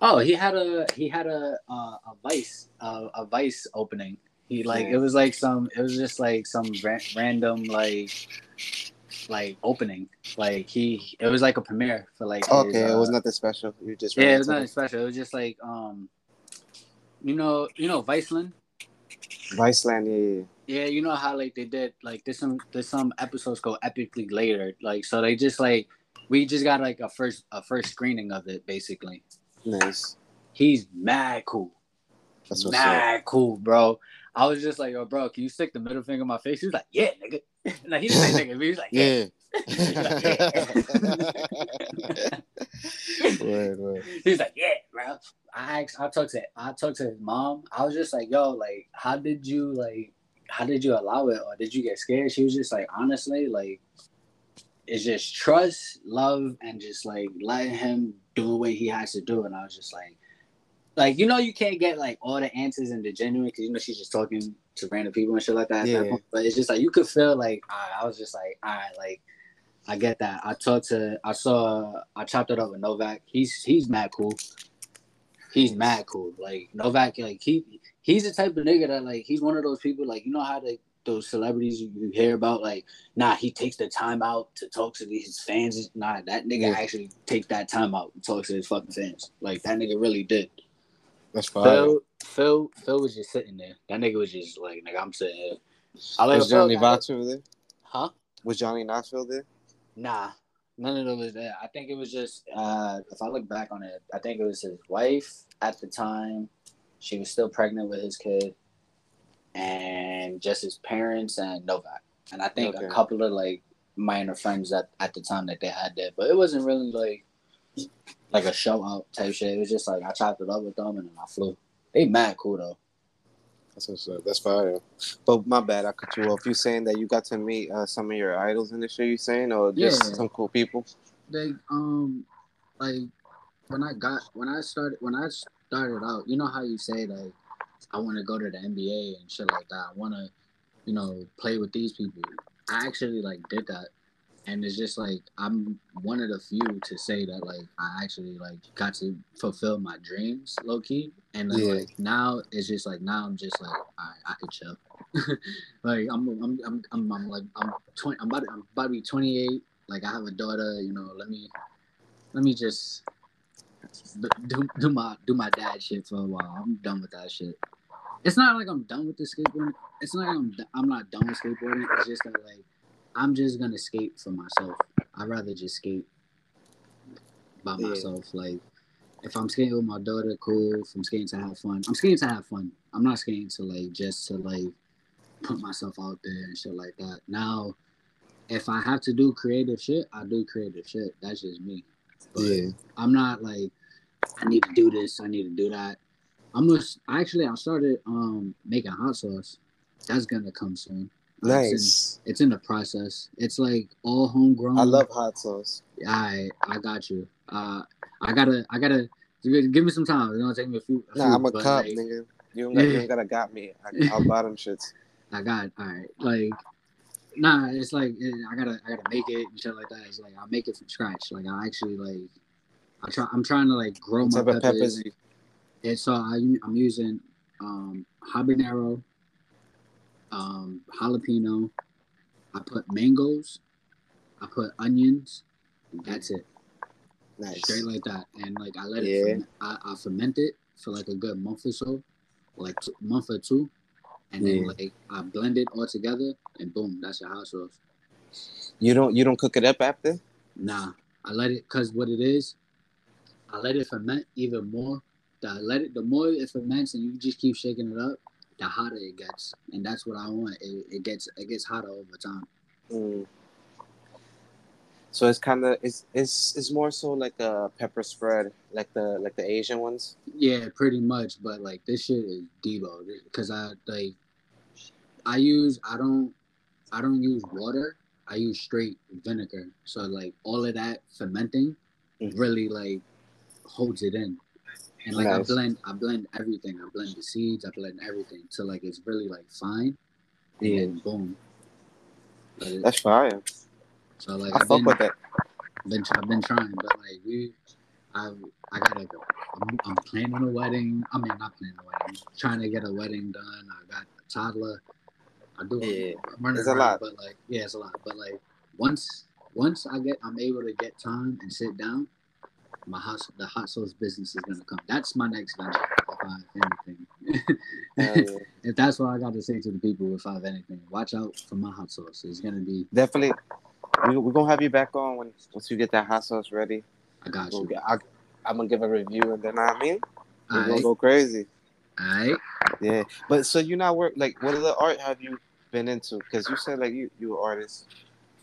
oh he had a he had a uh, a vice uh, a vice opening he like Yeah. it was like some it was just like some ra- random like like opening like he it was like a premiere for like his, Okay, it was uh, nothing special. You just Yeah, it was nothing special. It was just like um you know, you know, Viceland. Viceland, yeah, yeah. Yeah, you know how like they did like there's some there's some episodes go epically later, like so they just like we just got like a first a first screening of it basically. Nice. He's mad cool. That's what's mad up. cool, bro. I was just like, yo, bro, can you stick the middle finger in my face? He was like, yeah, nigga. <laughs> like he didn't say <laughs> nigga, he was like, yeah. yeah. <laughs> word, word. He's like, yeah, bro. I asked, I talked to, I talked to his mom. I was just like, yo, like, how did you like, how did you allow it, or did you get scared? She was just like, honestly, like, it's just trust, love, and just like letting him do what he has to do. And I was just like, like you know, you can't get like all the answers in the genuine because you know she's just talking to random people and shit like that. Yeah. But it's just like you could feel like I was just like, all right, like I get that. I talked to, I saw, I chopped it up with Novak. He's he's mad cool. He's mad cool. Like Novak, like he he's the type of nigga that like he's one of those people like you know how they those celebrities you, hear about, like, nah, he takes the time out to talk to his fans. Nah, that nigga yeah. actually takes that time out and talks to his fucking fans. Like that nigga really did. That's fine. Phil, Phil, Phil was just sitting there. That nigga was just like, nigga, I'm sitting here. I like was Johnny Knoxville there? Huh? Was Johnny Knoxville there? Nah, none of them was there. I think it was just, uh, if I look back on it, I think it was his wife at the time. She was still pregnant with his kid and just his parents and Novak. And I think okay. a couple of like minor friends at, at the time that they had there. But it wasn't really like like a show out type shit. It was just like I chopped it up with them and then I flew. They mad cool though. That's what's up. That's fire. But my bad, I cut you off. You saying that you got to meet uh, some of your idols in the show? You saying, or just yeah. some cool people? They um, like when I got when I started when I started out, you know how you say like I want to go to the NBA and shit like that. I want to, you know, play with these people. I actually like did that, and it's just like I'm one of the few to say that like I actually like got to fulfill my dreams, low key. And then, yeah. like now it's just like now I'm just like I I could chill. <laughs> like I'm I'm, I'm I'm I'm like I'm twenty. I'm about to, I'm about to be 28. Like I have a daughter. You know, let me let me just do, do my do my dad shit for a while. I'm done with that shit it's not like I'm done with the skateboarding. It's not like I'm I'm not done with skateboarding. It's just that like I'm just gonna skate for myself. I'd rather just skate by yeah. myself. Like if I'm skating with my daughter, cool. If I'm skating to have fun, I'm skating to have fun. I'm not skating to like just to like put myself out there and shit like that. Now, if I have to do creative shit, I do creative shit. That's just me. But yeah. I'm not like I need to do this. I need to do that. I'm gonna actually I started um making hot sauce. That's gonna come soon. Nice. It's in, it's in the process. It's like all homegrown. I love hot sauce. I I got you. Uh, I gotta I gotta give me some time. It's gonna take me a few. A nah, few, I'm a cop, like, nigga. You <laughs> you don't gotta got me. I, will buy them shits. <laughs> I got it. all right. Like, nah, it's like I gotta I gotta make it and shit like that. It's like I make it from scratch. Like I actually like I try. I'm trying to like grow what my peppers. peppers and so I, I'm using um, habanero, um, jalapeno. I put mangoes. I put onions. that's it. Nice. Straight like that, and like I let yeah. it. Ferment, I, I ferment it for like a good month or so, like a month or two, and then like I blend it all together, and boom, that's your hot sauce. You don't you don't cook it up after? Nah, I let it cause what it is, I let it ferment even more the let it the more it ferments and you just keep shaking it up, the hotter it gets, and that's what I want. It, it gets it gets hotter over time. Mm. So it's kind of it's it's it's more so like a pepper spread, like the like the Asian ones. Yeah, pretty much. But like this shit is Debo because I like I use I don't I don't use water. I use straight vinegar. So like all of that fermenting mm-hmm. really like holds it in and like nice. I blend, I blend everything. I blend the seeds. I blend everything to like it's really like fine. Yeah. And boom. That's fire. So like I I've fuck been, with that. Been I've been trying, but like we, I I gotta go. I'm, I'm planning a wedding. I mean, not planning a wedding. I'm trying to get a wedding done. I got a toddler. I do. Yeah, it's a lot. But like, yeah, it's a lot. But like, once once I get, I'm able to get time and sit down my hot the hot sauce business is gonna come. That's my next venture. five anything. Hell <laughs> yeah. if that's what I got to say to the people if I have anything, watch out for my hot sauce. It's gonna be. Definitely. We, we're gonna have you back on when once you get that hot sauce ready. I got you. get, I, I'm gonna give a review and then I mean we're gonna Alright, go crazy. alright. Yeah, but so you not work like what other art have you been into? Because you said like you you an artist.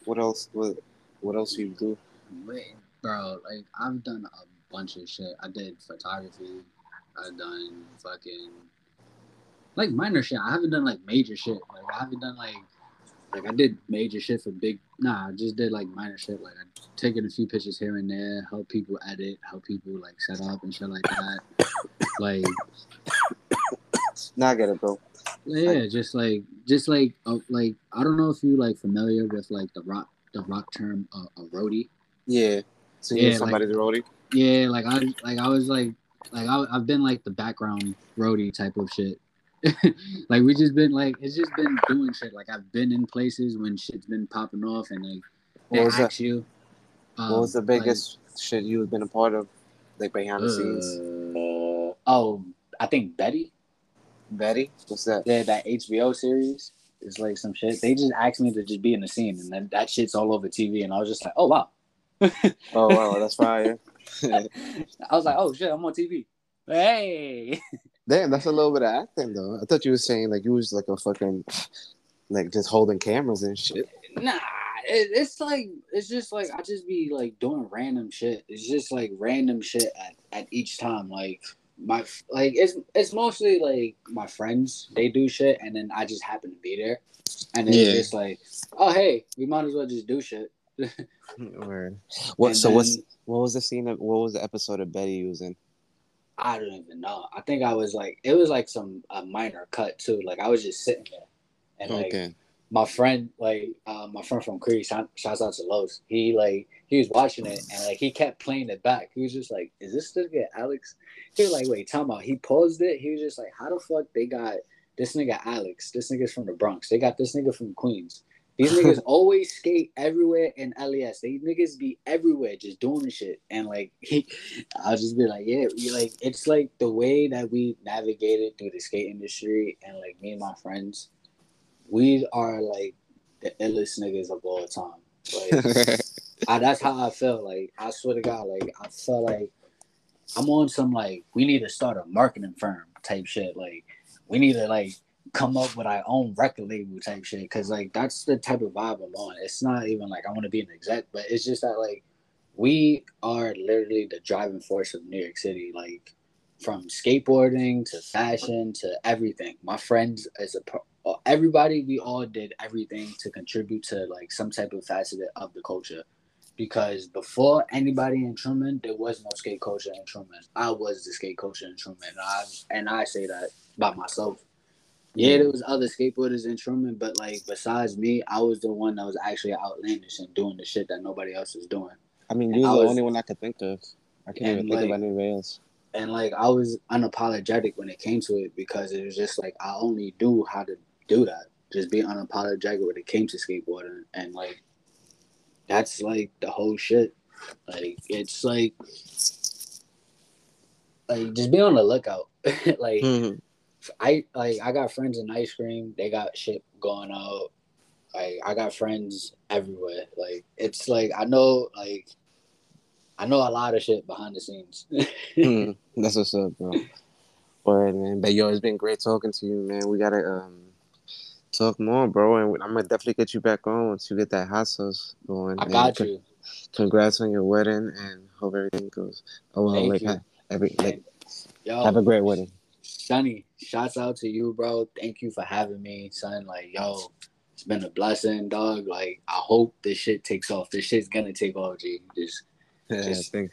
What else? What what else you do? Bro, like I've done a bunch of shit. I did photography. I've done fucking like minor shit. I haven't done like major shit. Like I haven't done like like I did major shit for big. Nah, I just did like minor shit. Like I taken a few pictures here and there, help people edit, help people like set up and shit like that. <coughs> like <coughs> not get it, bro. yeah, just like just like uh, like I don't know if you like familiar with like the rock the rock term uh, a roadie. Yeah. Yeah, you're like- somebody's roadie. Yeah, like I like I was like like I, I've been like the background roadie type of shit. <laughs> like we just been like it's just been doing shit. Like I've been in places when shit's been popping off and like they What was that? ask you. What was the um, biggest shit you've been a part of, like behind the like, scenes? uh, oh, I think Betty. Betty, what's that? Yeah, that HBO series is like some shit. They just asked me to just be in the scene, and then that shit's all over TV, and I was just like, oh wow. <laughs> Oh wow, that's fire. <laughs> I was like, oh shit, I'm on TV. Hey. <laughs> Damn, that's a little bit of acting though. I thought you were saying like you was like a fucking like just holding cameras and shit. Nah, it, it's like it's just like I just be like doing random shit. It's just like random shit at, at each time. Like my like it's it's mostly like my friends they do shit and then I just happen to be there, and it's Yeah. just like oh hey we might as well just do shit. <laughs> What? And so what's what was the scene? Of, what was the episode of Betty was in? I don't even know. I think I was like it was like some a minor cut too. Like I was just sitting there, and like Okay. my friend, like uh, my friend from Cree, shouts out to Los. He like he was watching it and like he kept playing it back. He was just like, "Is this the nigga Alex?" He was like, "Wait, time out." He paused it. He was just like, "How the fuck they got this nigga Alex? This nigga's from the Bronx. They got this nigga from Queens. These <laughs> niggas always skate everywhere in LES. These niggas be everywhere just doing the shit." And like <laughs> he, I'll just be like, "Yeah, like it's like the way that we navigated through the skate industry and like me and my friends." we are like the illest niggas of all time. Like <laughs> I, that's how I feel. Like I swear to God, like I feel like I'm on some like we need to start a marketing firm type shit. Like we need to like come up with our own record label type shit. Cause like that's the type of vibe I'm on. It's not even like I want to be an exec, but it's just that like we are literally the driving force of New York City. Like from skateboarding to fashion to everything. My friends as a pro- everybody we all did everything to contribute to like some type of facet of the culture because before anybody in Truman there was no skate culture in Truman I was the skate culture in Truman and I, and I say that by myself yeah there was other skateboarders in Truman but like besides me I was the one that was actually outlandish and doing the shit that nobody else was doing I mean, And you're the was- only one I could think of. I can't even think of like- anybody else. and like I was unapologetic when it came to it because it was just like I only knew how to do that, just be unapologetic when it came to skateboarding, and like that's like the whole shit. Like it's like like just be on the lookout. <laughs> like Mhm. I like I got friends in ice cream. They got shit going out. Like I got friends everywhere. Like it's like I know like I know a lot of shit behind the scenes. <laughs> Hmm. That's what's up, bro. Word, man. But yo, it's been great talking to you, man. We gotta um talk more, bro, and I'm gonna definitely get you back on once you get that hot sauce going. I got you. Congrats on your wedding, and hope everything goes. Oh well, Thank like ha- every like Yo, have a great wedding. Sunny, shouts out to you, bro. Thank you for having me, son. Like, yo, it's been a blessing, dog. Like, I hope this shit takes off. This shit's gonna take off, G. Just Yeah, Just- thank-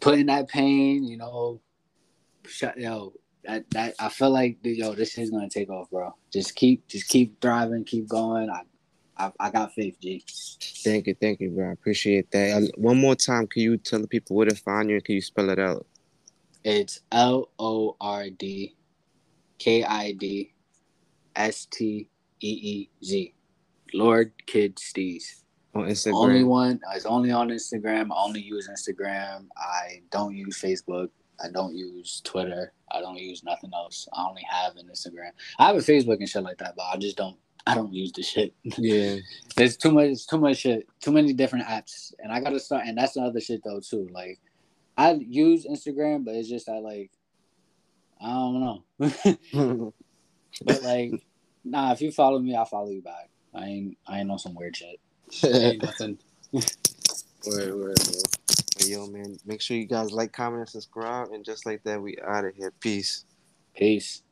put that pain, you know. Shut, yo, that that I feel like, yo, this shit's gonna take off, bro. Just keep, just keep thriving, keep going. I, I, I got faith, G. thank you, thank you, bro. I appreciate that. One more time, can you tell the people where to find you can you spell it out? It's L O R D K I D S T E E Z. Lord Kid Steez. On Instagram. Only one. It's only on Instagram. I only use Instagram. I don't use Facebook. I don't use Twitter. I don't use nothing else. I only have an Instagram. I have a Facebook and shit like that, but I just don't. I don't use the shit. <laughs> Yeah. There's too much. It's too much shit. Too many different apps, and I gotta start. And that's another shit though too. Like, I use Instagram, but it's just that like, I don't know. <laughs> <laughs> but like, nah. If you follow me, I'll follow you back. I ain't. I ain't on some weird shit. ain't <laughs> nothing. Word. But yo, man, make sure you guys like, comment, and subscribe. And just like that, we out of here. Peace. Peace.